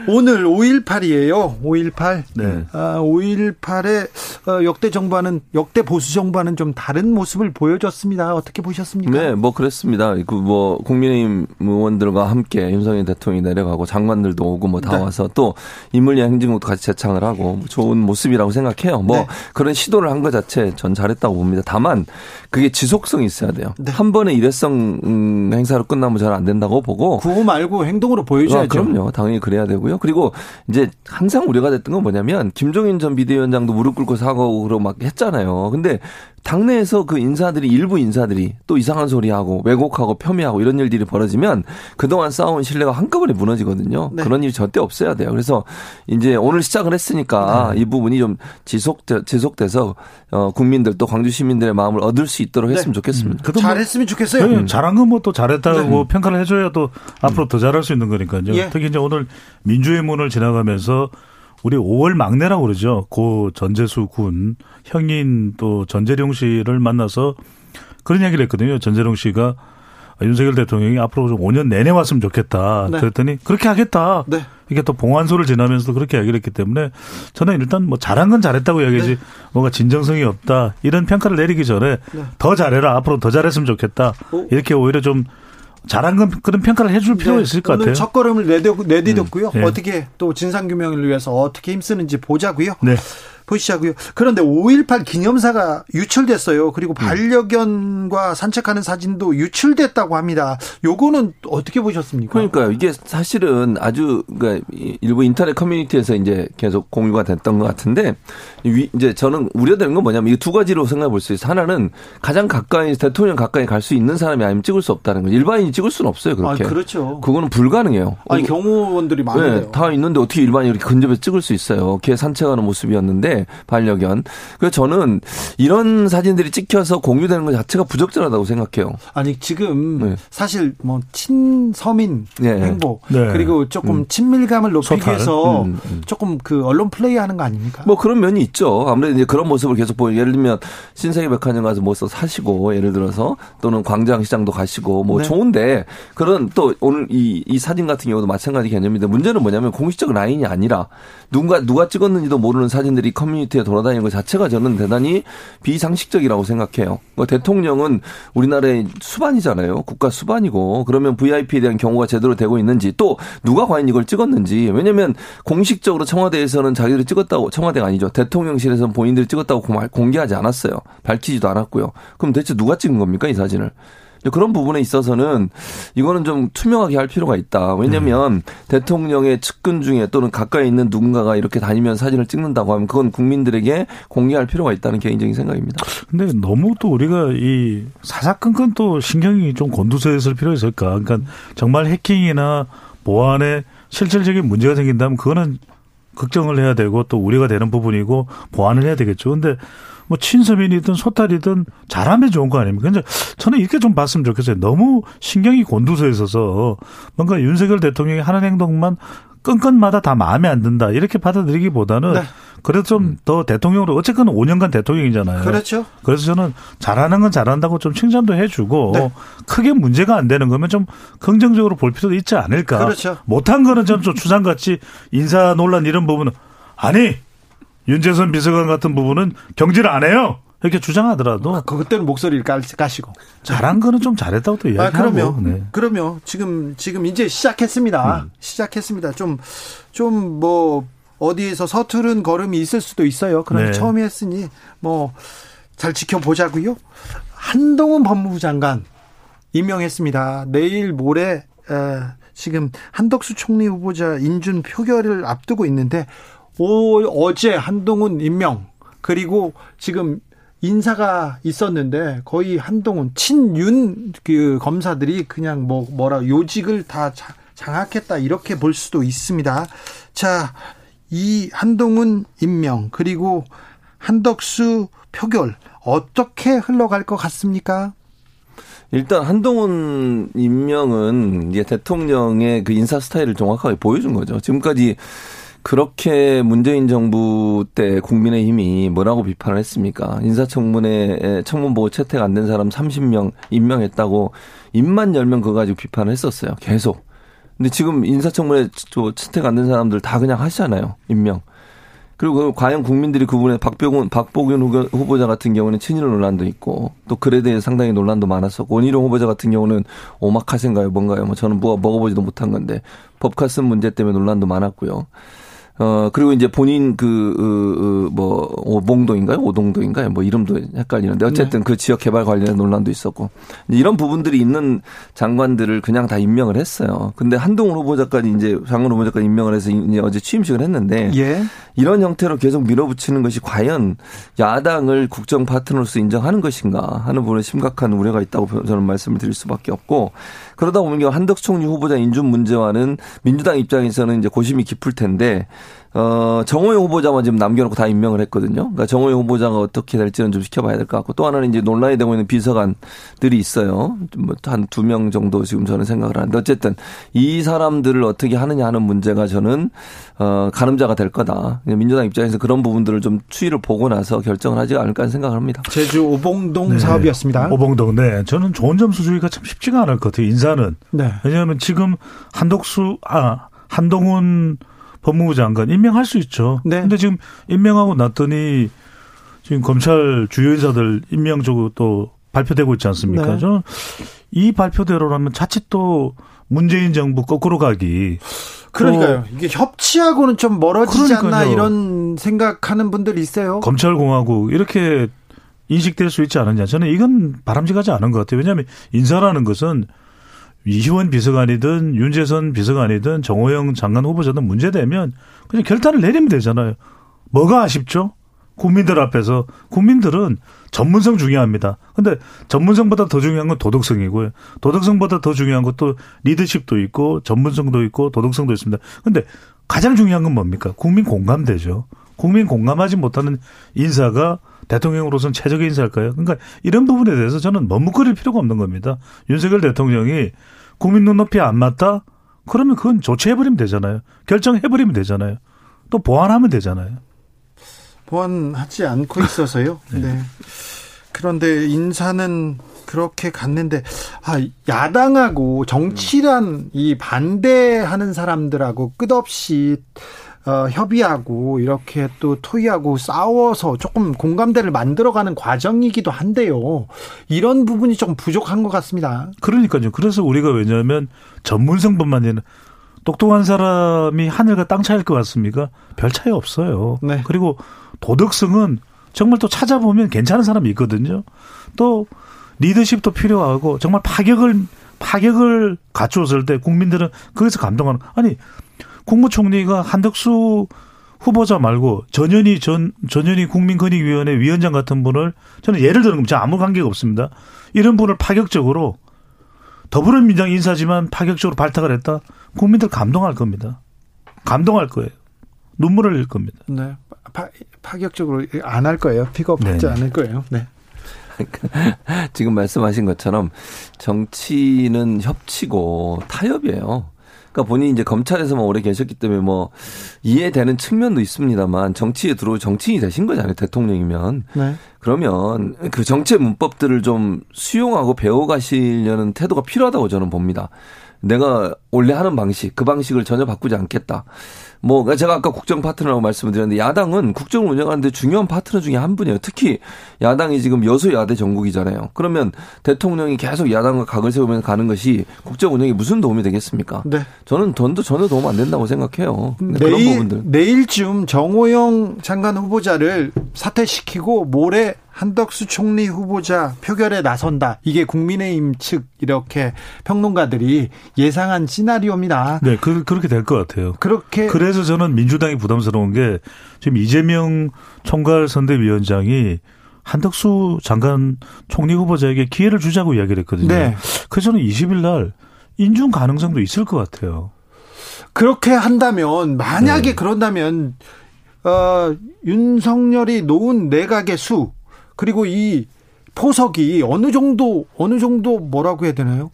오늘 5.18이에요. 5.18. 네. 아, 5.18의 어, 역대 정부와는 역대 보수 정부와는 좀 다른 모습을 보여줬습니다. 어떻게 보셨습니까? 네, 뭐 그랬습니다. 그 뭐 국민의힘 의원들과 함께 윤석열 대통령이 내려가고 장관들도 오고 뭐다 네. 와서 또 인물리학 행진곡도 같이 재창을 하고 좋은 모습이라고 생각해요. 뭐 네. 그런 시도를 한 것 자체 전 잘했다고 봅니다. 다만 그게 지속성이 있어야 돼요. 네. 한 번에 일회성 음, 행사로 끝나면 잘 안 된다고 보고 구호 말고 행동으로 보여줘야죠. 아, 그럼요. 당연히 그래야 되고 요. 그리고 이제 항상 우려가 됐던 건 뭐냐면 김종인 전 비대위원장도 무릎 꿇고 사과하고 막 했잖아요. 근데 당내에서 그 인사들이 일부 인사들이 또 이상한 소리하고 왜곡하고 폄훼하고 이런 일들이 벌어지면 그동안 쌓아온 신뢰가 한꺼번에 무너지거든요. 네. 그런 일이 절대 없어야 돼요. 그래서 이제 오늘 시작을 했으니까 네. 이 부분이 좀 지속 지속돼서 어 국민들 또 광주 시민들의 마음을 얻을 수 있도록 네. 했으면 좋겠습니다. 음. 잘했으면 좋겠어요. 네. 잘한 건 뭐 또 잘했다고 네. 평가를 해줘야 또 앞으로 더 잘할 수 있는 거니까요. 예. 특히 이제 오늘 민주의 문을 지나가면서 우리 5월 막내라고 그러죠. 고 전재수 군 형인 또 전재룡 씨를 만나서 그런 얘기를 했거든요. 전재룡 씨가 윤석열 대통령이 앞으로 좀 5년 내내 왔으면 좋겠다. 네. 그랬더니 그렇게 하겠다. 네. 이게 또 봉환소를 지나면서 그렇게 얘기를 했기 때문에 저는 일단 뭐 잘한 건 잘했다고 얘기하지 네. 뭔가 진정성이 없다. 이런 평가를 내리기 전에 네. 더 잘해라. 앞으로 더 잘했으면 좋겠다. 어? 이렇게 오히려 좀 잘한 건 그런 평가를 해줄 필요가 네, 있을 것 같아요. 첫 걸음을 내디뎠고요. 음, 네. 어떻게 또 진상규명을 위해서 어떻게 힘쓰는지 보자고요. 네. 보시자고요. 그런데 5.18 기념사가 유출됐어요. 그리고 음. 반려견과 산책하는 사진도 유출됐다고 합니다. 요거는 어떻게 보셨습니까? 그러니까요. 이게 사실은 아주 그러니까 일부 인터넷 커뮤니티에서 이제 계속 공유가 됐던 것 같은데 이제 저는 우려되는 건 뭐냐면 이 두 가지로 생각해 볼 수 있어요. 하나는 가장 가까이 대통령 가까이 갈 수 있는 사람이 아니면 찍을 수 없다는 거죠. 일반인이 찍을 수는 없어요. 그렇게. 아, 그렇죠. 그거는 불가능해요. 아니 경호원들이 많은데 네, 다 있는데 어떻게 일반인이 이렇게 근접해 찍을 수 있어요. 개 산책하는 모습이었는데 반려견. 그래서 저는 이런 사진들이 찍혀서 공유되는 것 자체가 부적절하다고 생각해요. 아니 지금 네. 사실 뭐 친서민 네. 행보 네. 그리고 조금 음. 친밀감을 높이기 소탈. 위해서 음, 음. 조금 그 언론 플레이하는 거 아닙니까? 뭐 그런 면이 있죠. 아무래도 이제 그런 모습을 계속 보여. 예를 들면 신세계 백화점 가서 뭐 사시고 예를 들어서 또는 광장시장도 가시고 뭐 네. 좋은데 그런 또 오늘 이, 이 사진 같은 경우도 마찬가지 개념인데 문제는 뭐냐면 공식적 라인이 아니라 누가 누가 찍었는지도 모르는 사진들이 커뮤 커뮤니티에 돌아다니는 것 자체가 저는 대단히 비상식적이라고 생각해요. 뭐 대통령은 우리나라의 수반이잖아요. 국가 수반이고 그러면 VIP에 대한 경우가 제대로 되고 있는지 또 누가 과연 이걸 찍었는지 왜냐하면 공식적으로 청와대에서는 자기들이 찍었다고 청와대가 아니죠. 대통령실에서는 본인들이 찍었다고 공개하지 않았어요. 밝히지도 않았고요. 그럼 대체 누가 찍은 겁니까 이 사진을? 그런 부분에 있어서는 이거는 좀 투명하게 할 필요가 있다. 왜냐하면 음. 대통령의 측근 중에 또는 가까이 있는 누군가가 이렇게 다니면 사진을 찍는다고 하면 그건 국민들에게 공개할 필요가 있다는 개인적인 생각입니다. 근데 너무 또 우리가 이 사사건건 또 신경이 좀 곤두서있을 필요가 있을까? 그러니까 정말 해킹이나 보안에 실질적인 문제가 생긴다면 그거는 걱정을 해야 되고 또 우려가 되는 부분이고 보완을 해야 되겠죠. 근데 뭐 친서민이든 소탈이든 잘하면 좋은 거 아닙니까? 근데 저는 이렇게 좀 봤으면 좋겠어요. 너무 신경이 곤두서 있어서 뭔가 윤석열 대통령이 하는 행동만 건건마다 다 마음에 안 든다 이렇게 받아들이기보다는 네. 그래도 좀더 음. 대통령으로 어쨌든 5년간 대통령이잖아요. 그렇죠. 그래서 저는 잘하는 건 잘한다고 좀 칭찬도 해주고 네. 크게 문제가 안 되는 거면 좀 긍정적으로 볼 필요도 있지 않을까. 그렇죠. 못한 거는 저는 좀 추상같이 인사 논란 이런 부분은 아니 윤재선 비서관 같은 부분은 경질 안 해요. 이렇게 주장하더라도 아, 그때는 목소리를 까시고 잘한 거는 좀 잘했다고 또 이야기하고. 아, 그럼요. 네. 그럼요. 지금 지금 이제 시작했습니다. 음. 시작했습니다. 좀 좀 뭐 어디에서 서투른 걸음이 있을 수도 있어요. 그런데 네. 처음 했으니 뭐 잘 지켜보자고요. 한동훈 법무부 장관 임명했습니다. 내일 모레 에, 지금 한덕수 총리 후보자 인준 표결을 앞두고 있는데 오, 어제 한동훈 임명 그리고 지금 인사가 있었는데 거의 한동훈 친윤 그 검사들이 그냥 뭐 뭐라 요직을 다 장악했다 이렇게 볼 수도 있습니다. 자, 이 한동훈 임명 그리고 한덕수 표결 어떻게 흘러갈 것 같습니까? 일단 한동훈 임명은 이제 대통령의 그 인사 스타일을 정확하게 보여준 거죠. 지금까지 그렇게 문재인 정부 때 국민의힘이 뭐라고 비판을 했습니까? 인사청문회 청문 보고 채택 안 된 사람 30명 임명했다고 입만 열면 그거 가지고 비판을 했었어요. 계속. 근데 지금 인사청문회 채택 안 된 사람들 다 그냥 하시잖아요. 임명. 그리고 과연 국민들이 그분의 박병훈, 박보균 후보자 같은 경우는 친일 논란도 있고 또 그에 대해 상당히 논란도 많았었고 원희룡 후보자 같은 경우는 오마카세인가요 뭔가요? 뭐 저는 뭐 먹어보지도 못한 건데 법카슨 문제 때문에 논란도 많았고요. 어, 그리고 이제 본인 그, 그, 뭐, 오봉도인가요? 오동도인가요? 뭐 이름도 헷갈리는데 어쨌든 네. 그 지역 개발 관련된 논란도 있었고 이런 부분들이 있는 장관들을 그냥 다 임명을 했어요. 근데 한동훈 후보자까지 이제 장관 후보자까지 임명을 해서 이제 어제 취임식을 했는데 예. 이런 형태로 계속 밀어붙이는 것이 과연 야당을 국정 파트너로서 인정하는 것인가 하는 부분에 심각한 우려가 있다고 저는 말씀을 드릴 수밖에 없고 그러다 보면 한덕수 총리 후보자 인준 문제와는 민주당 입장에서는 이제 고심이 깊을 텐데 어, 정호영 후보자만 지금 남겨놓고 다 임명을 했거든요. 그러니까 정호영 후보자가 어떻게 될지는 좀 지켜봐야 될 것 같고 또 하나는 이제 논란이 되고 있는 비서관들이 있어요. 뭐한 두 명 정도 지금 저는 생각을 하는데 어쨌든 이 사람들을 어떻게 하느냐 하는 문제가 저는 어, 가늠자가 될 거다. 민주당 입장에서 그런 부분들을 좀 추이를 보고 나서 결정을 하지 않을까 하는 생각을 합니다. 제주 오봉동 네. 사업이었습니다. 오봉동, 네. 저는 좋은 점수 주기가 참 쉽지가 않을 것 같아요. 인사는. 네. 왜냐하면 지금 한독수, 아, 한동훈 법무부 장관 임명할 수 있죠. 네. 근데 지금 임명하고 났더니 지금 검찰 주요 인사들 임명 쪽으로 또 발표되고 있지 않습니까? 네. 저는 이 발표대로라면 자칫 또 문재인 정부 거꾸로 가기. 그러니까요. 이게 협치하고는 좀 멀어지지 그러니까요. 않나 이런 생각하는 분들이 있어요. 검찰공화국 이렇게 인식될 수 있지 않느냐. 저는 이건 바람직하지 않은 것 같아요. 왜냐하면 인사라는 것은 이시원 비서관이든 윤재선 비서관이든 정호영 장관 후보자든 문제되면 그냥 결단을 내리면 되잖아요. 뭐가 아쉽죠? 국민들 앞에서 국민들은 전문성 중요합니다. 근데 전문성보다 더 중요한 건 도덕성이고요. 도덕성보다 더 중요한 것도 리더십도 있고 전문성도 있고 도덕성도 있습니다. 근데 가장 중요한 건 뭡니까? 국민 공감되죠. 국민 공감하지 못하는 인사가 대통령으로서는 최적의 인사일까요? 그러니까 이런 부분에 대해서 저는 머뭇거릴 필요가 없는 겁니다. 윤석열 대통령이 국민 눈높이에 안 맞다? 그러면 그건 조치해버리면 되잖아요. 결정해버리면 되잖아요. 또 보완하면 되잖아요. 보완하지 않고 있어서요. 네. 네. 그런데 인사는 그렇게 갔는데 아 야당하고 정치란 이 반대하는 사람들하고 끝없이 어, 협의하고 이렇게 또 토의하고 싸워서 조금 공감대를 만들어가는 과정이기도 한데요. 이런 부분이 조금 부족한 것 같습니다. 그러니까요. 그래서 우리가 왜냐하면 전문성뿐만 아니라 똑똑한 사람이 하늘과 땅 차이일 것 같습니까? 별 차이 없어요. 네. 그리고 도덕성은 정말 또 찾아보면 괜찮은 사람이 있거든요. 또 리더십도 필요하고 정말 파격을 파격을 갖추었을 때 국민들은 거기서 감동하는 아니 국무총리가 한덕수 후보자 말고 전현희 전 전현희 국민권익위원회 위원장 같은 분을 저는 예를 들은 겁니다. 아무 관계가 없습니다. 이런 분을 파격적으로 더불어민주당 인사지만 파격적으로 발탁을 했다. 국민들 감동할 겁니다. 감동할 거예요. 눈물을 흘릴 겁니다. 네. 파, 파격적으로 안 할 거예요. 픽업하지 네. 않을 거예요. 네. 지금 말씀하신 것처럼 정치는 협치고 타협이에요. 그러니까 본인이 이제 검찰에서만 오래 계셨기 때문에 뭐 이해되는 측면도 있습니다만 정치에 들어오 정치인이 되신 거잖아요. 대통령이면. 네. 그러면 그 정치의 문법들을 좀 수용하고 배워가시려는 태도가 필요하다고 저는 봅니다. 내가 원래 하는 방식, 그 방식을 전혀 바꾸지 않겠다. 뭐 그러니까 제가 아까 국정 파트너라고 말씀을 드렸는데 야당은 국정을 운영하는데 중요한 파트너 중에 한 분이에요. 특히 야당이 지금 여소야대 전국이잖아요. 그러면 대통령이 계속 야당과 각을 세우면서 가는 것이 국정 운영에 무슨 도움이 되겠습니까? 네. 저는 돈도 전혀 도움 안 된다고 생각해요. 내일, 그런 부분들. 내일쯤 정호영 장관 후보자를 사퇴시키고 모레 한덕수 총리 후보자 표결에 나선다. 이게 국민의힘 측 이렇게 평론가들이 예상한 시나리오입니다. 네, 그, 그렇게 될 것 같아요. 그렇게 그래서 저는 민주당이 부담스러운 게 지금 이재명 총괄 선대위원장이 한덕수 장관 총리 후보자에게 기회를 주자고 이야기를 했거든요. 네. 그래서 저는 20일 날 인준 가능성도 있을 것 같아요. 그렇게 한다면 만약에 네. 그런다면 어, 윤석열이 놓은 내각의 수 그리고 이 포석이 어느 정도 어느 정도 뭐라고 해야 되나요?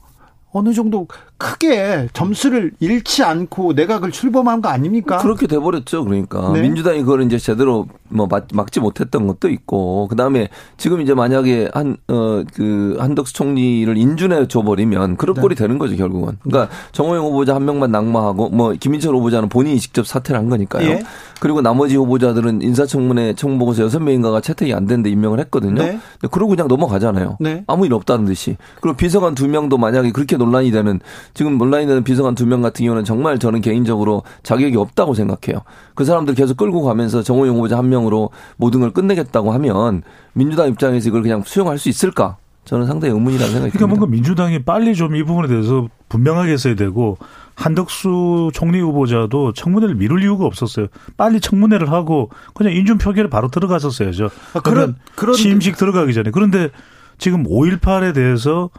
어느 정도 크게 점수를 잃지 않고 내각을 출범한 거 아닙니까? 그렇게 돼버렸죠. 그러니까 네. 민주당이 그걸 이제 제대로 뭐 막, 막지 못했던 것도 있고 그 다음에 지금 이제 만약에 한 어 그 한덕수 총리를 인준해 줘버리면 그런 네. 꼴이 되는 거죠 결국은. 그러니까 정호영 후보자 한 명만 낙마하고 뭐 김인철 후보자는 본인이 직접 사퇴를 한 거니까요. 예. 그리고 나머지 후보자들은 인사청문회 청보고서 여섯 명인가가 채택이 안 되는데 임명을 했거든요. 네. 그러고 그냥 넘어가잖아요. 네. 아무 일 없다는 듯이. 그리고 비서관 두 명도 만약에 그렇게 논란이 되는 지금 논란이 되는 비서관 두 명 같은 경우는 정말 저는 개인적으로 자격이 없다고 생각해요. 그 사람들 계속 끌고 가면서 정호영 후보자 한 명으로 모든 걸 끝내겠다고 하면 민주당 입장에서 이걸 그냥 수용할 수 있을까? 저는 상당히 의문이라는 생각이 그러니까 듭니다. 뭔가 민주당이 빨리 좀 이 부분에 대해서 분명하게 했어야 되고 한덕수 총리 후보자도 청문회를 미룰 이유가 없었어요. 빨리 청문회를 하고 그냥 인준 표결에 바로 들어갔었어야죠. 아, 그런 그런 취임식 들어가기 전에. 그런데 지금 5.18에 대해서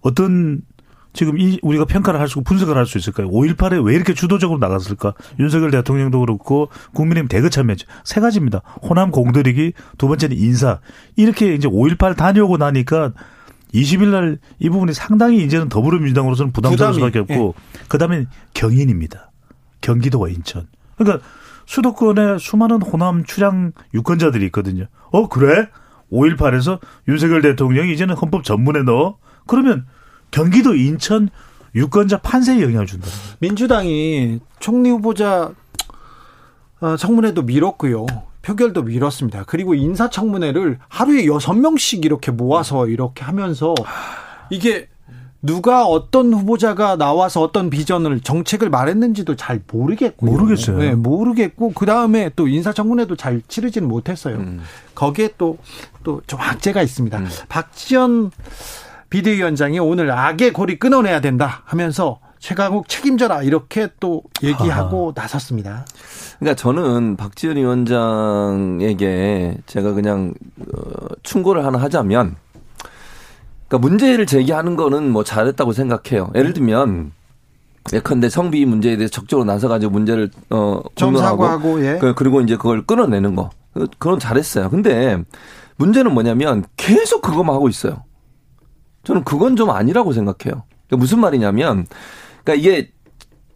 어떤 지금 이 우리가 평가를 할 수, 분석을 할 수 있을까요? 5.18에 왜 이렇게 주도적으로 나갔을까? 윤석열 대통령도 그렇고 국민의힘 대거 참여했죠. 세 가지입니다. 호남 공들이기, 두 번째는 인사. 이렇게 이제 5.18 다녀오고 나니까 20일 날 이 부분이 상당히 이제는 더불어민주당으로서는 부담스러울 수밖에 없고 예. 그다음에 경인입니다. 경기도와 인천. 그러니까 수도권에 수많은 호남 출향 유권자들이 있거든요. 어 그래? 5.18에서 윤석열 대통령이 이제는 헌법 전문에 넣어? 그러면 경기도 인천 유권자 판세에 영향을 준다. 민주당이 총리 후보자 어, 청문회도 미뤘고요. 표결도 미뤘습니다. 그리고 인사청문회를 하루에 여섯 명씩 이렇게 모아서 이렇게 하면서 이게 누가 어떤 후보자가 나와서 어떤 비전을 정책을 말했는지도 잘 모르겠고 모르겠어요. 네, 모르겠고 그 다음에 또 인사청문회도 잘 치르지는 못했어요. 음. 거기에 또 또 좀 악재가 있습니다. 음. 박지원 비대위원장이 오늘 악의 고리 끊어내야 된다 하면서 최강욱 책임져라 이렇게 또 얘기하고 아하. 나섰습니다. 그러니까 저는 박지원 위원장에게 제가 그냥 어, 충고를 하나 하자면 그러니까 문제를 제기하는 거는 뭐 잘했다고 생각해요. 예를 들면 예컨대 성비 문제에 대해서 적극적으로 나서가지고 문제를 어 공론하고 예. 그, 그리고 이제 그걸 끊어내는 거 그건 잘했어요. 근데 문제는 뭐냐면 계속 그거만 하고 있어요. 저는 그건 좀 아니라고 생각해요. 그러니까 무슨 말이냐면 그러니까 이게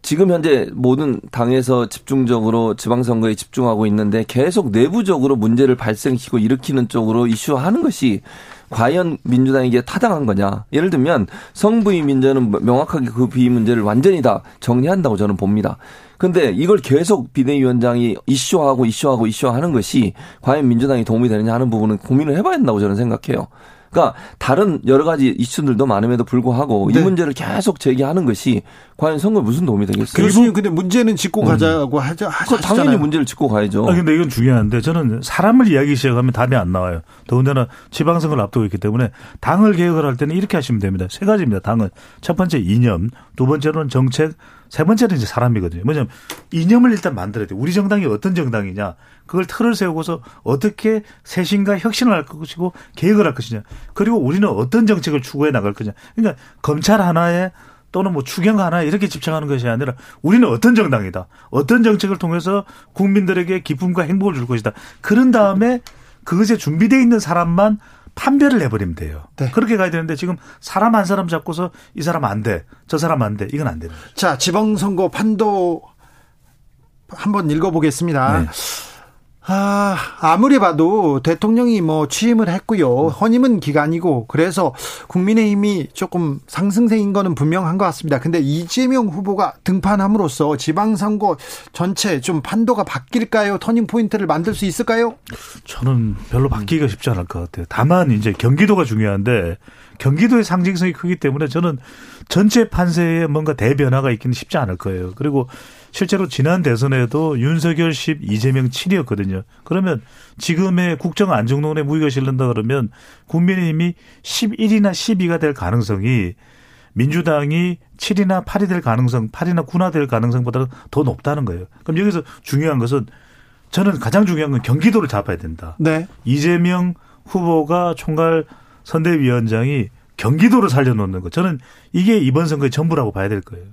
지금 현재 모든 당에서 집중적으로 지방선거에 집중하고 있는데 계속 내부적으로 문제를 발생시키고 일으키는 쪽으로 이슈화하는 것이 과연 민주당에게 타당한 거냐. 예를 들면 성부임 문제는 명확하게 그 비위 문제를 완전히 다 정리한다고 저는 봅니다. 근데 이걸 계속 비대위원장이 이슈화하고 이슈하고 이슈화하는 것이 과연 민주당이 도움이 되느냐 하는 부분은 고민을 해봐야 된다고 저는 생각해요. 그러니까 다른 여러 가지 이슈들도 많음에도 불구하고 네. 이 문제를 계속 제기하는 것이 과연 선거에 무슨 도움이 되겠어요? 교수님 근데 문제는 짚고 음. 가자고 음. 하죠. 당연히 문제를 짚고 가야죠. 아 근데 이건 중요한데 저는 사람을 이야기 시작하면 답이 안 나와요. 더군다나 지방선거를 앞두고 있기 때문에 당을 개혁을 할 때는 이렇게 하시면 됩니다. 세 가지입니다. 당은 첫 번째 이념, 두 번째로는 정책, 세 번째는 이제 사람이거든요. 뭐냐면 이념을 일단 만들어야 돼. 우리 정당이 어떤 정당이냐. 그걸 틀을 세우고서 어떻게 쇄신과 혁신을 할 것이고 계획을 할 것이냐. 그리고 우리는 어떤 정책을 추구해 나갈 거냐. 그러니까 검찰 하나에 또는 뭐 추경 하나 이렇게 집착하는 것이 아니라 우리는 어떤 정당이다. 어떤 정책을 통해서 국민들에게 기쁨과 행복을 줄 것이다. 그런 다음에 그것에 준비되어 있는 사람만 판별을 해버리면 돼요. 네. 그렇게 가야 되는데 지금 사람 한 사람 잡고서 이 사람 안 돼, 저 사람 안 돼, 이건 안 됩니다. 자, 지방선거 판도 한번 읽어보겠습니다. 네. 아, 아무리 봐도 대통령이 뭐 취임을 했고요. 헌임은 기간이고 그래서 국민의힘이 조금 상승세인 거는 분명한 것 같습니다. 근데 이재명 후보가 등판함으로써 지방선거 전체 좀 판도가 바뀔까요? 터닝 포인트를 만들 수 있을까요? 저는 별로 바뀌기가 쉽지 않을 것 같아요. 다만 이제 경기도가 중요한데 경기도의 상징성이 크기 때문에 저는 전체 판세에 뭔가 대변화가 있기는 쉽지 않을 거예요. 그리고 실제로 지난 대선에도 윤석열 10, 이재명 7이었거든요. 그러면 지금의 국정 안정론에 무기가 실른다 그러면 국민의힘이 11이나 12가 될 가능성이 민주당이 7이나 8이 될 가능성, 8이나 9나 될 가능성보다 더 높다는 거예요. 그럼 여기서 중요한 것은 저는 가장 중요한 건 경기도를 잡아야 된다. 네. 이재명 후보가 총괄 선대위원장이 경기도를 살려놓는 것. 저는 이게 이번 선거의 전부라고 봐야 될 거예요.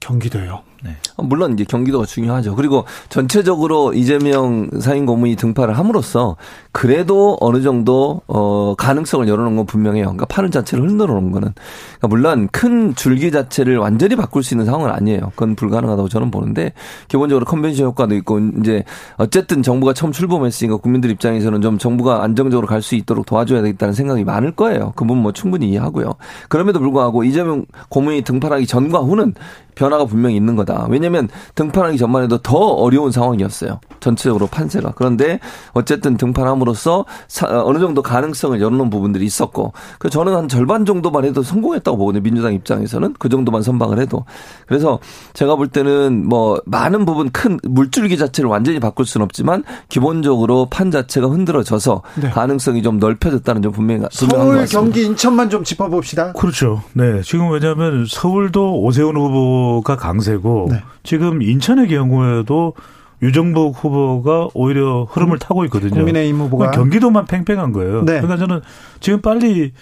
경기도요. 네. 물론 이제 경기도가 중요하죠. 그리고 전체적으로 이재명 사인 고문이 등판을 함으로써 그래도 어느 정도 어 가능성을 열어놓은 건 분명해요. 그러니까 판을 자체를 흔들어 놓은 거는 그러니까 물론 큰 줄기 자체를 완전히 바꿀 수 있는 상황은 아니에요. 그건 불가능하다고 저는 보는데 기본적으로 컨벤션 효과도 있고 이제 어쨌든 정부가 처음 출범했으니까 국민들 입장에서는 좀 정부가 안정적으로 갈 수 있도록 도와줘야 되겠다는 생각이 많을 거예요. 그 부분 뭐 충분히 이해하고요. 그럼에도 불구하고 이재명 고문이 등판하기 전과 후는 변화가 분명히 있는 거다. 왜냐하면 등판하기 전만 해도 더 어려운 상황이었어요. 전체적으로 판세가. 그런데 어쨌든 등판함으로써 어, 어느 정도 가능성을 열어놓은 부분들이 있었고, 그 저는 한 절반 정도만 해도 성공했다고 보거든요. 민주당 입장에서는 그 정도만 선방을 해도. 그래서 제가 볼 때는 뭐 많은 부분 큰 물줄기 자체를 완전히 바꿀 수는 없지만 기본적으로 판 자체가 흔들어져서 네. 가능성이 좀 넓혀졌다는 점 분명히 서울, 경기, 인천만 좀 짚어봅시다. 그렇죠. 네, 지금 왜냐하면 서울도 오세훈 후보 가 강세고 네. 지금 인천의 경우에도 유정복 후보가 오히려 흐름을 타고 있거든요. 국민의힘 후보가 경기도만 팽팽한 거예요. 네. 그러니까 저는 지금 빨리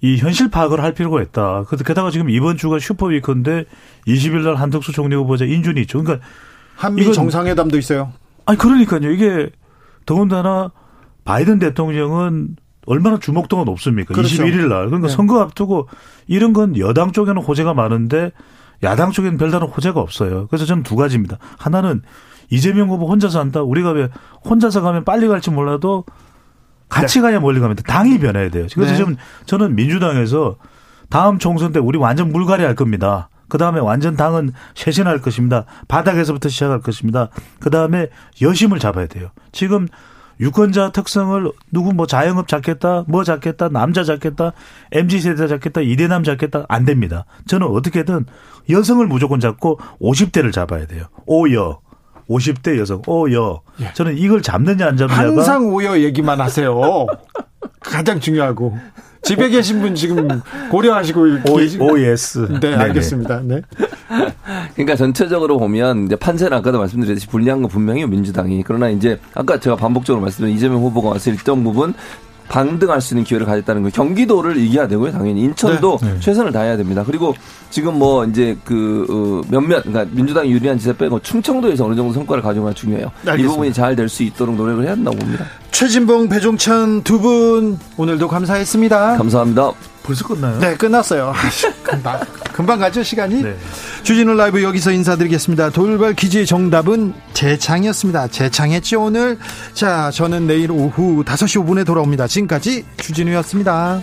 이 현실 파악을 할 필요가 있다. 게다가 지금 이번 주가 슈퍼 위크인데 20일 날 한덕수 총리 후보자 인준이 있죠. 그러니까 한미 정상회담도 있어요. 아니 그러니까요. 이게 더군다나 바이든 대통령은 얼마나 주목도가 높습니까? 그렇죠. 21일 날. 그러니까 네. 선거 앞두고 이런 건 여당 쪽에는 호재가 많은데 야당 쪽에는 별다른 호재가 없어요. 그래서 저는 두 가지입니다. 하나는 이재명 후보 혼자서 한다. 우리가 왜 혼자서 가면 빨리 갈지 몰라도 같이 네. 가야 멀리 갑니다. 당이 변해야 돼요. 그래서 네. 지금 저는 민주당에서 다음 총선 때 우리 완전 물갈이 할 겁니다. 그 다음에 완전 당은 쇄신할 것입니다. 바닥에서부터 시작할 것입니다. 그 다음에 여심을 잡아야 돼요. 지금 유권자 특성을 누구 뭐 자영업 잡겠다, 뭐 잡겠다, 남자 잡겠다, MZ 세대 잡겠다, 이대남 잡겠다 안 됩니다. 저는 어떻게든 여성을 무조건 잡고 50대를 잡아야 돼요. 오여. 50대 여성, 오여. 예. 저는 이걸 잡느냐 안 잡느냐가 항상 오여 얘기만 하세요. 가장 중요하고. 집에 계신 분 지금 고려하시고 오, OS. 네, 네네. 알겠습니다. 네. 그러니까 전체적으로 보면 이제 판세는 아까도 말씀드렸듯이 불리한 건 분명히 민주당이 그러나 이제 아까 제가 반복적으로 말씀드린 이재명 후보가 와서 일정 부분 반등할 수 있는 기회를 가졌다는 거. 경기도를 이겨야 되고요, 당연히. 인천도 네. 네. 최선을 다해야 됩니다. 그리고 지금 뭐 이제 그 어, 몇몇 그러니까 민주당이 유리한 지사 빼고 충청도에서 어느 정도 성과를 가져가 중요해요. 알겠습니다. 이 부분이 잘 될 수 있도록 노력을 해야 된다고 봅니다. 최진봉, 배종찬 두 분 오늘도 감사했습니다. 감사합니다. 벌써 끝나요? 네, 끝났어요. 금방, 금방 가죠, 시간이. 네. 주진우 라이브 여기서 인사드리겠습니다. 돌발 퀴즈의 정답은 재창이었습니다. 재창했죠, 오늘. 자, 저는 내일 오후 5시 5분에 돌아옵니다. 지금까지 주진우였습니다.